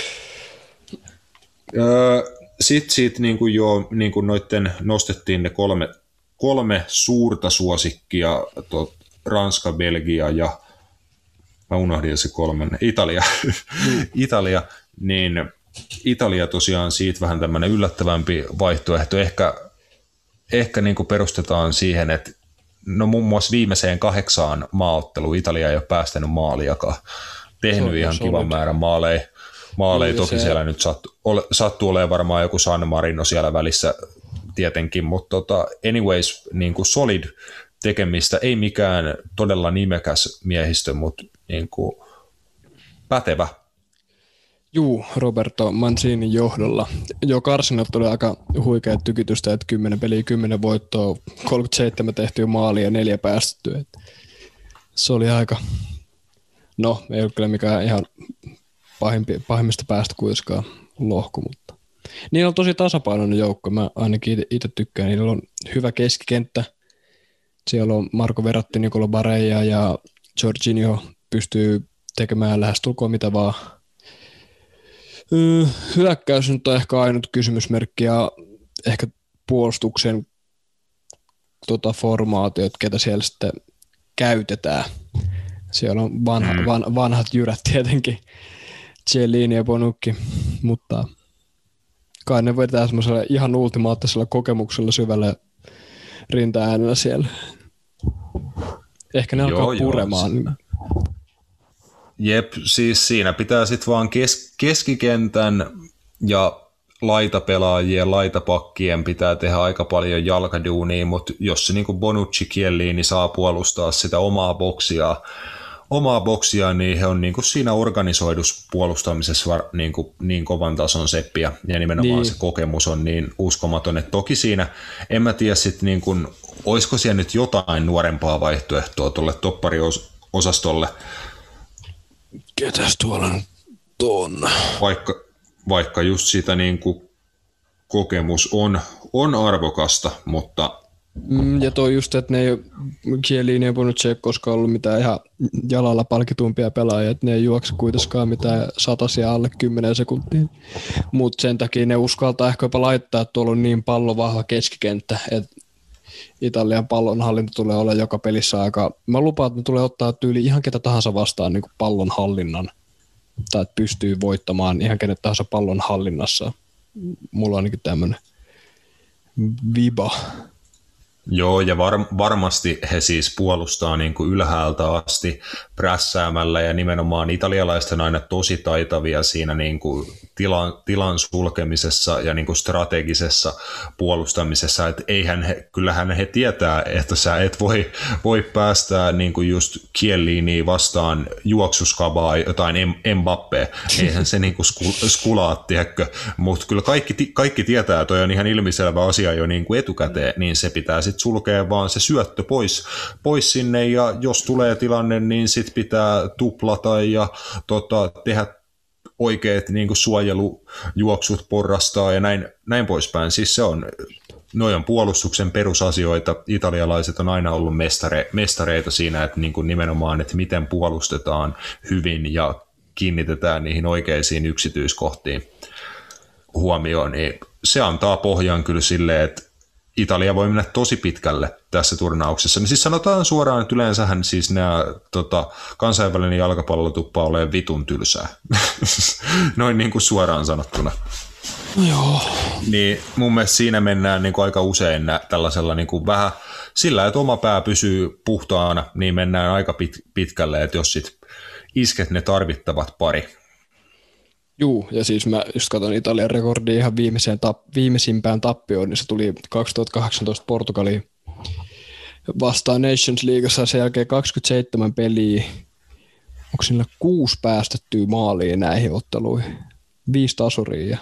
Öö, sitten siitä niin kuin jo niin kuin noitten nostettiin ne kolme, kolme suurta suosikkia, to, Ranska, Belgia ja mä unohdin se kolmannen, Italia, mm. *laughs* Italia, niin Italia tosiaan siitä vähän tämmöinen yllättävämpi vaihtoehto. Ehkä ehkä niin kuin perustetaan siihen, että no muun muassa viimeiseen kahdeksaan maaotteluun Italia ei ole päästänyt maaliakaan. Tehnyt on, ihan kivan määrän maaleja. Maaleja toki se... siellä nyt sattuu, ole, sattuu olemaan varmaan joku San Marino siellä välissä tietenkin, mutta tota, anyways, niin kuin solid tekemistä, ei mikään todella nimekäs miehistö, mutta niin kuin pätevä Juu, Roberto Mancinin johdolla. Jo karsinat tuli aika huikea tykitystä, että 10 peliä, 10 voittoa, 37 tehtyä maalia ja neljä päästettyä. Se oli aika, no ei ole kyllä mikään ihan pahimpi, pahimmista päästä kuitenkaan lohku, mutta niillä on tosi tasapainoinen joukko. Mä ainakin itse tykkään. Niillä on hyvä keskikenttä. Siellä on Marko Veratti, Nikola Bareja ja Jorginho pystyy tekemään lähestulkoon mitä vaan Hyökkäys nyt on ehkä ainut kysymysmerkki ja ehkä puolustuksen tota, formaatiot, ketä siellä sitten käytetään. Siellä on vanha, mm. van, vanhat jyrät *laughs* tietenkin, Cellini ja Bonukki, mutta kai ne vetää semmoisella ihan ultimaattisella kokemuksella syvällä rinta siellä. Ehkä ne joo, alkaa puremaan. Joo. Jep, siis siinä pitää sitten vaan kes- keskikentän ja laitapelaajien, laitapakkien pitää tehdä aika paljon jalkaduunia, mutta jos se niin kuin Bonucci kielii, niin saa puolustaa sitä omaa boksia, omaa boksia, niin he on niin kuin siinä organisoidus puolustamisessa niin, kuin, niin kovan tason seppiä, ja nimenomaan niin. se kokemus on niin uskomaton, että toki siinä, en mä tiedä sitten niin kuin, olisiko siellä nyt jotain nuorempaa vaihtoehtoa tuolle toppariosastolle, Ketäs tuolla nyt on? Vaikka, vaikka just sitä niin kuin kokemus on, on arvokasta, mutta... Mm, ja toi just, että ne ei Kieliin ei voinut se koskaan ollut mitään ihan jalalla palkitumpia pelaajia, että ne ei juokse kuitenkaan mitään satasia alle 10 sekuntia. Mutta sen takia ne uskaltaa ehkä jopa laittaa, että tuolla on niin pallovahva keskikenttä, että Italian pallonhallinta tulee olla joka pelissä aika... Mä lupaan, että ne tulee ottaa tyyli ihan ketä tahansa vastaan niin pallonhallinnan. Tai että pystyy voittamaan ihan kenet tahansa pallon hallinnassa. Mulla on ainakin tämmöinen viba. Joo, ja var, varmasti he siis puolustaa niin kuin ylhäältä asti prässäämällä, ja nimenomaan italialaiset on aina tosi taitavia siinä niin kuin tilan, tilan sulkemisessa ja niin kuin strategisessa puolustamisessa, että eihän he, kyllähän he tietää, että sä et voi, voi päästää niin kuin just kieliiniin vastaan juoksuskavaa jotain Mbappé, eihän se niin kuin skulaa, tiedätkö, mutta kyllä kaikki, kaikki tietää, toi on ihan ilmiselvä asia jo niin kuin etukäteen, niin se pitää sitten sulkea vaan se syöttö pois, pois sinne, ja jos tulee tilanne, niin sitten pitää tuplata ja tota, tehdä oikeat niin kuin suojelujuoksut porrastaa ja näin, näin poispäin. Siis se on, noin puolustuksen perusasioita. Italialaiset on aina ollut mestare, mestareita siinä, että niin kuin nimenomaan, että miten puolustetaan hyvin ja kiinnitetään niihin oikeisiin yksityiskohtiin huomioon, niin se antaa pohjan kyllä silleen, että Italia voi mennä tosi pitkälle tässä turnauksessa. Niin siis sanotaan suoraan, että yleensähän siis nämä tota, kansainvälinen jalkapallo tuppaa olemaan vitun tylsää. *laughs* Noin niin kuin suoraan sanottuna. No joo. Niin mun mielestä siinä mennään niin kuin aika usein tällaisella niin kuin vähän sillä, että oma pää pysyy puhtaana, niin mennään aika pit, pitkälle, että jos sit isket ne tarvittavat pari, Juu, ja siis mä just katson Italian rekordia ihan viimeiseen tap, viimeisimpään tappioon, niin se tuli 2018 Portugaliin vastaan Nations Leagueassa sen jälkeen 27 peliä. Onko sillä kuusi päästettyä maaliin näihin otteluihin? Viisi tasuria ja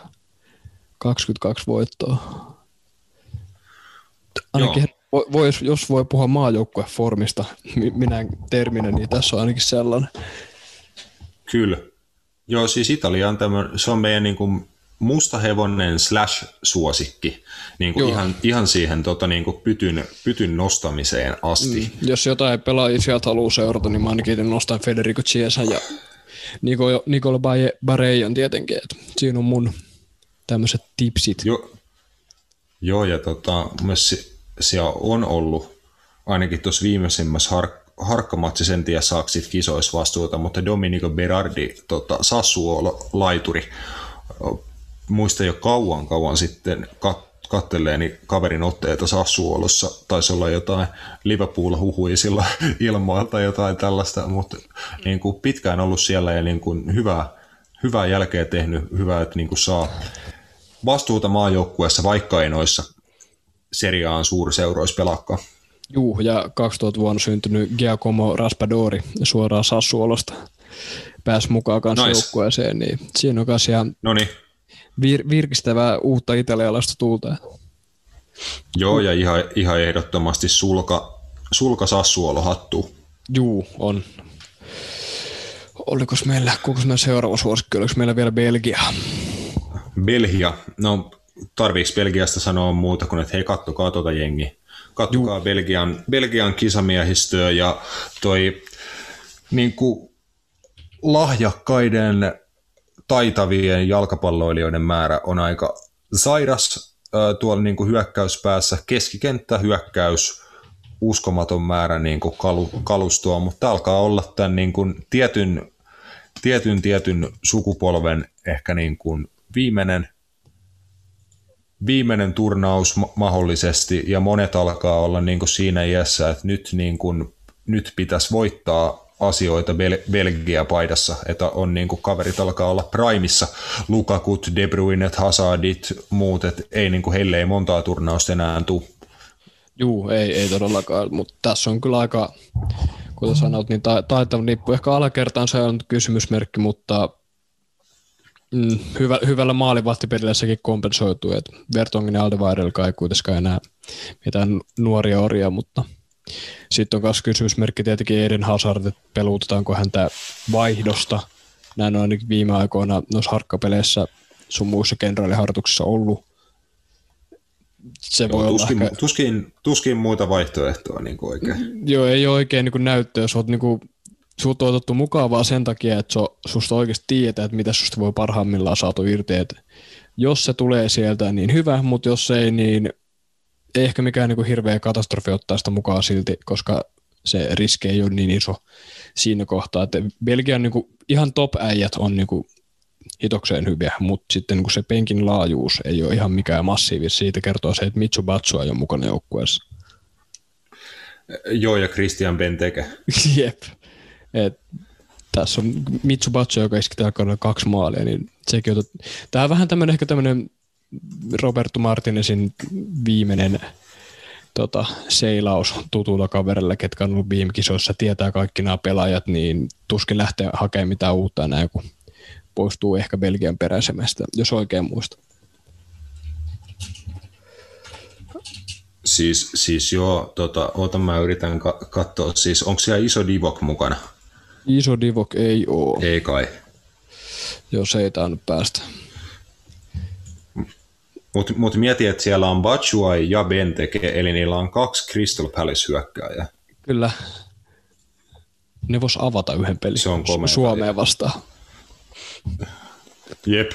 22 voittoa. Ainakin voi, jos voi puhua maajoukkueformista minä terminä, niin tässä on ainakin sellainen. Kyllä. Joo, siis Italia on tämmöinen, se on meidän niin kuin mustahevonen slash suosikki niin kuin ihan, ihan siihen tota, niin kuin pytyn, pytyn nostamiseen asti. Mm, jos jotain pelaajia sieltä haluaa seurata, niin mä ainakin nostan Federico Chiesa ja Nico, Nicole Bareillon tietenkin. Että siinä on mun tämmöiset tipsit. Jo, joo, ja tota, myös siellä on ollut ainakin tuossa viimeisimmässä har, harkkamatsi, sen tiedä saako kisoissa vastuuta, mutta Domenico Berardi, tota, Sassuolo-laituri, muista jo kauan kauan sitten kat- katteleeni kaverin otteita Sassuolossa, taisi olla jotain Liverpool-huhuisilla *laughs* ilmoilta jotain tällaista, mutta niin kuin pitkään ollut siellä ja niin kuin hyvää, hyvää jälkeä tehnyt, hyvää, että niin kuin saa vastuuta maajoukkueessa, vaikka ei noissa seriaan suurseuroissa pelaakaan. Juu, ja 2000 vuonna syntynyt Giacomo Raspadori suoraan Sassuolosta pääsi mukaan kanssa nice. joukkueeseen, niin siinä on myös ihan Noniin. vir- virkistävää uutta italialaista tulta. Joo, ja ihan, ihan ehdottomasti sulka, sulka Sassuolo hattu. Juu, on. Oliko meillä, kuinka meillä seuraava suosikki, oliko meillä vielä Belgia? Belgia, no tarviiko Belgiasta sanoa muuta kuin, että hei kattokaa tuota jengi. Kattokaa Belgian, Belgian kisamiehistöä ja toi niin kuin, lahjakkaiden taitavien jalkapalloilijoiden määrä on aika sairas tuolla niin kuin hyökkäyspäässä. Keskikenttä, hyökkäys, uskomaton määrä niin kuin kalu, kalustoa, mutta alkaa olla tämän niin kuin tietyn, tietyn, tietyn sukupolven ehkä niin kuin viimeinen viimeinen turnaus mahdollisesti, ja monet alkaa olla niin kuin siinä iässä, että nyt, niin kuin, nyt pitäisi voittaa asioita Bel- Belgia-paidassa, että on niin kuin kaverit alkaa olla primissa, Lukakut, De Bruyne, Hazardit, muut, että ei, niin kuin, heille ei montaa turnausta enää tule. Juu, ei, ei todellakaan, mutta tässä on kyllä aika, kuten sanoit, niin ta- taitava nippu. Ehkä alakertaan se on kysymysmerkki, mutta mm, hyvä, hyvällä maalivahtipelillä sekin kompensoituu, että Vertongin ja Aldevairelka ei kuitenkaan enää mitään nuoria orjia, mutta sitten on myös kysymysmerkki tietenkin Eden Hazard, että peluutetaanko häntä vaihdosta. Näin on ainakin viime aikoina noissa harkkapeleissä sun muissa kenraaliharjoituksissa ollut. Se joo, voi tuskin, ehkä... tuskin, tuskin muita vaihtoehtoja niin kuin oikein. Joo, ei ole oikein niin näyttöä. Jos olet niin kuin sut on otettu mukaan vaan sen takia, että so, susta oikeasti tietää, että mitä susta voi parhaimmillaan saatu irti. Et jos se tulee sieltä, niin hyvä, mutta jos ei, niin ei ehkä mikään niin kuin hirveä katastrofi ottaa sitä mukaan silti, koska se riski ei ole niin iso siinä kohtaa. Että Belgian niin kuin, ihan top-äijät on niin kuin, hitokseen hyviä, mutta sitten niin kuin se penkin laajuus ei ole ihan mikään massiivis. Siitä kertoo se, että Mitsubatsu ei ole mukana joukkueessa. Joo, ja Christian Benteke. *laughs* Jep. Et tässä on Mitsubatsu, joka iski tällä kaksi maalia, niin sekin on... Tämä on vähän tämmöinen ehkä tämmöinen Roberto Martinezin viimeinen tota, seilaus tutulla kaverilla, ketkä on ollut viime kisoissa, tietää kaikki nämä pelaajat, niin tuskin lähtee hakemaan mitään uutta enää, kun poistuu ehkä Belgian peräisemästä, jos oikein muista. Siis, siis joo, tota, oota mä yritän ka- katsoa, siis onko siellä iso Divok mukana? Iso Divok ei oo. Ei kai. Joo, se ei tainnut päästä. Mutta mut mieti, että siellä on Batshuayi ja Benteke, eli niillä on kaksi Crystal Palace-hyökkääjää. Kyllä. Ne vois avata yhden pelin Se on Suomeen vastaan. Jep.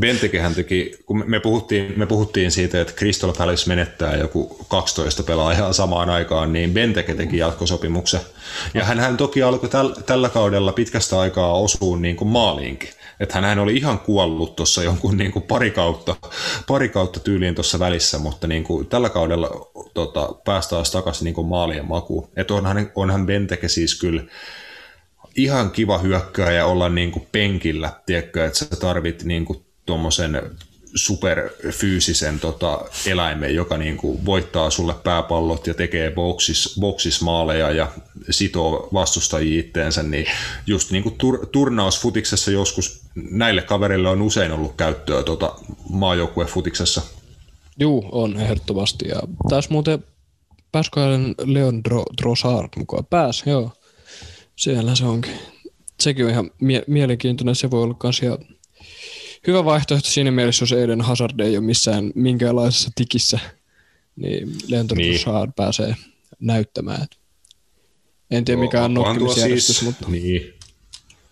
Bentekehän teki, kun me puhuttiin, me puhuttiin siitä, että Crystal Palace menettää joku 12 pelaajaa samaan aikaan, niin Benteke teki jatkosopimuksen. Ja hän toki alkoi täl, tällä kaudella pitkästä aikaa osua niin kuin maaliinkin. Että hän oli ihan kuollut tuossa jonkun niin kuin pari, kautta, pari kautta tyyliin tuossa välissä, mutta niin kuin tällä kaudella tota, pääsi taas takaisin niin kuin maalien makuun. Että onhan, onhan Benteke siis kyllä ihan kiva hyökkääjä olla niin kuin penkillä, tiedätkö, että sä tarvit niin kuin tuommoisen superfyysisen tota, eläimen, joka niin kuin voittaa sulle pääpallot ja tekee boksis, boksis maaleja ja sitoo vastustajia itteensä, niin just niin kuin tur, turnausfutiksessa joskus näille kaverille on usein ollut käyttöä tota, maajoukkuefutiksessa. Juu, on ehdottomasti. Ja tässä muuten pääskö Leon Drossard mukaan? Pääs, joo. Siellä se onkin. Sekin on ihan mie- mielenkiintoinen. Se voi olla kans ihan hyvä vaihtoehto siinä mielessä, jos Eden Hazard ei ole missään minkäänlaisessa tikissä, niin Leonard niin. pääsee näyttämään. En tiedä mikä on nokkimisjärjestys, siis, mutta... Niin.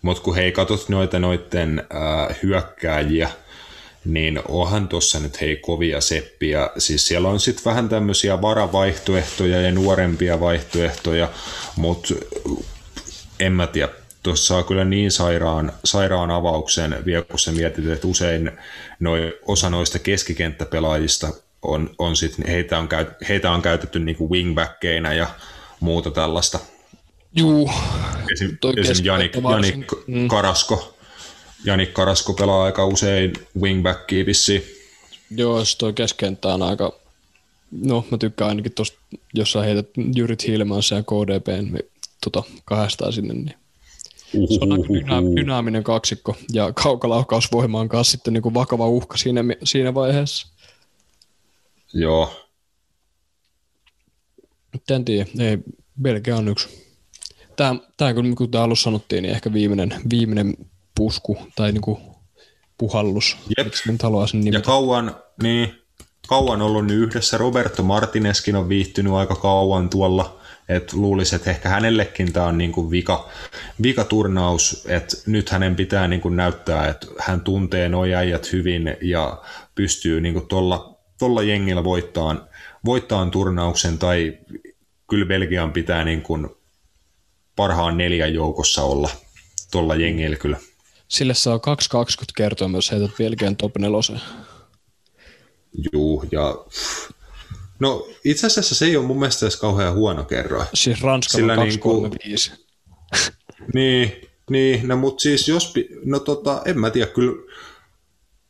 Mutta kun hei, katsot noita noiden äh, hyökkääjiä, niin onhan tuossa nyt hei kovia seppiä. Siis siellä on sitten vähän tämmöisiä varavaihtoehtoja ja nuorempia vaihtoehtoja, mutta en mä tiedä, tuossa saa kyllä niin sairaan, sairaan avauksen vielä, kun sä mietit, että usein noi, osa noista keskikenttäpelaajista on, on sit, heitä, on käyt, heitä on käytetty niinku wingbackkeina ja muuta tällaista. Juu. Esim, esim Janik, Janik mm. Karasko. Janik Karasko pelaa aika usein wingbackia vissiin. Joo, se toi keskenttä on aika, no mä tykkään ainakin tuosta, jos sä heität Jyrit Hilmansa ja KDP niin, tota, kahdestaan sinne, niin se on aika dyna- dynaaminen kaksikko ja kaukalaukausvoima on kanssa sitten niin kuin vakava uhka siinä, siinä vaiheessa. Joo. En tiedä, ei, Belgia on yksi. Tämä, tämä kun, kun tämä alussa sanottiin, niin ehkä viimeinen, viimeinen pusku tai niin kuin puhallus. Jep. Nyt sen ja kauan, niin, kauan ollut nyt yhdessä. Roberto Martineskin on viihtynyt aika kauan tuolla et luulisi, että ehkä hänellekin tämä on niinku vika, vika turnaus, että nyt hänen pitää niinku näyttää, että hän tuntee nuo äijät hyvin ja pystyy niinku tuolla tolla jengillä voittaan, voittaan turnauksen tai kyllä Belgian pitää niinku parhaan neljän joukossa olla tuolla jengillä kyllä. Sille saa 2.20 kertoa myös heität Belgian top nelosen. Juu, ja No itse asiassa se ei ole mun mielestä edes kauhean huono kerroin. Siis Ranska on 235. Niin, *laughs* niin, niin, no mutta siis jos, no tota, en mä tiedä, kyllä,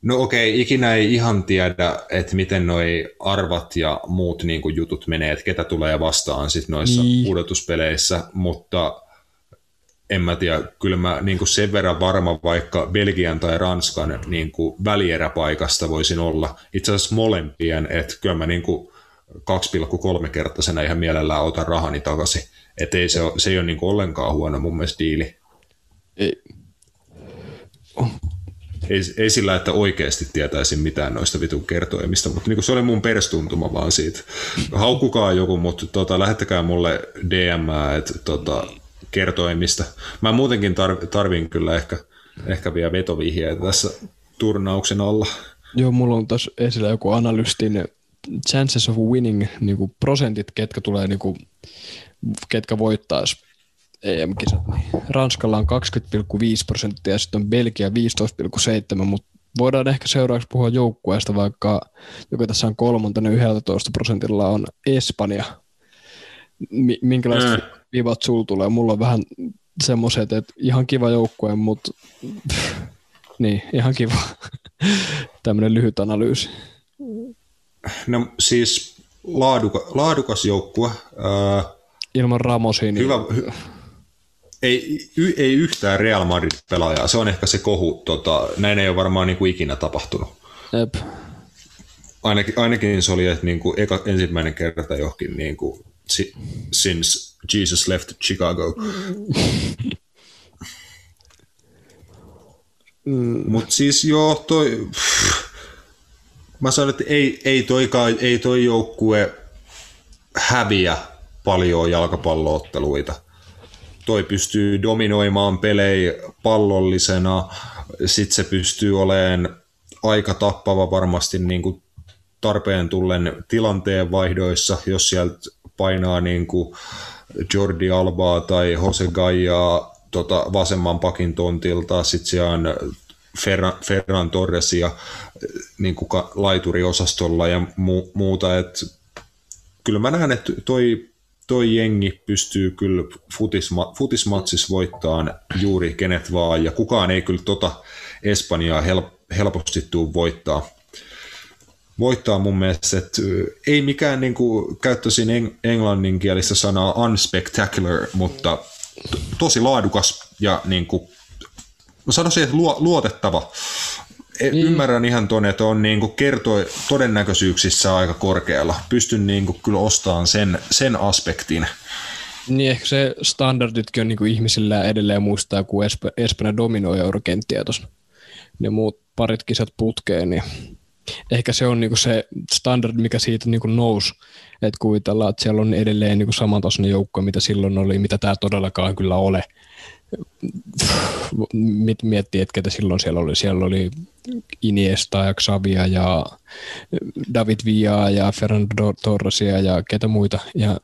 no okei, ikinä ei ihan tiedä, että miten noi arvat ja muut niin kuin jutut menee, että ketä tulee vastaan sit noissa niin. pudotuspeleissä, mutta en mä tiedä, kyllä mä niin kuin sen verran varma vaikka Belgian tai Ranskan niin kuin välieräpaikasta voisin olla, itse asiassa molempien, että kyllä mä niin kuin 2,3 kertaisena ihan mielellään otan rahani takaisin. Että ei se, ole, se ei ole niin kuin ollenkaan huono mun mielestä diili. Ei. Oh. Ei, ei sillä, että oikeasti tietäisin mitään noista vitun kertoimista, mutta niin kuin se oli mun perstuntuma vaan siitä. Haukkukaa joku, mutta tota, lähettäkää mulle DM, että tota, kertoimista. Mä muutenkin tar- tarvin kyllä ehkä, ehkä vielä vetovihjeitä tässä turnauksen alla. Joo, mulla on tässä esillä joku analystin chances of winning niin kuin prosentit, ketkä tulee niin kuin, ketkä voittaisi EM-kisat. Niin Ranskalla on 20,5 prosenttia ja sitten on Belgia 15,7, mutta voidaan ehkä seuraavaksi puhua joukkueesta, vaikka joka tässä on kolmantena 11 prosentilla on Espanja. minkälaiset mm. vivat sul tulee. Mulla on vähän semmoiset, että ihan kiva joukkue, mutta niin, ihan kiva. *laughs* Tämmöinen lyhyt analyysi. No siis laaduka, laadukas joukkue. Ilman Ramosia. Niin... Hyvä, hy, ei, y, ei yhtään Real Madrid-pelaajaa, se on ehkä se kohu. Tota, näin ei ole varmaan niin kuin ikinä tapahtunut. Jep. Ainakin, ainakin se oli että niin kuin eka, ensimmäinen kerta johonkin niin kuin, since Jesus left Chicago. *laughs* Mm. Mutta siis joo, toi, pff, mä sanon, että ei, ei, toikaan, ei toi joukkue häviä paljon jalkapallootteluita. Toi pystyy dominoimaan pelejä pallollisena, sit se pystyy olemaan aika tappava varmasti niin kuin tarpeen tullen tilanteen vaihdoissa, jos sieltä painaa niin kuin Jordi Albaa tai Jose Gaijaa tota, vasemman pakin tontilta, sitten siellä on Ferran, Ferran Torresia niin kuin laituriosastolla ja mu, muuta, että kyllä mä näen, että toi, toi jengi pystyy kyllä futisma, futismatsissa voittamaan juuri kenet vaan, ja kukaan ei kyllä tota Espanjaa help, helposti tuu voittaa. Voittaa mun mielestä, että ei mikään niin kuin, käyttäisin eng- englanninkielistä sanaa unspectacular, mutta tosi laadukas ja niin kuin, mä sanoisin, että luotettava. E, niin. Ymmärrän ihan tuonne, että on niin kuin kertoi todennäköisyyksissä aika korkealla. Pystyn niin kuin kyllä ostamaan sen, sen aspektin. Niin ehkä se standarditkin on niin kuin ihmisillä edelleen muistaa, kun Esp- Espanja dominoi eurokenttiä tuossa. Ne muut parit kisat putkeen, niin ehkä se on niinku se standard, mikä siitä niinku nousi. Että kuvitellaan, että siellä on edelleen niinku samantasoinen joukko, mitä silloin oli, mitä tämä todellakaan kyllä ole. Miettii, että ketä silloin siellä oli. Siellä oli Iniesta ja Xavia ja David Villa ja Fernando Torresia ja ketä muita. Ja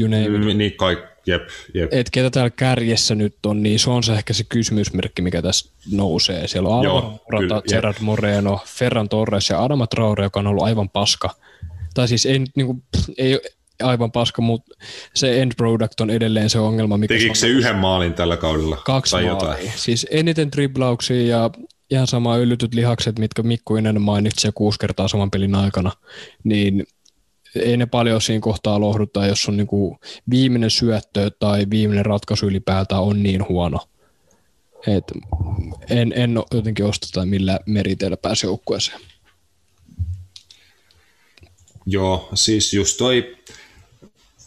you name it. Mm, niin kaikki, jep, jep. Et ketä täällä kärjessä nyt on, niin se on se ehkä se kysymysmerkki, mikä tässä nousee. Siellä on Alvaro Morata, Gerard Moreno, Ferran Torres ja Adama Traore, joka on ollut aivan paska. Tai siis ei, niin kuin, ei aivan paska, mutta se end product on edelleen se ongelma. Mikä Tekikö se yhden maalin tällä kaudella? Kaksi tai maalia. Jotain? Siis eniten driblauksia ja ihan sama yllytyt lihakset, mitkä Mikko Inen mainitsi kuusi kertaa saman pelin aikana, niin ei ne paljon siinä kohtaa lohduttaa, jos on niinku viimeinen syöttö tai viimeinen ratkaisu ylipäätään on niin huono. Et en, en jotenkin osteta millä meriteillä pääsi joukkueeseen. Joo, siis just toi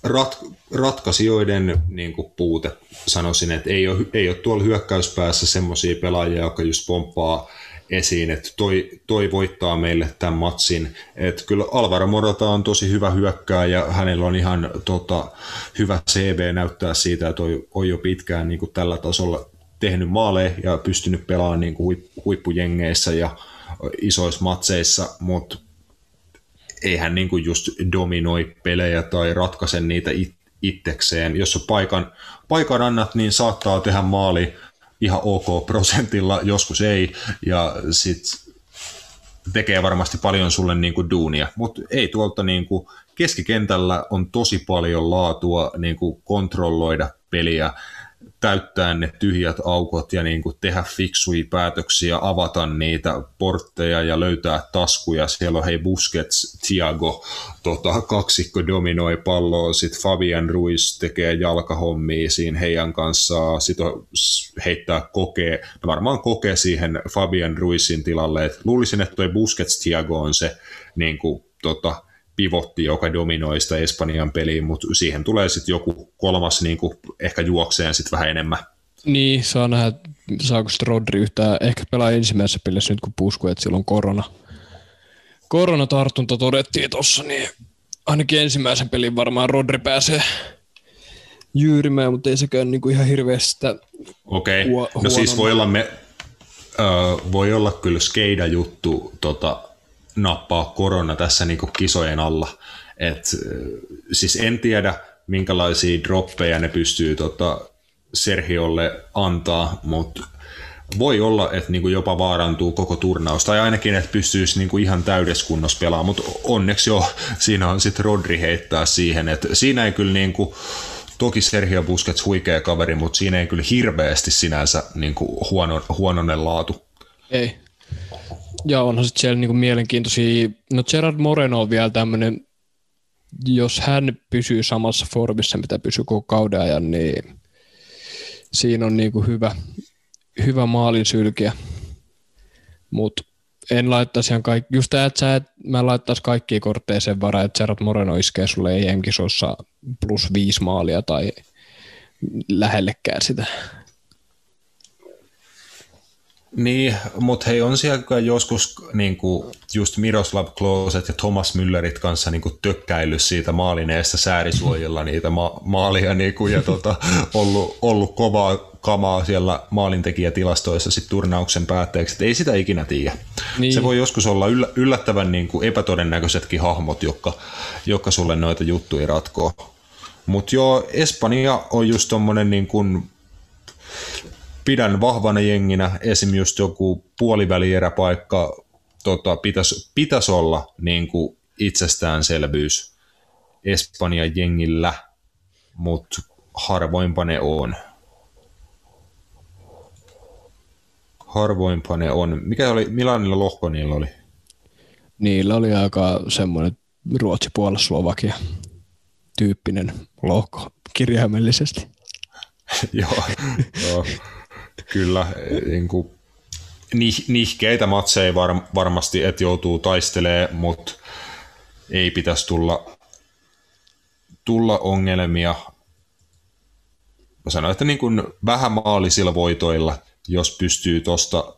rat, ratkaisijoiden niin kuin puute, sanoisin, että ei ole, ei ole tuolla hyökkäyspäässä semmoisia pelaajia, jotka just pomppaa esiin, että toi, toi voittaa meille tämän matsin. Että kyllä Alvaro Morata on tosi hyvä hyökkää ja hänellä on ihan tota, hyvä CV näyttää siitä, että on jo pitkään niin kuin tällä tasolla tehnyt maaleja ja pystynyt pelaamaan niin kuin huippujengeissä ja isoissa matseissa, mutta eihän niin kuin just dominoi pelejä tai ratkaise niitä itsekseen. Jos paikan, paikan annat, niin saattaa tehdä maali ihan ok prosentilla, *laughs* joskus ei, ja sitten tekee varmasti paljon sulle niin kuin duunia, mutta ei tuolta niin kuin keskikentällä on tosi paljon laatua niin kuin kontrolloida peliä, täyttää ne tyhjät aukot ja niin kuin tehdä fiksuja päätöksiä, avata niitä portteja ja löytää taskuja. Siellä on hei Busquets, Thiago, tota, kaksikko dominoi palloa, sitten Fabian Ruiz tekee jalkahommia siinä heidän kanssaan, sitten heittää kokee, no varmaan kokee siihen Fabian Ruizin tilalle, Et luulisin, että toi Busquets Thiago on se niin kuin, tota, pivotti, joka dominoi sitä Espanjan peliä, mutta siihen tulee sitten joku kolmas niin kuin ehkä juokseen sitten vähän enemmän. Niin, saa nähdä, saako sitten Rodri yhtään, ehkä pelaa ensimmäisessä pelissä nyt kun pusku, että silloin korona. Koronatartunta todettiin tuossa, niin ainakin ensimmäisen pelin varmaan Rodri pääsee jyyrimään, mutta ei sekään niin kuin ihan hirveästi sitä Okei, okay. Huo- no siis voi olla, me, uh, voi olla kyllä skeida juttu tota, nappaa korona tässä niin kisojen alla. Et, siis en tiedä, minkälaisia droppeja ne pystyy tota Sergiolle antaa, mutta voi olla, että niin kuin jopa vaarantuu koko turnaus, tai ainakin, että pystyisi niin kuin ihan täydessä kunnossa pelaamaan, mutta onneksi jo siinä on sitten Rodri heittää siihen, että siinä ei kyllä niin kuin, toki Sergio Busquets huikea kaveri, mutta siinä ei kyllä hirveästi sinänsä niin kuin huono, huononen laatu. Ei. Ja onhan sitten siellä niinku mielenkiintoisia, no Gerard Moreno on vielä tämmöinen, jos hän pysyy samassa formissa, mitä pysyy koko kauden ajan, niin siinä on niinku hyvä, hyvä maalin sylkiä. Mutta en laittaisi ihan kaikki, just tämä, että et, mä laittaisi kaikkia kortteja sen varaan, että Gerard Moreno iskee sulle ei enkisossa plus viisi maalia tai lähellekään sitä. Niin, mutta hei, on siellä joskus niin kuin just Miroslav Kloset ja Thomas Müllerit kanssa niin kuin tökkäillyt siitä maalineesta säärisuojilla niitä ma- maalia niin kuin, ja tota, *laughs* ollut, ollut kovaa kamaa siellä maalintekijätilastoissa sit turnauksen päätteeksi, ei sitä ikinä tiedä. Niin. Se voi joskus olla yllä, yllättävän niin kuin epätodennäköisetkin hahmot, jotka, jotka sulle noita juttuja ratkoo. Mutta joo, Espanja on just tommonen niin kuin pidän vahvana jenginä, esim. just joku puolivälieräpaikka tota, pitäisi pitäis olla niin kuin itsestäänselvyys Espanjan jengillä, mutta harvoinpa ne on. Harvoinpa ne on. Mikä oli, millainen lohko niillä oli? Niillä oli aika semmoinen Ruotsi, Puola, Slovakia tyyppinen lohko kirjaimellisesti. *laughs* joo, joo, kyllä. Niin kuin, nihkeitä matseja var, varmasti, että joutuu taistelemaan, mutta ei pitäisi tulla, tulla ongelmia. Mä sanoin, että niin kuin vähän maalisilla voitoilla, jos pystyy tosta,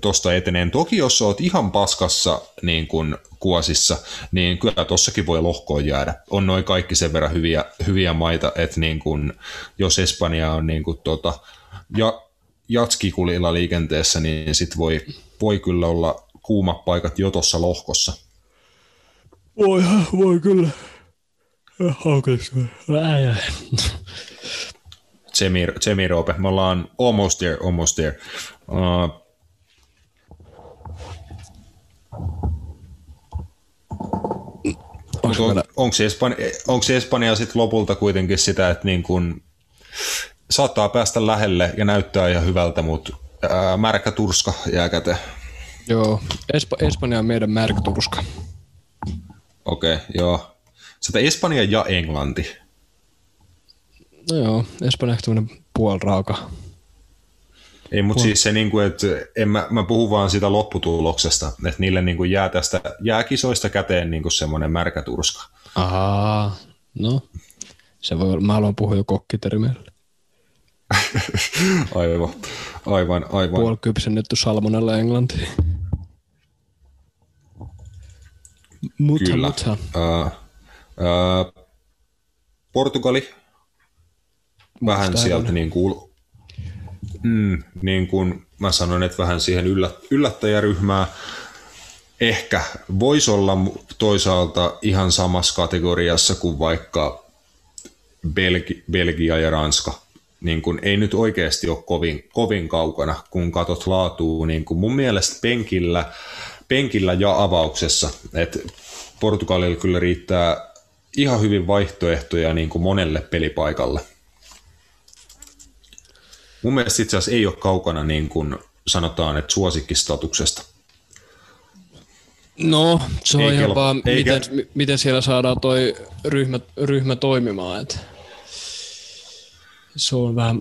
tosta eteneen. Toki jos oot ihan paskassa niin kuin kuosissa, niin kyllä tossakin voi lohkoon jäädä. On noin kaikki sen verran hyviä, hyviä maita, että niin kuin, jos Espanja on niin kuin tota, ja jatskikulilla liikenteessä, niin sit voi, voi kyllä olla kuumat paikat jo tuossa lohkossa. Voi, voi kyllä. Semir, Semirope, me ollaan almost there, almost there. Uh, Onko, on, onko, Espanja, onko Espanja sitten lopulta kuitenkin sitä, että niin kun saattaa päästä lähelle ja näyttää ihan hyvältä, mutta ää, märkä turska jää käteen? Joo, Esp- Espanja on meidän märkä turska. Okei, okay, joo. Sitä Espanja ja Englanti. No joo, Espanja ehkä tämmöinen puolraaka. Ei, mutta siis se, niin kuin, että en mä, mä puhun vaan siitä lopputuloksesta, että niille niin kuin jää tästä jääkisoista käteen niin kuin semmoinen märkä turska. Ahaa, no se voi olla, mä haluan puhua jo kokkitermeillä. *laughs* aivan, aivan, aivan. Puolikypsennetty salmonella englanti. Mutta, Kyllä. mutta. Uh, uh, Portugali, vähän Musta sieltä niin kuin, mm, niin kuin mä sanoin, että vähän siihen yllät, yllättäjäryhmää. Ehkä voisi olla toisaalta ihan samassa kategoriassa kuin vaikka Belgi, Belgia ja Ranska. Niin kuin ei nyt oikeasti ole kovin, kovin kaukana, kun katot laatuu niin kuin mun mielestä penkillä, penkillä ja avauksessa. Et Portugalilla kyllä riittää ihan hyvin vaihtoehtoja niin kuin monelle pelipaikalle. Mun mielestä itse asiassa ei ole kaukana niin kuin sanotaan, että suosikkistatuksesta. No, se on ihan vaan, miten, miten siellä saadaan toi ryhmä, ryhmä toimimaan. Et se on vähän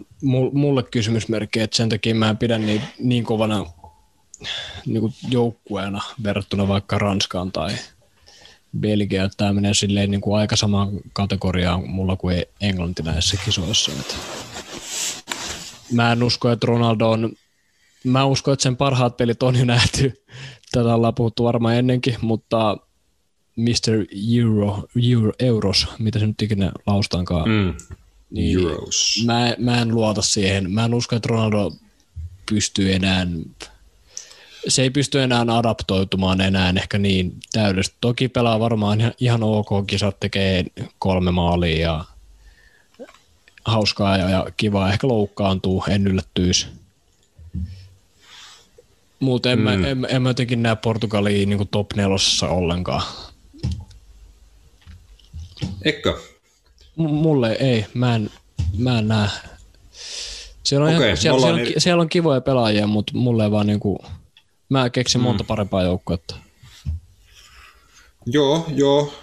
mulle kysymysmerkki, että sen takia mä en pidä niin, niin kovana niin kuin joukkueena verrattuna vaikka Ranskaan tai Belgia. Tämä menee silleen niin kuin aika samaan kategoriaan mulla kuin Englanti näissä kisoissa. Mä en usko, että Ronaldo on, mä uskon, että sen parhaat pelit on jo nähty. Tätä ollaan puhuttu varmaan ennenkin, mutta Mr. Euro, Euro Euros, mitä se nyt ikinä laustaankaan. Mm. Niin Euros. Mä, mä en luota siihen. Mä en usko, että Ronaldo pystyy enää se ei pysty enää adaptoitumaan enää ehkä niin täydellisesti. Toki pelaa varmaan ihan ok kisat, tekee kolme maalia ja hauskaa ja, ja kivaa. Ehkä loukkaantuu, en yllättyisi. Mutta en, mm. en, en, en mä jotenkin näe Portugalia niin top nelosessa ollenkaan. Eikö? M- mulle ei, mä en, mä en näe. Siellä on, okay, ihan, siellä, siellä, on, eri... siellä on kivoja pelaajia, mutta mulle ei vaan niinku, mä keksin mm. monta parempaa joukkuetta. Joo, joo.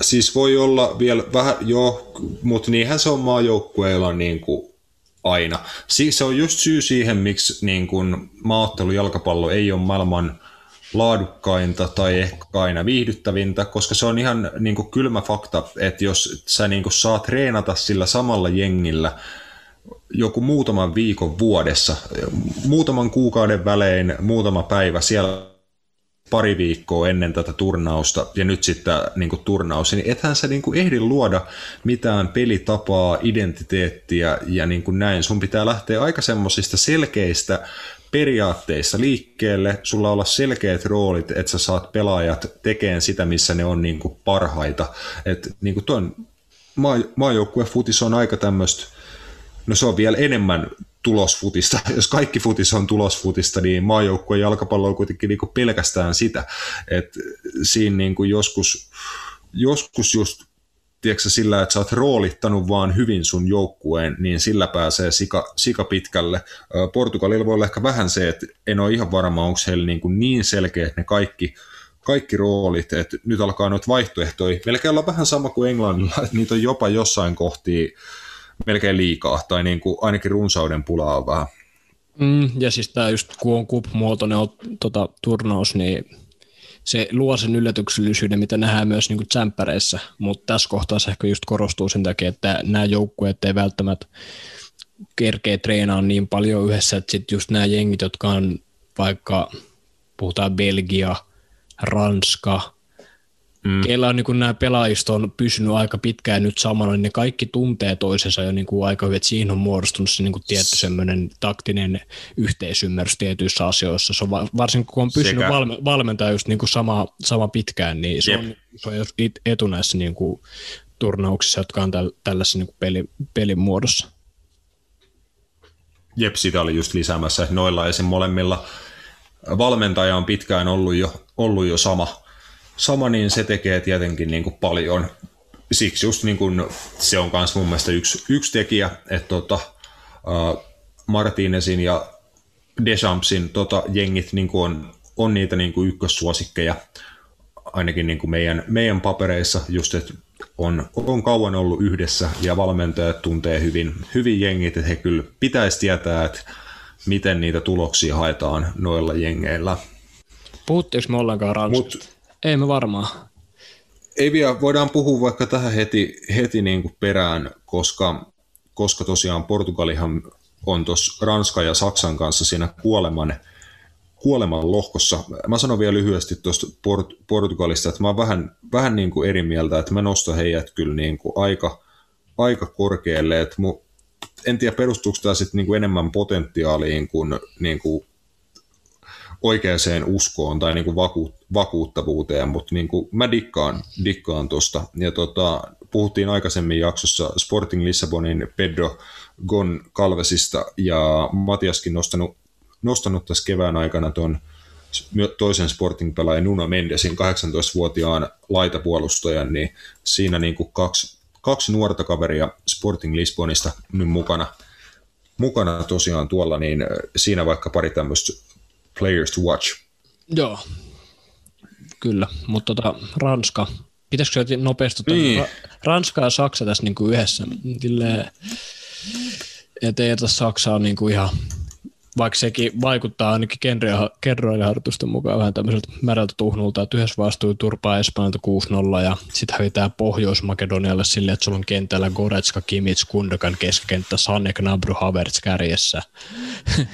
Siis voi olla vielä vähän, joo, mutta niinhän se on maajoukkueilla niin kuin aina. Siis se on just syy siihen, miksi niin kuin maaottelu jalkapallo ei ole maailman laadukkainta tai ehkä aina viihdyttävintä, koska se on ihan niin kuin kylmä fakta, että jos sä niin kuin saat treenata sillä samalla jengillä joku muutaman viikon vuodessa, muutaman kuukauden välein, muutama päivä siellä pari viikkoa ennen tätä turnausta ja nyt sitten niin kuin turnaus, niin ethän sä niin kuin ehdi luoda mitään pelitapaa, identiteettiä ja niin kuin näin. Sun pitää lähteä aika semmoisista selkeistä periaatteissa liikkeelle, sulla olla selkeät roolit, että sä saat pelaajat tekemään sitä, missä ne on niin kuin parhaita. Et niin kuin tuon maa, maajoukkue futis on aika tämmöistä, no se on vielä enemmän tulosfutista. *laughs* Jos kaikki futis on tulosfutista, niin maajoukkueen jalkapallo on kuitenkin niin pelkästään sitä. Et siinä niin kuin joskus, joskus just tiedätkö, sillä, että sä oot roolittanut vaan hyvin sun joukkueen, niin sillä pääsee sika, sika pitkälle. Portugalilla voi olla ehkä vähän se, että en ole ihan varma, onko heillä niin, kuin niin selkeät ne kaikki, kaikki roolit, että nyt alkaa noita vaihtoehtoja. Melkein olla vähän sama kuin Englannilla, että niitä on jopa jossain kohtii melkein liikaa, tai niin kuin ainakin runsauden pulaa on vähän. Mm, ja siis tämä just kun on cup-muotoinen tota, turnaus, niin se luo sen yllätyksellisyyden, mitä nähdään myös niin tsemppäreissä, mutta tässä kohtaa se ehkä just korostuu sen takia, että nämä joukkueet ei välttämättä kerkeä treenaa niin paljon yhdessä, että sitten just nämä jengit, jotka on vaikka, puhutaan Belgia, Ranska, mm. keillä on niin nämä pelaajista on pysynyt aika pitkään nyt samana, niin ne kaikki tuntee toisensa jo niin kuin aika hyvin, että siinä on muodostunut se niin kuin tietty semmoinen taktinen yhteisymmärrys tietyissä asioissa. Se on varsinkin kun on pysynyt Sekä... valme, valmentaja just niin kuin sama, sama pitkään, niin se on, se on etu näissä niin kuin turnauksissa, jotka on täl, tällaisessa niin kuin peli, pelin muodossa. Jep, sitä oli just lisäämässä, että noilla esim. molemmilla valmentaja on pitkään ollut jo, ollut jo sama, sama, niin se tekee tietenkin niin kuin paljon. Siksi just niin kuin, se on myös mun mielestä yksi, yksi tekijä, että tota, uh, Martinezin ja Deschampsin tota, jengit niin kuin on, on niitä niin kuin ykkössuosikkeja, ainakin niin kuin meidän, meidän papereissa, just että on, on kauan ollut yhdessä ja valmentajat tuntee hyvin, hyvin jengit, että he kyllä pitäisi tietää, että miten niitä tuloksia haetaan noilla jengeillä. Puhuttiinko me ollenkaan Ranskasta? Mut, ei me varmaan. Ei vielä, voidaan puhua vaikka tähän heti, heti niin kuin perään, koska, koska tosiaan Portugalihan on tuossa Ranska ja Saksan kanssa siinä kuoleman, kuoleman lohkossa. Mä sanon vielä lyhyesti tuosta Port- Portugalista, että mä oon vähän, vähän niin kuin eri mieltä, että mä nostan heidät kyllä niin kuin aika, aika korkealle. Että mu, en tiedä, perustuuko tämä sitten niin kuin enemmän potentiaaliin kuin, niin kuin oikeaan uskoon tai niin kuin vaku, vakuuttavuuteen, mutta niin kuin mä dikkaan, dikkaan tuosta. Ja tota, puhuttiin aikaisemmin jaksossa Sporting Lissabonin Pedro Gon Calvesista ja Matiaskin nostanut, nostanut tässä kevään aikana tuon toisen Sporting-pelaajan Nuno Mendesin 18-vuotiaan laitapuolustajan, niin siinä niin kuin kaksi, kaksi nuorta kaveria Sporting Lisbonista nyt mukana, mukana tosiaan tuolla, niin siinä vaikka pari tämmöistä players to watch. Joo, kyllä, mutta tota, Ranska, pitäisikö se nopeasti niin. Ra- Ranska ja Saksa tässä niinku yhdessä, että ei Saksa on niinku ihan, vaikka sekin vaikuttaa ainakin kerroille mukaan vähän tämmöiseltä märältä tuhnulta, että yhdessä vastuu turpaa Espanjalta 6-0 ja sitten hävitään Pohjois-Makedonialle silleen, että sulla on kentällä Goretska, Kimits, Kundokan keskikenttä, Sanek, Nabru, Havertz kärjessä. *laughs*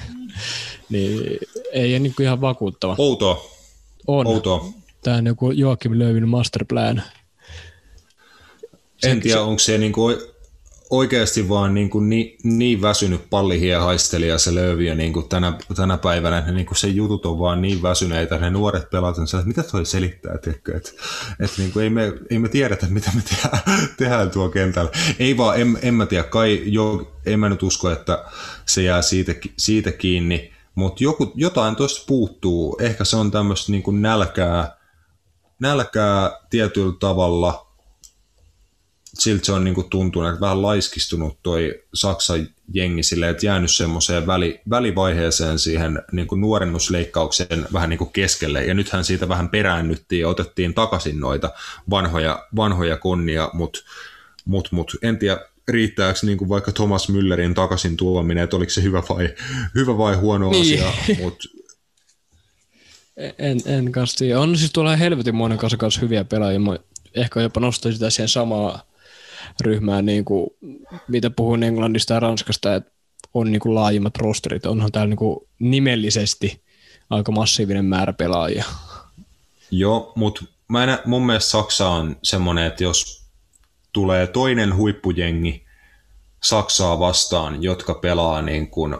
niin ei ole niin kuin ihan vakuuttava. Outoa. On. Outoa. Tämä on joku Joakim Löövin masterplan. En tiedä, onko se niin kuin oikeasti vaan niin, kuin niin, niin väsynyt pallihiehaistelija se Lööviä niin kuin tänä, tänä päivänä, että niin kuin se jutut on vaan niin väsyneitä, ne nuoret pelaat on että mitä toi selittää, että, että, että niin kuin ei, me, ei me tiedetä, mitä me tehdään, *laughs* tehdään tuo kentällä. Ei vaan, en, en mä tiedä, kai jo, en mä nyt usko, että se jää siitä, siitä kiinni, mutta jotain tuosta puuttuu. Ehkä se on tämmöistä niin kuin nälkää, nälkää tietyllä tavalla. Siltä se on niin tuntunut, että vähän laiskistunut toi Saksan jengi sille, että jäänyt semmoiseen väli, välivaiheeseen siihen niin kuin nuorennusleikkaukseen vähän niin kuin keskelle. Ja nythän siitä vähän peräännyttiin ja otettiin takaisin noita vanhoja, vanhoja konnia, mutta mut, mut, en tiedä, riittääkö niin kuin vaikka Thomas Müllerin takaisin tuominen, että oliko se hyvä vai, hyvä vai huono niin. asia, mutta en, en kanssa tiedä. On siis tuolla helvetin monen kanssa, kanssa hyviä pelaajia. Mä ehkä jopa nostaisin sitä siihen samaa ryhmään, niin kuin, mitä puhuin Englannista ja Ranskasta, että on niin kuin laajimmat rosterit. Onhan täällä niin kuin nimellisesti aika massiivinen määrä pelaajia. Joo, mutta mä mun mielestä Saksa on semmoinen, että jos tulee toinen huippujengi Saksaa vastaan, jotka pelaa niin kuin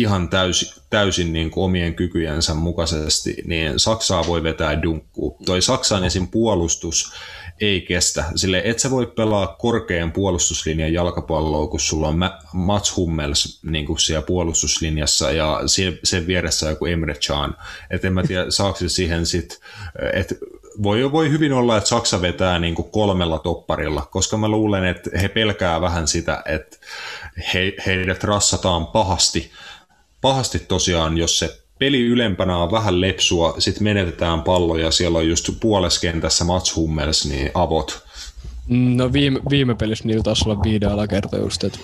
ihan täysin, täysin niin kuin omien kykyjensä mukaisesti, niin Saksaa voi vetää dunkkuun. Toi Saksan esim. puolustus ei kestä. Sille et sä voi pelaa korkean puolustuslinjan jalkapalloa, kun sulla on Mats Hummels niin kuin siellä puolustuslinjassa ja sen vieressä joku Emre Can. Et en mä tiedä, *laughs* saako siihen sit, että voi, voi hyvin olla, että Saksa vetää niin kuin kolmella topparilla, koska mä luulen, että he pelkää vähän sitä, että he, heidät rassataan pahasti, pahasti tosiaan, jos se peli ylempänä on vähän lepsua, sitten menetetään pallo ja siellä on just puoleskentässä Mats Hummels, niin avot. Mm, no viime, viime pelissä niillä taisi olla viiden alakerta just, että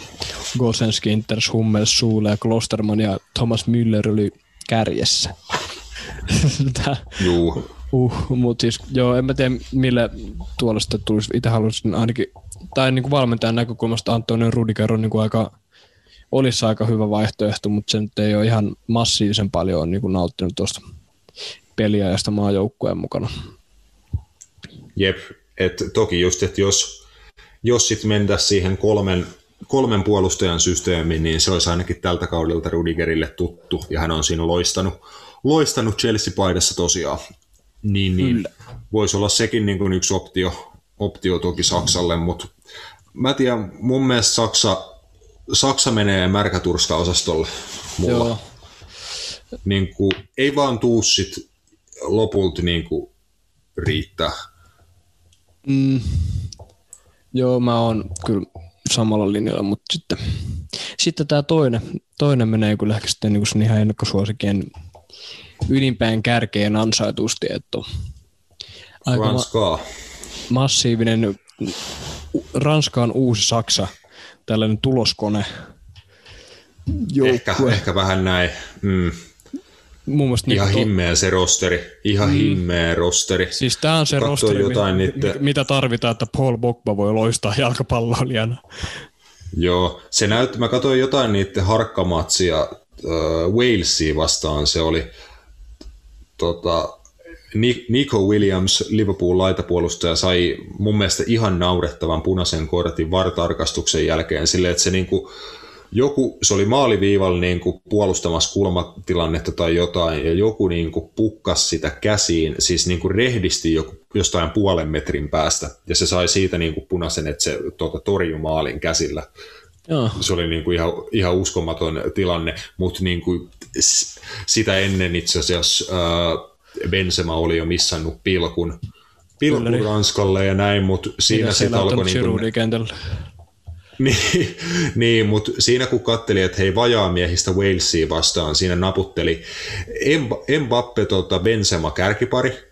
Gosenski, Inters, Hummels, Suule ja Klosterman ja Thomas Müller oli kärjessä. *laughs* Juu. Uh, mutta siis joo, en mä tiedä millä tuollaista tulisi. Itse haluaisin ainakin, tai niin kuin valmentajan näkökulmasta Antonio Rudiger on niin kuin aika, olisi aika hyvä vaihtoehto, mutta se nyt ei ole ihan massiivisen paljon niin kuin nauttinut tuosta peliajasta maajoukkueen mukana. Jep, et toki just, että jos, jos sitten mentäisiin siihen kolmen, kolmen puolustajan systeemiin, niin se olisi ainakin tältä kaudelta Rudigerille tuttu, ja hän on siinä loistanut, loistanut Chelsea-paidassa tosiaan. Niin, niin voisi olla sekin niin kuin yksi optio, optio toki Saksalle, mutta mä tiedän, mun mielestä Saksa, Saksa menee märkäturska-osastolle mulla. Joo. Niin kuin, ei vaan tuu sit lopulta niin kuin riittää. Mm. Joo, mä oon kyllä samalla linjalla, mutta sitten, sitten tämä toinen, toinen menee kyllä ehkä sitten niin kuin ihan ennakkosuosikien ylimpään kärkeen ansaitusti, että aika Ma- massiivinen Ranska on uusi Saksa, tällainen tuloskone. Ehkä, ehkä vähän näin. Mm. Mun mielestä ihan niin himmeä se rosteri. Ihan mm. himmeä rosteri. Siis tää on se Katso rosteri, jotain mi- niitä... mitä tarvitaan, että Paul Bogba voi loistaa jalkapalloilijana. Joo, se näytti, mä katsoin jotain niiden harkkamatsia äh, Walesia vastaan, se oli tota, Nico Williams, Liverpool laitapuolustaja, sai mun mielestä ihan naurettavan punaisen kortin vartarkastuksen jälkeen silleen, että se niinku, joku, se oli maaliviivalla niin kuin puolustamassa kulmatilannetta tai jotain, ja joku niin kuin pukkas sitä käsiin, siis niin kuin rehdisti joku, jostain puolen metrin päästä, ja se sai siitä niin kuin punaisen, että se tuota, torjui maalin käsillä. Joo. Se oli niin kuin ihan, ihan uskomaton tilanne, mutta niin kuin sitä ennen itse asiassa äh, Benzema oli jo missannut pilkun, pilkun Ranskalle ja näin, mutta siinä sitten alkoi... Niin kuin, *laughs* niin, niin mutta siinä kun katteli, että hei vajaamiehistä Walesia vastaan, siinä naputteli Mbappe tota Benzema kärkipari,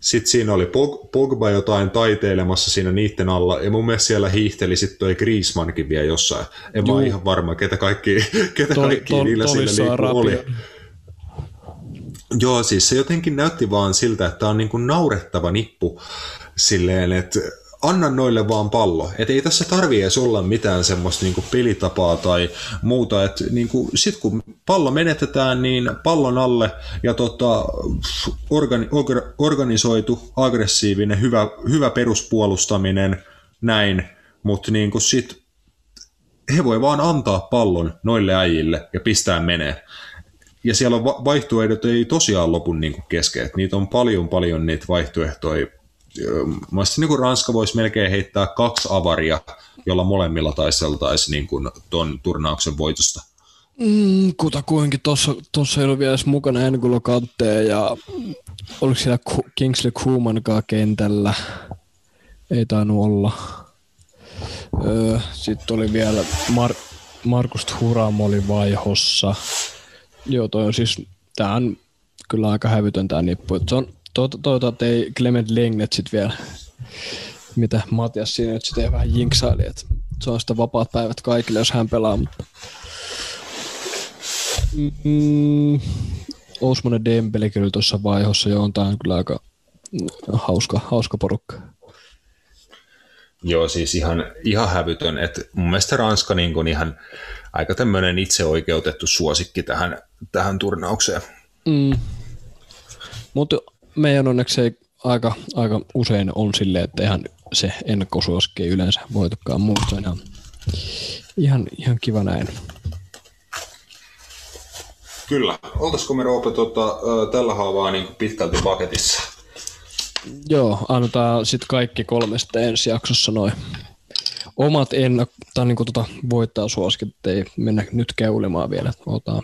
sitten siinä oli Pogba jotain taiteilemassa siinä niiden alla, ja mun mielestä siellä hiihteli sitten toi Griezmannkin vielä jossain. En Juu. mä ihan varma, ketä kaikki, *laughs* ketä tol, kaikki tol, niillä siinä oli. Joo, siis se jotenkin näytti vaan siltä, että on niin kuin naurettava nippu silleen, että anna noille vaan pallo. Et ei tässä tarvii edes olla mitään semmoista niinku pelitapaa tai muuta. Et niinku, sit kun pallo menetetään, niin pallon alle ja tota, organi- organisoitu, aggressiivinen, hyvä, hyvä peruspuolustaminen, näin. Mutta niinku sit he voi vaan antaa pallon noille äijille ja pistää menee. Ja siellä on vaihtoehdot ei tosiaan lopu niin kesken. Et niitä on paljon paljon niitä vaihtoehtoja Mä niin kuin Ranska voisi melkein heittää kaksi avaria, jolla molemmilla taisteltaisiin niin kuin ton turnauksen voitosta. Mm, kutakuinkin, tuossa, ei ollut vielä edes mukana Engulo Kantteja ja oliko siellä Kingsley Kuumankaan kentällä? Ei tainnut olla. Öö, Sitten oli vielä Mar- Markus Huram oli vaihossa. Joo, toi on siis, tää on kyllä aika hävytön tää nippu. Se on, toivottavasti ei Clement Lengnet sit vielä, mitä Matias siinä nyt sitten vähän jinksaili, että se on sitä vapaat päivät kaikille, jos hän pelaa, mutta Mm, Dembele kyllä tuossa vaihossa jo on, tämä on kyllä aika hauska, hauska porukka. Joo, siis ihan, ihan hävytön. että mun mielestä Ranska niin ihan aika tämmöinen itseoikeutettu suosikki tähän, tähän turnaukseen. Mm. Mutta meidän onneksi ei aika, aika usein on silleen, että ihan se ennakkosuosikki ei yleensä voitakaan muuta. Ihan, ihan, ihan kiva näin. Kyllä. Oltaisiko me Roope tota, tällä haavaa niin pitkälti paketissa? Joo, annetaan sitten kaikki kolmesta ensi jaksossa noin omat ennak- tai niin tota, voittaa suosikit, ei mennä nyt keulimaan vielä. Otetaan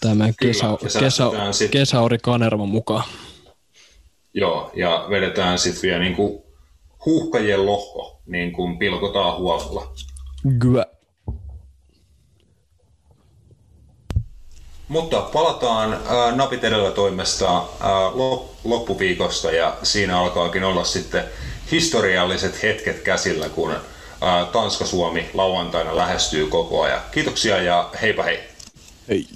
tämän kesä, kesä, sit... kesäori Kanerva mukaan. Joo, ja vedetään sitten vielä niin kuin huuhkajien lohko, niin kuin pilkotaan huolella. Kyllä. Mutta palataan äh, Napit edellä toimesta äh, loppuviikosta ja siinä alkaakin olla sitten historialliset hetket käsillä, kun äh, Tanska-Suomi lauantaina lähestyy koko ajan. Kiitoksia ja heipä hei! Hei!